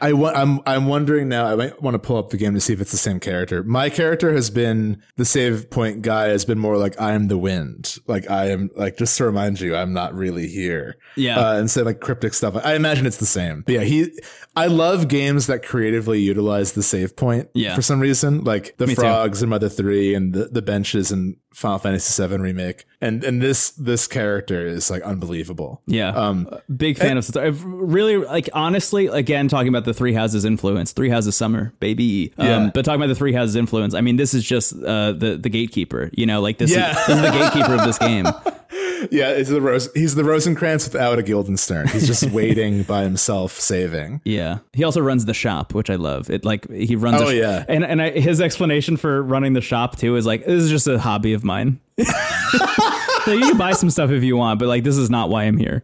[SPEAKER 2] I I'm I'm wondering now. I might want to pull up the game to see if it's the same character. My character has been the save point guy. Has been more like I am the wind. Like I am like just to remind you, I'm not really here.
[SPEAKER 1] Yeah.
[SPEAKER 2] Uh, instead like cryptic stuff. I imagine it's the same. But yeah, he. I love games that creatively utilize the save point.
[SPEAKER 1] Yeah.
[SPEAKER 2] For some reason, like the
[SPEAKER 1] Me too.
[SPEAKER 2] frogs and Mother Three and the, the benches and Final Fantasy VII remake. And and this this character is like unbelievable.
[SPEAKER 1] Yeah.
[SPEAKER 2] Um.
[SPEAKER 1] Big fan of I've really like honestly again talking about the Three Houses influence, Three Houses Summer, baby. Um,
[SPEAKER 2] Yeah.
[SPEAKER 1] but talking about the Three Houses influence, I mean this is just uh, the the gatekeeper. You know, like this,
[SPEAKER 2] Yeah.
[SPEAKER 1] is, this is the gatekeeper of this (laughs) game.
[SPEAKER 2] Yeah, it's the Rose. He's the Rosencrantz without a Guildenstern. He's just (laughs) waiting by himself, saving.
[SPEAKER 1] Yeah, he also runs the shop, which I love. It like he runs.
[SPEAKER 2] Oh,
[SPEAKER 1] a sh-
[SPEAKER 2] yeah.
[SPEAKER 1] and and I, his explanation for running the shop too is like this is just a hobby of mine. (laughs) (laughs) So you can buy some stuff if you want, but like this is not why I'm here.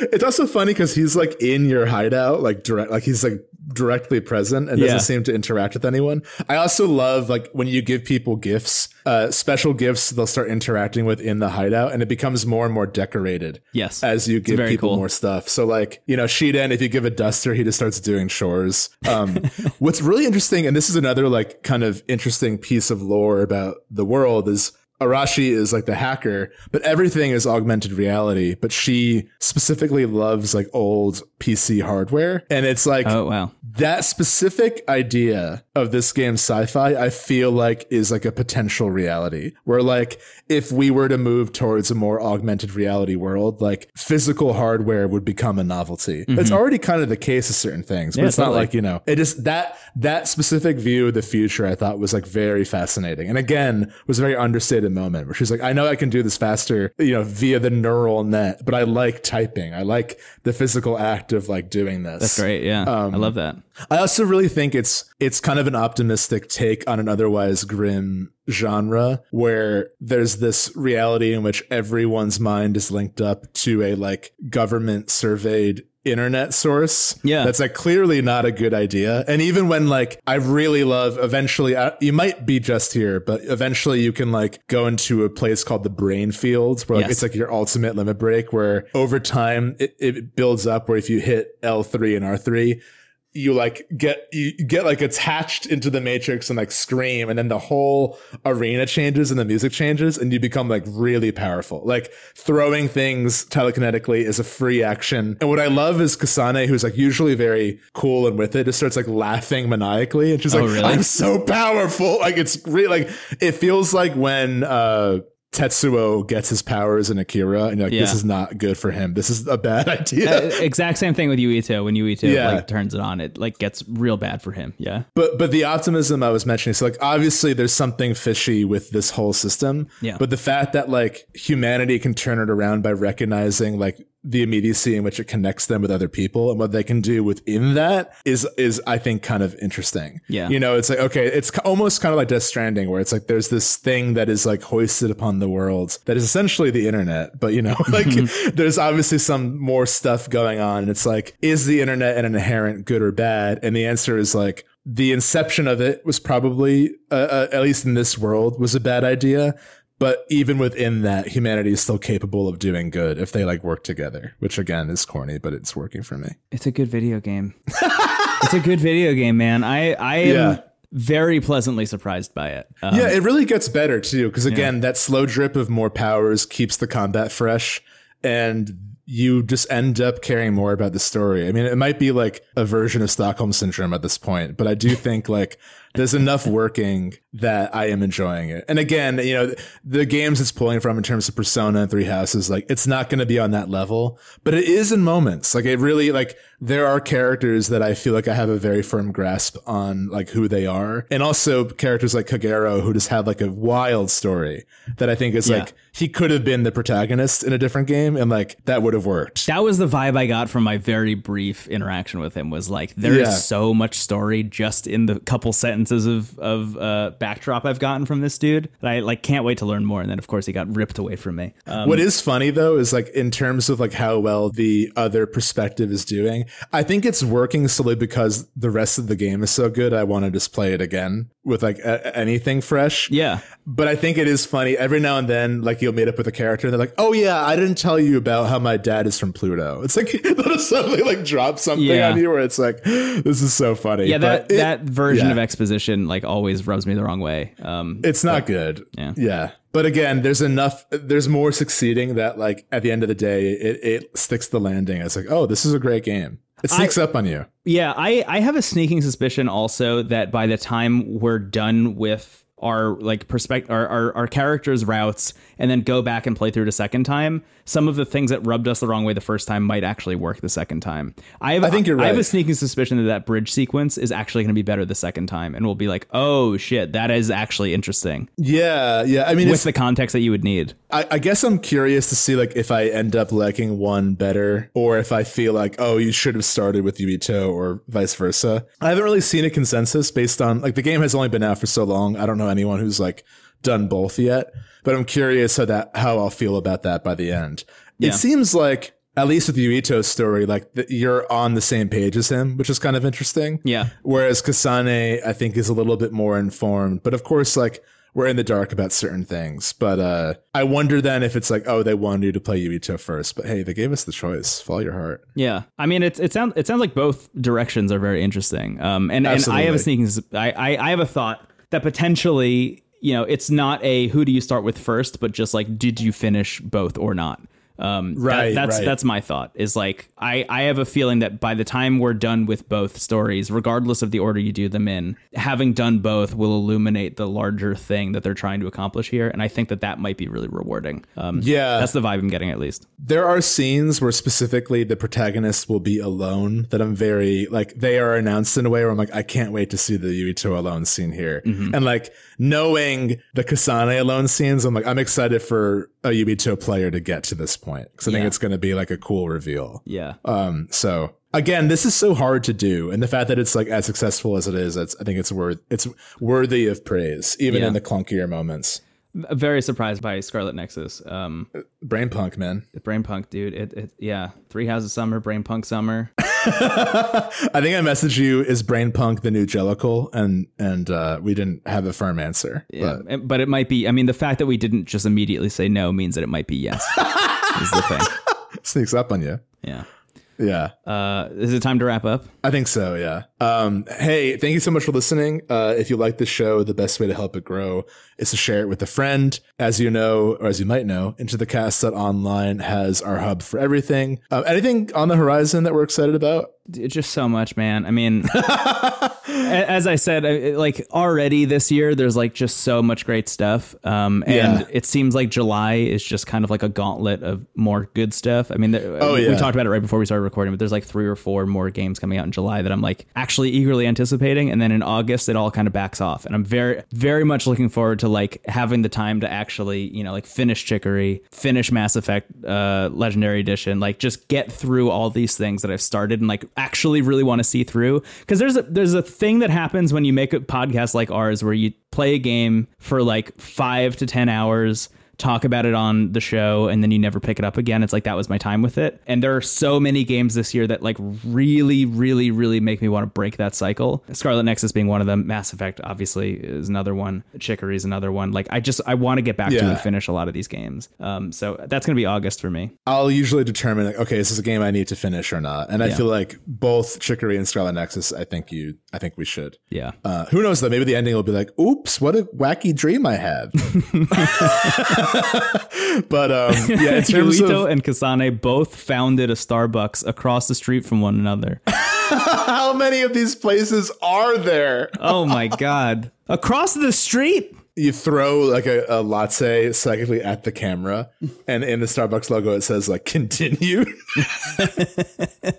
[SPEAKER 2] It's also funny because he's like in your hideout, like direct, like he's like directly present and doesn't
[SPEAKER 1] Yeah.
[SPEAKER 2] seem to interact with anyone. I also love like when you give people gifts, uh, special gifts they'll start interacting with in the hideout, and it becomes more and more decorated.
[SPEAKER 1] Yes.
[SPEAKER 2] as you give people
[SPEAKER 1] cool.
[SPEAKER 2] more stuff. So like you know, Shiden, if you give a duster, he just starts doing chores. Um, (laughs) what's really interesting, and this is another like kind of interesting piece of lore about the world is. Arashi is like the hacker, but everything is augmented reality. But she specifically loves like old PC hardware. And it's like
[SPEAKER 1] Oh wow.
[SPEAKER 2] that specific idea of this game's sci-fi i feel like is like a potential reality. Where like if we were to move towards a more augmented reality world like physical hardware would become a novelty. It's already kind of the case of certain things but
[SPEAKER 1] Yeah,
[SPEAKER 2] it's not like you know it just that that specific view of the future i thought was like very fascinating. And again was a very understated moment where she's like i know i can do this faster you know via the neural net but i like typing. I like the physical act of like doing this.
[SPEAKER 1] That's great. Yeah,
[SPEAKER 2] Um,
[SPEAKER 1] I love that.
[SPEAKER 2] I also really think it's it's kind of an optimistic take on an otherwise grim genre where there's this reality in which everyone's mind is linked up to a like government surveyed internet source
[SPEAKER 1] Yeah.
[SPEAKER 2] that's like clearly not a good idea and even when like i really love eventually I, you might be just here but eventually you can like go into a place called the brain fields where like
[SPEAKER 1] Yes.
[SPEAKER 2] it's like your ultimate limit break where over time it, it builds up where if you hit l3 and r3 you like get you get like attached into the matrix and like scream and then the whole arena changes and the music changes and you become like really powerful. Like throwing things telekinetically is a free action. And what i love is kasane who's like usually very cool and with it just starts like laughing maniacally and she's like
[SPEAKER 1] Oh, really?
[SPEAKER 2] i'm so powerful. Like it's really like it feels like when uh Tetsuo gets his powers in Akira, and you're like, this is not good for him. This is a bad (laughs) idea.
[SPEAKER 1] Uh, exact same thing with Yuito. When Yuito
[SPEAKER 2] Yeah.
[SPEAKER 1] like turns it on, it like gets real bad for him. Yeah.
[SPEAKER 2] But but the optimism I was mentioning, so like obviously there's something fishy with this whole system.
[SPEAKER 1] Yeah.
[SPEAKER 2] But the fact that like humanity can turn it around by recognizing like the immediacy in which it connects them with other people and what they can do within that is is I think kind of interesting.
[SPEAKER 1] Yeah.
[SPEAKER 2] You know, it's like okay, it's almost kind of like Death Stranding where it's like there's this thing that is like hoisted upon the world that is essentially the internet, but you know, (laughs) like there's obviously some more stuff going on and it's like is the internet an inherent good or bad? And the answer is like the inception of it was probably uh, uh, at least in this world was a bad idea but even within that humanity is still capable of doing good if they like work together which again is corny but it's working for me
[SPEAKER 1] It's a good video game. it's a good video game, man. I I am
[SPEAKER 2] Yeah.
[SPEAKER 1] very pleasantly surprised by it. Um,
[SPEAKER 2] yeah it really gets better too because again that slow drip of more powers keeps the combat fresh and you just end up caring more about the story. I mean, it might be like a version of Stockholm syndrome at this point, but I do think like there's enough working that I am enjoying it. And again, you know, the games it's pulling from in terms of Persona and Three Houses, like it's not going to be on that level, but it is in moments. Like it really, like there are characters that I feel like I have a very firm grasp on, like who they are, and also characters like Kagero who just have like a wild story that I think is
[SPEAKER 1] Yeah.
[SPEAKER 2] like he could have been the protagonist in a different game, and like that would have worked.
[SPEAKER 1] That was the vibe I got from my very brief interaction with him. Was like there is
[SPEAKER 2] Yeah.
[SPEAKER 1] so much story just in the couple sentences of of uh, backdrop I've gotten from this dude that I like can't wait to learn more. And then of course he got ripped away from me. Um,
[SPEAKER 2] what is funny though is like in terms of like how well the other perspective is doing, I think it's working solely because the rest of the game is so good. I want to just play it again with like a- anything fresh.
[SPEAKER 1] yeah,
[SPEAKER 2] But I think it is funny every now and then, like you'll meet up with a character and they're like, "Oh yeah, I didn't tell you about how my dad is from Pluto." It's like (laughs) they'll suddenly like drop something
[SPEAKER 1] Yeah.
[SPEAKER 2] on you where it's like, "This is so funny."
[SPEAKER 1] yeah. That
[SPEAKER 2] it-
[SPEAKER 1] that version
[SPEAKER 2] yeah.
[SPEAKER 1] of exposition like always rubs me the wrong way. Um,
[SPEAKER 2] It's not good.
[SPEAKER 1] Yeah.
[SPEAKER 2] Yeah. But again, there's enough, there's more succeeding that, like, at the end of the day, it, it sticks the landing. It's like, oh, this is a great game. It sneaks up on you.
[SPEAKER 1] Yeah, I, I have a sneaking suspicion also that by the time we're done with our like perspective our, our, our characters routes and then go back and play through it a second time some of the things that rubbed us the wrong way the first time might actually work the second time i have
[SPEAKER 2] I think you're
[SPEAKER 1] i have a sneaking suspicion that that bridge sequence is actually going to be better the second time and we'll be like oh shit that is actually interesting
[SPEAKER 2] Yeah. Yeah. I mean,
[SPEAKER 1] with the context that you would need
[SPEAKER 2] I, I guess I'm curious to see, like, if I end up liking one better or if I feel like, oh, you should have started with Yuito or vice versa. I haven't really seen a consensus based on, like, the game has only been out for so long. I don't know anyone who's, like, done both yet, but I'm curious how that, how I'll feel about that by the end.
[SPEAKER 1] Yeah.
[SPEAKER 2] It seems like, at least with Yuito's story, like you're on the same page as him, which is kind of interesting.
[SPEAKER 1] yeah
[SPEAKER 2] Whereas Kasane, I think, is a little bit more informed. But of course, like we're in the dark about certain things. But uh I wonder then if it's like, oh, they wanted you to play Yuito first. But hey, they gave us the choice. Follow your heart.
[SPEAKER 1] Yeah, I mean, it it sounds it sounds like both directions are very interesting. Um, and and I have a sneaking, I, I I have a thought that potentially, you know, it's not a who do you start with first, but just like did you finish both or not. Um, that-
[SPEAKER 2] Right,
[SPEAKER 1] that's
[SPEAKER 2] right.
[SPEAKER 1] that's my thought. Is like I I have a feeling that by the time we're done with both stories, regardless of the order you do them in, having done both will illuminate the larger thing that they're trying to accomplish here, and I think that that might be really rewarding. Um,
[SPEAKER 2] Yeah.
[SPEAKER 1] that's the vibe I'm getting at least.
[SPEAKER 2] There are scenes where specifically the protagonist will be alone that I'm very like they are announced in a way where I'm like, I can't wait to see the Yuito alone scene here. And like knowing the Kasane alone scenes, I'm like, I'm excited for a Yuito player to get to this point. Because I think it's gonna be like a cool reveal.
[SPEAKER 1] Yeah.
[SPEAKER 2] Um, so again, this is so hard to do, and the fact that it's like as successful as it is, it's, I think it's worth it's worthy of praise, even
[SPEAKER 1] Yeah.
[SPEAKER 2] in the clunkier moments.
[SPEAKER 1] Very surprised by Scarlet Nexus. Um,
[SPEAKER 2] Brain punk, man.
[SPEAKER 1] Brain Punk, dude. It, it yeah. Three Houses Summer, Brain Punk Summer. (laughs)
[SPEAKER 2] I think I messaged you is brain punk the new Jellicle, and and uh, we didn't have a firm answer.
[SPEAKER 1] Yeah,
[SPEAKER 2] But
[SPEAKER 1] but it might be. I mean, the fact that we didn't just immediately say no means that it might be yes. (laughs) is the thing.
[SPEAKER 2] sneaks up on you.
[SPEAKER 1] Yeah.
[SPEAKER 2] Yeah.
[SPEAKER 1] Uh, is it time to wrap up?
[SPEAKER 2] I think so, yeah. Um, hey, thank you so much for listening. Uh, if you like the show, the best way to help it grow is to share it with a friend. As you know, or as you might know, Into the Cast that Online has our hub for everything. Uh, anything on the horizon that we're excited about?
[SPEAKER 1] Dude, just so much, man. I mean, (laughs) as I said, like already this year, there's like just so much great stuff. Um, and
[SPEAKER 2] Yeah.
[SPEAKER 1] it seems like July is just kind of like a gauntlet of more good stuff. I mean, there,
[SPEAKER 2] Oh,
[SPEAKER 1] we talked about it right before we started recording, but there's like three or four more games coming out in July that I'm like actually eagerly anticipating. And then in August, it all kind of backs off. And I'm very, very much looking forward to like having the time to actually, you know, like finish Chicory, finish Mass Effect uh, Legendary Edition, like just get through all these things that I've started and like actually really want to see through. Because there's a there's a thing that happens when you make a podcast like ours where you play a game for like five to ten hours talk about it on the show and then you never pick it up again. It's like that was my time with it. And there are so many games this year that like really, really, really make me want to break that cycle. Scarlet Nexus being one of them. Mass Effect obviously is another one. Chicory is another one. Like I just I want to get back to and finish a lot of these games. Um, so that's gonna be August for me.
[SPEAKER 2] I'll usually determine, like, okay, this is a game I need to finish or not. And I
[SPEAKER 1] Yeah.
[SPEAKER 2] feel like both Chicory and Scarlet Nexus, I think you, I think we should.
[SPEAKER 1] Yeah.
[SPEAKER 2] Uh, who knows though? Maybe the ending will be like, "Oops, what a wacky dream I had." (laughs) (laughs) (laughs) but um, yeah, in (laughs) terms of
[SPEAKER 1] and Kasane both founded a Starbucks across the street from one another. (laughs)
[SPEAKER 2] how many of these places are there?
[SPEAKER 1] Oh my god. Across the street?
[SPEAKER 2] You throw like a, a latte psychically at the camera, and in the Starbucks logo it says like "continue."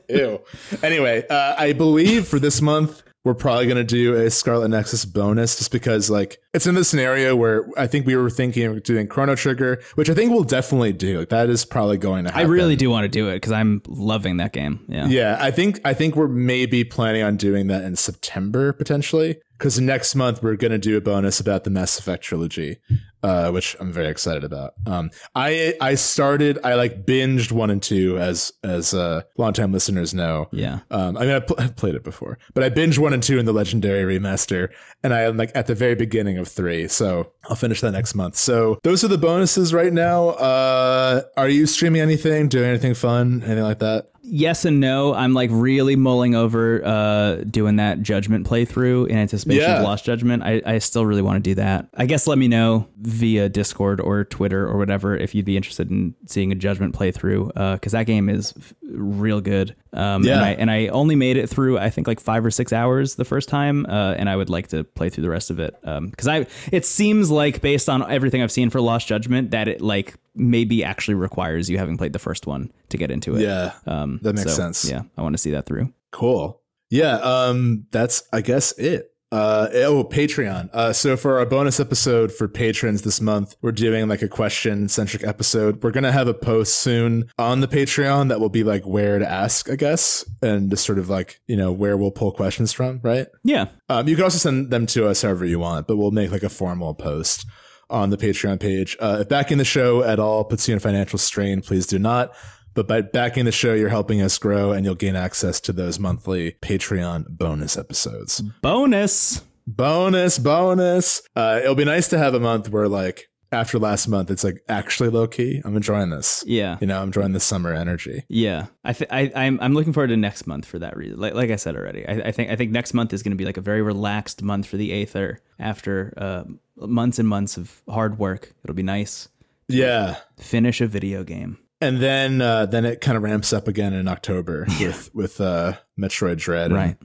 [SPEAKER 2] Ew. Anyway, uh, I believe for this month we're probably going to do a Scarlet Nexus bonus just because like it's in the scenario where I think we were thinking of doing Chrono Trigger, which I think we'll definitely do. Like, that is probably going to happen.
[SPEAKER 1] I really do want to do it because I'm loving that game. Yeah.
[SPEAKER 2] Yeah, I think I think we're maybe planning on doing that in September potentially. Because next month we're going to do a bonus about the Mass Effect trilogy, uh, which I'm very excited about. Um, I I started I like binged one and two as as uh, longtime listeners know.
[SPEAKER 1] Yeah.
[SPEAKER 2] Um, I mean I, pl- (laughs) I played it before, but I binged one and two in the Legendary remaster, and I am like at the very beginning of three, so I'll finish that next month. So those are the bonuses right now. Uh, are you streaming anything, doing anything fun, anything like that?
[SPEAKER 1] Yes and no. I'm like really mulling over uh, doing that judgment playthrough in anticipation
[SPEAKER 2] Yeah.
[SPEAKER 1] of Lost Judgment. I, I still really want to do that. I guess let me know via Discord or Twitter or whatever if you'd be interested in seeing a judgment playthrough because that game is f- real good. Um,
[SPEAKER 2] Yeah.
[SPEAKER 1] and, I, and I only made it through I think like five or six hours the first time, uh, and I would like to play through the rest of it because I it seems like based on everything I've seen for Lost Judgment that it like maybe actually requires you having played the first one to get into it.
[SPEAKER 2] Yeah.
[SPEAKER 1] Um,
[SPEAKER 2] That makes
[SPEAKER 1] so,
[SPEAKER 2] sense.
[SPEAKER 1] Yeah, I want to see that through.
[SPEAKER 2] Cool. Yeah, um, that's I guess it. Uh, oh, Patreon. Uh, so for our bonus episode for patrons this month, we're doing like a question centric episode. We're gonna have a post soon on the Patreon that will be like where to ask, I guess, and just sort of like you know where we'll pull questions from, right?
[SPEAKER 1] Yeah,
[SPEAKER 2] Um, you can also send them to us however you want, but we'll make like a formal post on the Patreon page. Uh, if backing the show at all puts you in financial strain, please do not. But by backing the show, you're helping us grow and you'll gain access to those monthly Patreon bonus episodes.
[SPEAKER 1] bonus.
[SPEAKER 2] Bonus, bonus. Uh, it'll be nice to have a month where, like, after last month, it's like actually low key. I'm enjoying this.
[SPEAKER 1] Yeah,
[SPEAKER 2] You know, I'm enjoying the summer energy.
[SPEAKER 1] yeah. I, th- I I'm I'm looking forward to next month for that reason. Like like I said already, I, I think I think next month is going to be like a very relaxed month for the Aether after uh, months and months of hard work. It'll be nice.
[SPEAKER 2] Yeah.
[SPEAKER 1] Finish a video game.
[SPEAKER 2] And then uh, then it kind of ramps up again in October with with uh, Metroid Dread. and-
[SPEAKER 1] Right.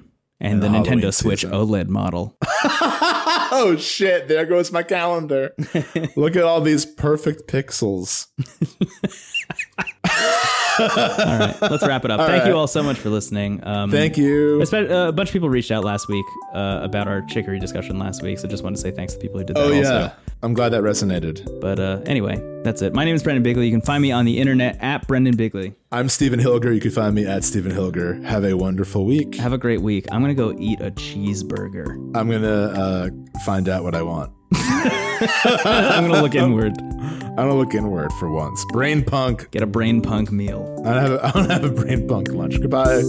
[SPEAKER 1] And
[SPEAKER 2] the
[SPEAKER 1] the,
[SPEAKER 2] Halloween
[SPEAKER 1] Nintendo Switch
[SPEAKER 2] season.
[SPEAKER 1] OLED model. (laughs)
[SPEAKER 2] oh shit! There goes my calendar. (laughs) Look at all these perfect pixels. (laughs)
[SPEAKER 1] All right, let's wrap it up. Thank you all so much for listening. Um,
[SPEAKER 2] Thank you.
[SPEAKER 1] Espe- uh, a bunch of people reached out last week uh, about our chicory discussion last week, so just wanted to say thanks to the people who did that.
[SPEAKER 2] Oh
[SPEAKER 1] also.
[SPEAKER 2] yeah, I'm glad that resonated.
[SPEAKER 1] But uh, anyway, that's it. My name is Brendan Bigley. You can find me on the internet at Brendan Bigley.
[SPEAKER 2] I'm Stephen Hilger. You can find me at Stephen Hilger. Have a wonderful week.
[SPEAKER 1] Have a great week. I'm gonna go eat a cheeseburger.
[SPEAKER 2] I'm gonna uh, find out what I want. (laughs)
[SPEAKER 1] I'm gonna look inward.
[SPEAKER 2] I'm gonna look inward for once. Brain punk.
[SPEAKER 1] Get a brain punk meal.
[SPEAKER 2] I don't have a, (laughs) I don't have a brain punk lunch. Goodbye.